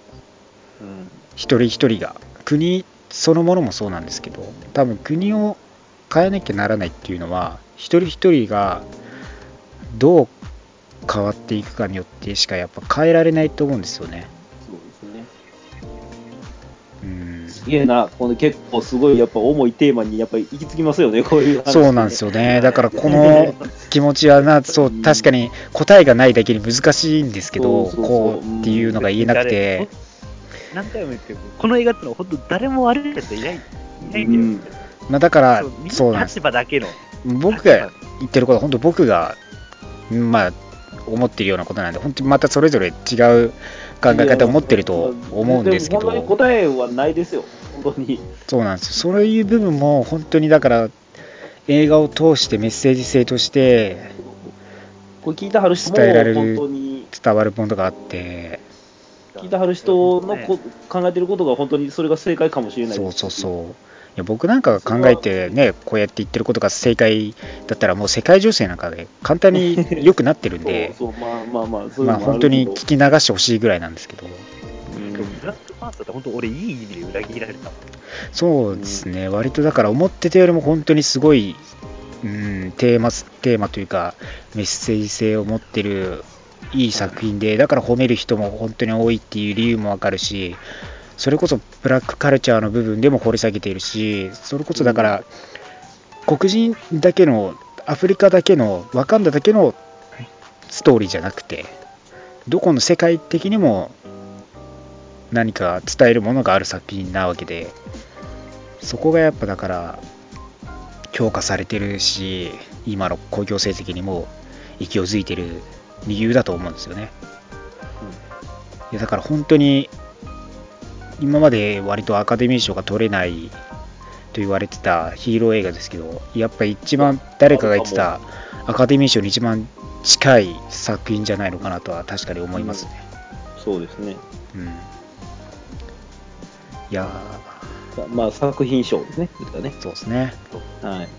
うん一人一人が。国そのものもそうなんですけど多分国を変えなきゃならないっていうのは一人一人がどう変わっていくかによってしかやっぱ変えられないと思うんですよね。すげえな、この結構すごいやっぱ重いテーマにやっぱり行き着きますよね、こういう話、そうなんですよね。だからこの気持ちはなそう確かに答えがないだけに難しいんですけどそうそうそう。こうっていうのが言えなくて。何回も言ってる。この映画ってのは本当誰も悪いやついない。いないんだよ。うん。まあだからそうなんです。立場だけの。僕が言ってることは本当僕がまあ思ってるようなことなんで本当にまたそれぞれ違う考え方を持ってると思うんですけど。答えはないですよ、本当に。そうなんですよ。そういう部分も本当にだから映画を通してメッセージ性としてこれ聞いたはる人も伝えられる伝わるものがあって。聞いたはる人のこ考えてることが本当にそれが正解かもしれない。そうそうそう。や僕なんかが考えてねこうやって言ってることが正解だったらもう世界情勢なんかで簡単に良くなってるんで。そうそう、まあ本当にる聞き流してほしいぐらいなんですけどブラックパンサーって本当俺いい意味で裏切られた。そうですね割とだから思ってたよりも本当にすごい、うん、テーマテーマというかメッセージ性を持ってるいい作品でだから褒める人も本当に多いっていう理由もわかるしそれこそブラックカルチャーの部分でも掘り下げているしそれこそだから、黒人だけのアフリカだけのワカンダだけのストーリーじゃなくてどこの世界的にも何か伝えるものがある作品なわけでそこがやっぱだから評価されてるし今の興行成績にも勢いづいてる理由だと思うんですよね、いやだから本当に今まで割とアカデミー賞が取れないと言われてたヒーロー映画ですけどやっぱ一番誰かが言ってたアカデミー賞に一番近い作品じゃないのかなとは確かに思いますね、そうですね。うん、いやまあ、作品賞ですね。ね。そうですねはい。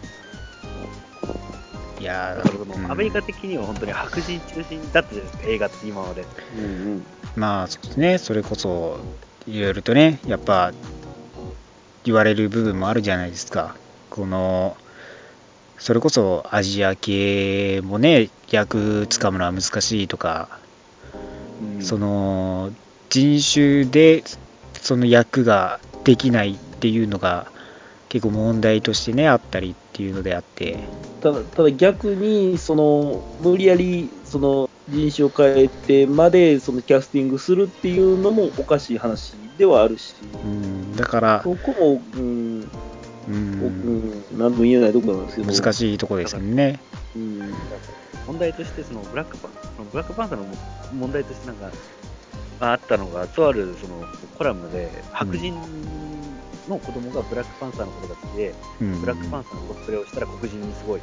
いやだからそー、うんアメリカ的には本当に白人中心だったじゃないですか、映画って今まで。うんうん。まあそうですね、それこそいろいろとね、やっぱ言われる部分もあるじゃないですか。このそれこそアジア系もね、役つかむのは難しいとか、うんその人種でその役ができないっていうのが結構問題としてね、あったりっていうのであって、ただ、ただ逆に、その、無理やり、その、人種を変えてまで、そのキャスティングするっていうのもおかしい話ではあるし、うん、だから、そこも、うん、う、うんん、なんとも言えないところなんですけど、難しいところですよね。うん、問題として、そのブラックパン、ブラックパンサーの問題としてなんか、まあ、あったのが、とあるそのコラムで、白人の子供がブラックパンサーのことが好きで、うんブラックパンサーのコスプレをしたら黒人にすごい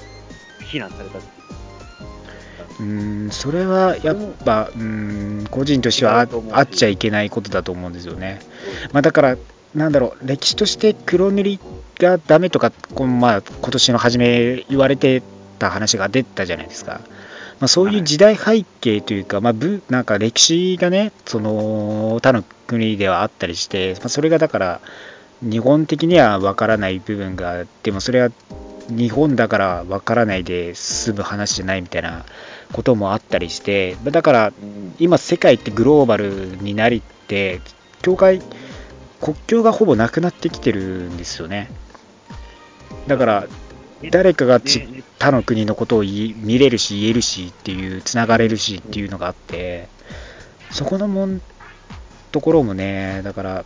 非難されたっていう。うんそれはやっぱ、うん、個人としてはあっちゃいけないことだと思うんですよね。まあ、だから、なんだろう、歴史として黒塗りがダメとか、このまあ、今年の初め言われてた話が出たじゃないですか。まあ、そういう時代背景というか、まあ、文なんか歴史がね、その他の国ではあったりして、まあ、それがだから、日本的にはわからない部分があっても、それは日本だからわからないで済む話じゃないみたいなこともあったりして、だからうん今、世界ってグローバルになりって、境界、国境がほぼなくなってきてるんですよね。だから、誰かがち他の国のことを見れるし、言えるしっていう、つながれるしっていうのがあって、そこのもんところもね、だから、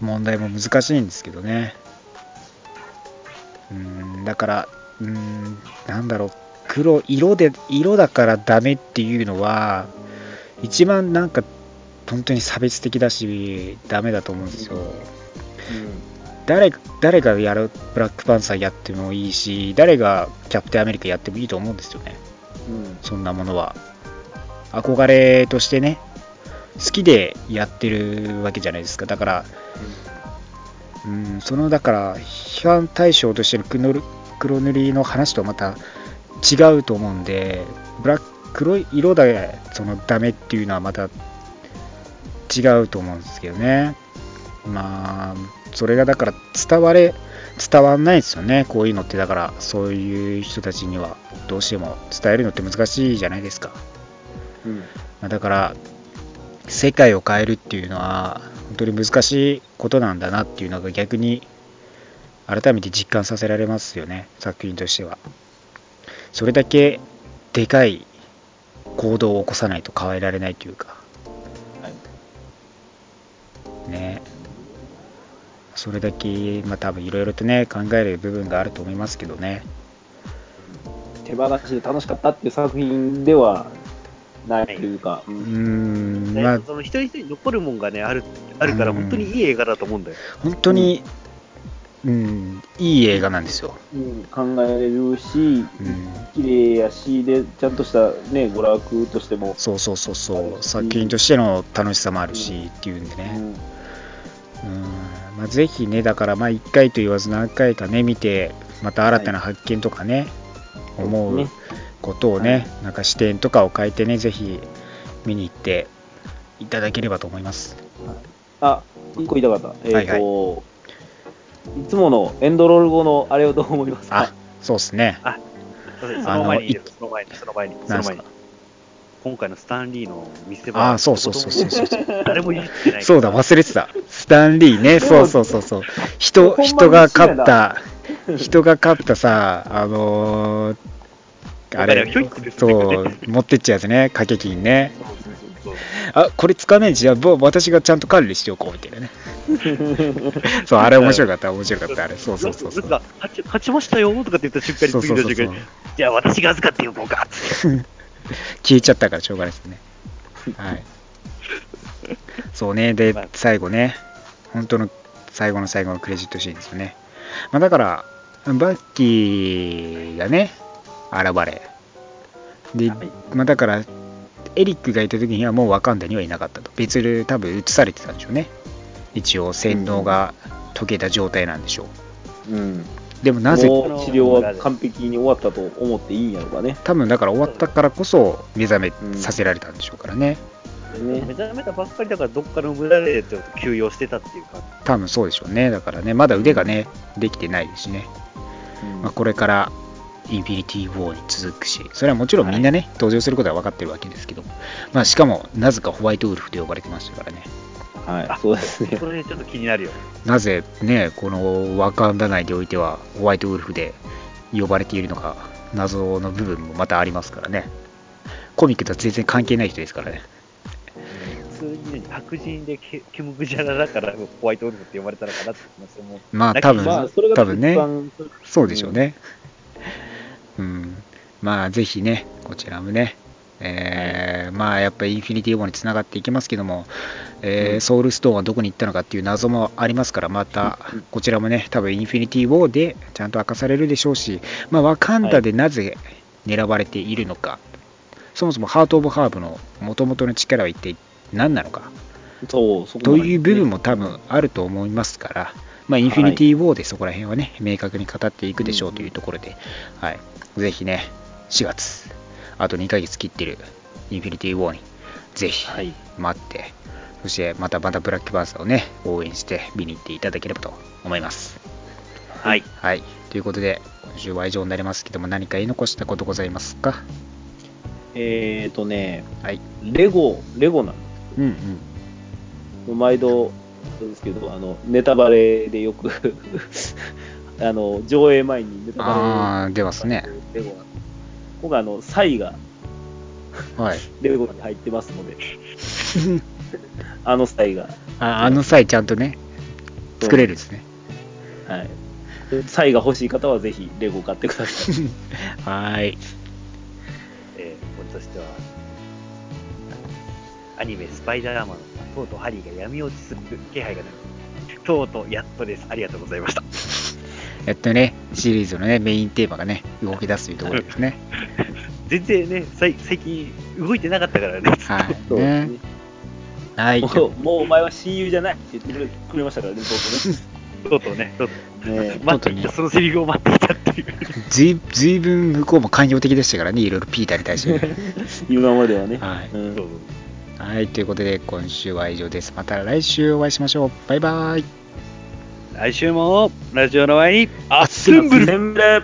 問題も難しいんですけどね。うん、だから、うん、なんだろう、黒、色で、色だからダメっていうのは、一番なんか、本当に差別的だし、ダメだと思うんですよ。誰誰がやるブラックパンサーやってもいいし、誰がキャプテンアメリカやってもいいと思うんですよね。うんそんなものは。憧れとしてね、好きでやってるわけじゃないですか。だから、うん、その、だから、批判対象としての黒塗りの話とはまた違うと思うんで、ブラック黒い色でそのダメっていうのはまた違うと思うんですけどね。まあ、それがだから伝われ、伝わんないですよね。こういうのって、だから、そういう人たちにはどうしても伝えるのって難しいじゃないですか。うんまあだから、世界を変えるっていうのは、本当に難しいことなんだなっていうのが逆に、改めて実感させられますよね、作品としては。それだけでかい行動を起こさないと変えられないというか、はいね。それだけ、まあ多分いろいろとね、考える部分があると思いますけどね。手放しで楽しかったっていう作品ではないというか、ううんまあ。その一人一人残るもんがね、あるあるから、うん本当にいい映画だと思うんだよ。本当に、うん、いい映画なんですよ。うん考えれるし、うん。綺麗やし、で、ちゃんとしたね、娯楽としても、そうそうそうそう、作品としての楽しさもあるしっていうんでね、うん。うんまあ、ぜひね、だからまあ1回と言わず何回かね、見て、また新たな発見とかね、思うね。ことをね、なんか視点とかを変えてね、ぜひ見に行っていただければと思います。あ、一個言いたかった。えっ、はいと、い。つものエンドロール後のあれをどう思いますあか、そうですね。そうですそあのの前にい、その前に、その前に、その前に。今回のスタンリーの見せ場あ、そうそうそうそうそう。誰も言ってない。そうだ、忘れてた。スタンリーね、そうそうそうそう。人、人が勝った、人が勝ったさ、あのーあれそねう、持ってっちゃうやつね、掛け金ね。あ、これ使わないんじゃ、ぼ私がちゃんと管理しておこうみたいなね。そう、あれ面白かった、面白かった、あれ。そうそうそうそう。勝ちましたよとかって言った瞬間に次の瞬間に。じゃあ私が預かっておこうかって。消えちゃったからしょうがないですね。はい。そうね、でまあ、最後ね、本当の最後の最後のクレジットシーンですよね。まあ、だから、バッキーがね、現れ、で、はいまあ、だから、エリックがいた時にはもうワカンダにはいなかったと。別で多分移されてたんでしょうね。一応、洗脳が解けた状態なんでしょう。うん。でもなぜ、治療は完璧に終わったと思っていいんやろうかね。多分だから終わったからこそ目覚めさせられたんでしょうからね。ね目覚めたばっかりだからどっかの村でちょっと休養してたっていうか。多分そうでしょうね。だからね、まだ腕がね、できてないですしね。まあ、これからインフィニティ・ウォーに続くし、それはもちろんみんなね、登場することは分かってるわけですけど、まあ、しかも、なぜかホワイトウルフと呼ばれてましたからね。はい、そうですね。これちょっと気になるよ。なぜね、このワカンダ内においてはホワイトウルフで呼ばれているのか、謎の部分もまたありますからね。コミックとは全然関係ない人ですからね。普通にね、白人でケケムクジャラだからホワイトウルフって呼ばれたのかなって思いまあ、多分、まあ、それが多分ねそうでしょうね。うん。まあ、ぜひね、こちらもね、えーまあ、やっぱりインフィニティ・ウォーにつながっていきますけども、えーうんソウルストーンはどこに行ったのかっていう謎もありますから、またうんこちらもね、多分インフィニティ・ウォーでちゃんと明かされるでしょうし、まあ、ワカンダでなぜ狙われているのか、そもそもハート・オブ・ハーブの元々の力は一体何なのか、そう、そこという部分も多分あると思いますから、まあ、インフィニティ・ウォーでそこら辺はね、明確に語っていくでしょうというところで、はい、ぜひね、4月、あと2ヶ月切ってるインフィニティ・ウォーに、ぜひはい。待って、そしてまたまたブラックバーサーをね、応援して見に行っていただければと思います。はい。はい、ということで、今週は以上になりますけども、何か言い残したことございますか？えーとね、はい。レゴ、レゴなんうんうん。毎度、そうですけど、あの、ネタバレでよく、あの、上映前にネタバレあー、出ますね。レゴなん今回、あの、サイがはい。レゴに入ってますので、あのサイが、ああの際、ちゃんとね、作れるんですね。はい。サイが欲しい方はぜひレゴ買ってください。はい。えー、僕としては、アニメスパイダーマンのとうとうハリーが闇落ちする気配がなく、とうとうやっとです。ありがとうございました。やっとね、シリーズのね、メインテーマがね、動き出すというところですね。全然ね、最近動いてなかったからね。はい。ね。はい。もう、もうお前は親友じゃないって言ってくれくれましたからね、とうとうね、とうとう。とうとうね。待っていた、そのセリフを待っていたっていう。ずいずいぶん向こうも寛容的でしたからね、いろいろピーターに対してね。今まではね。はいうんはい。ということで、今週は以上です。また来週お会いしましょう。バイバイ。来週も、ラジオの前に、アッセンブル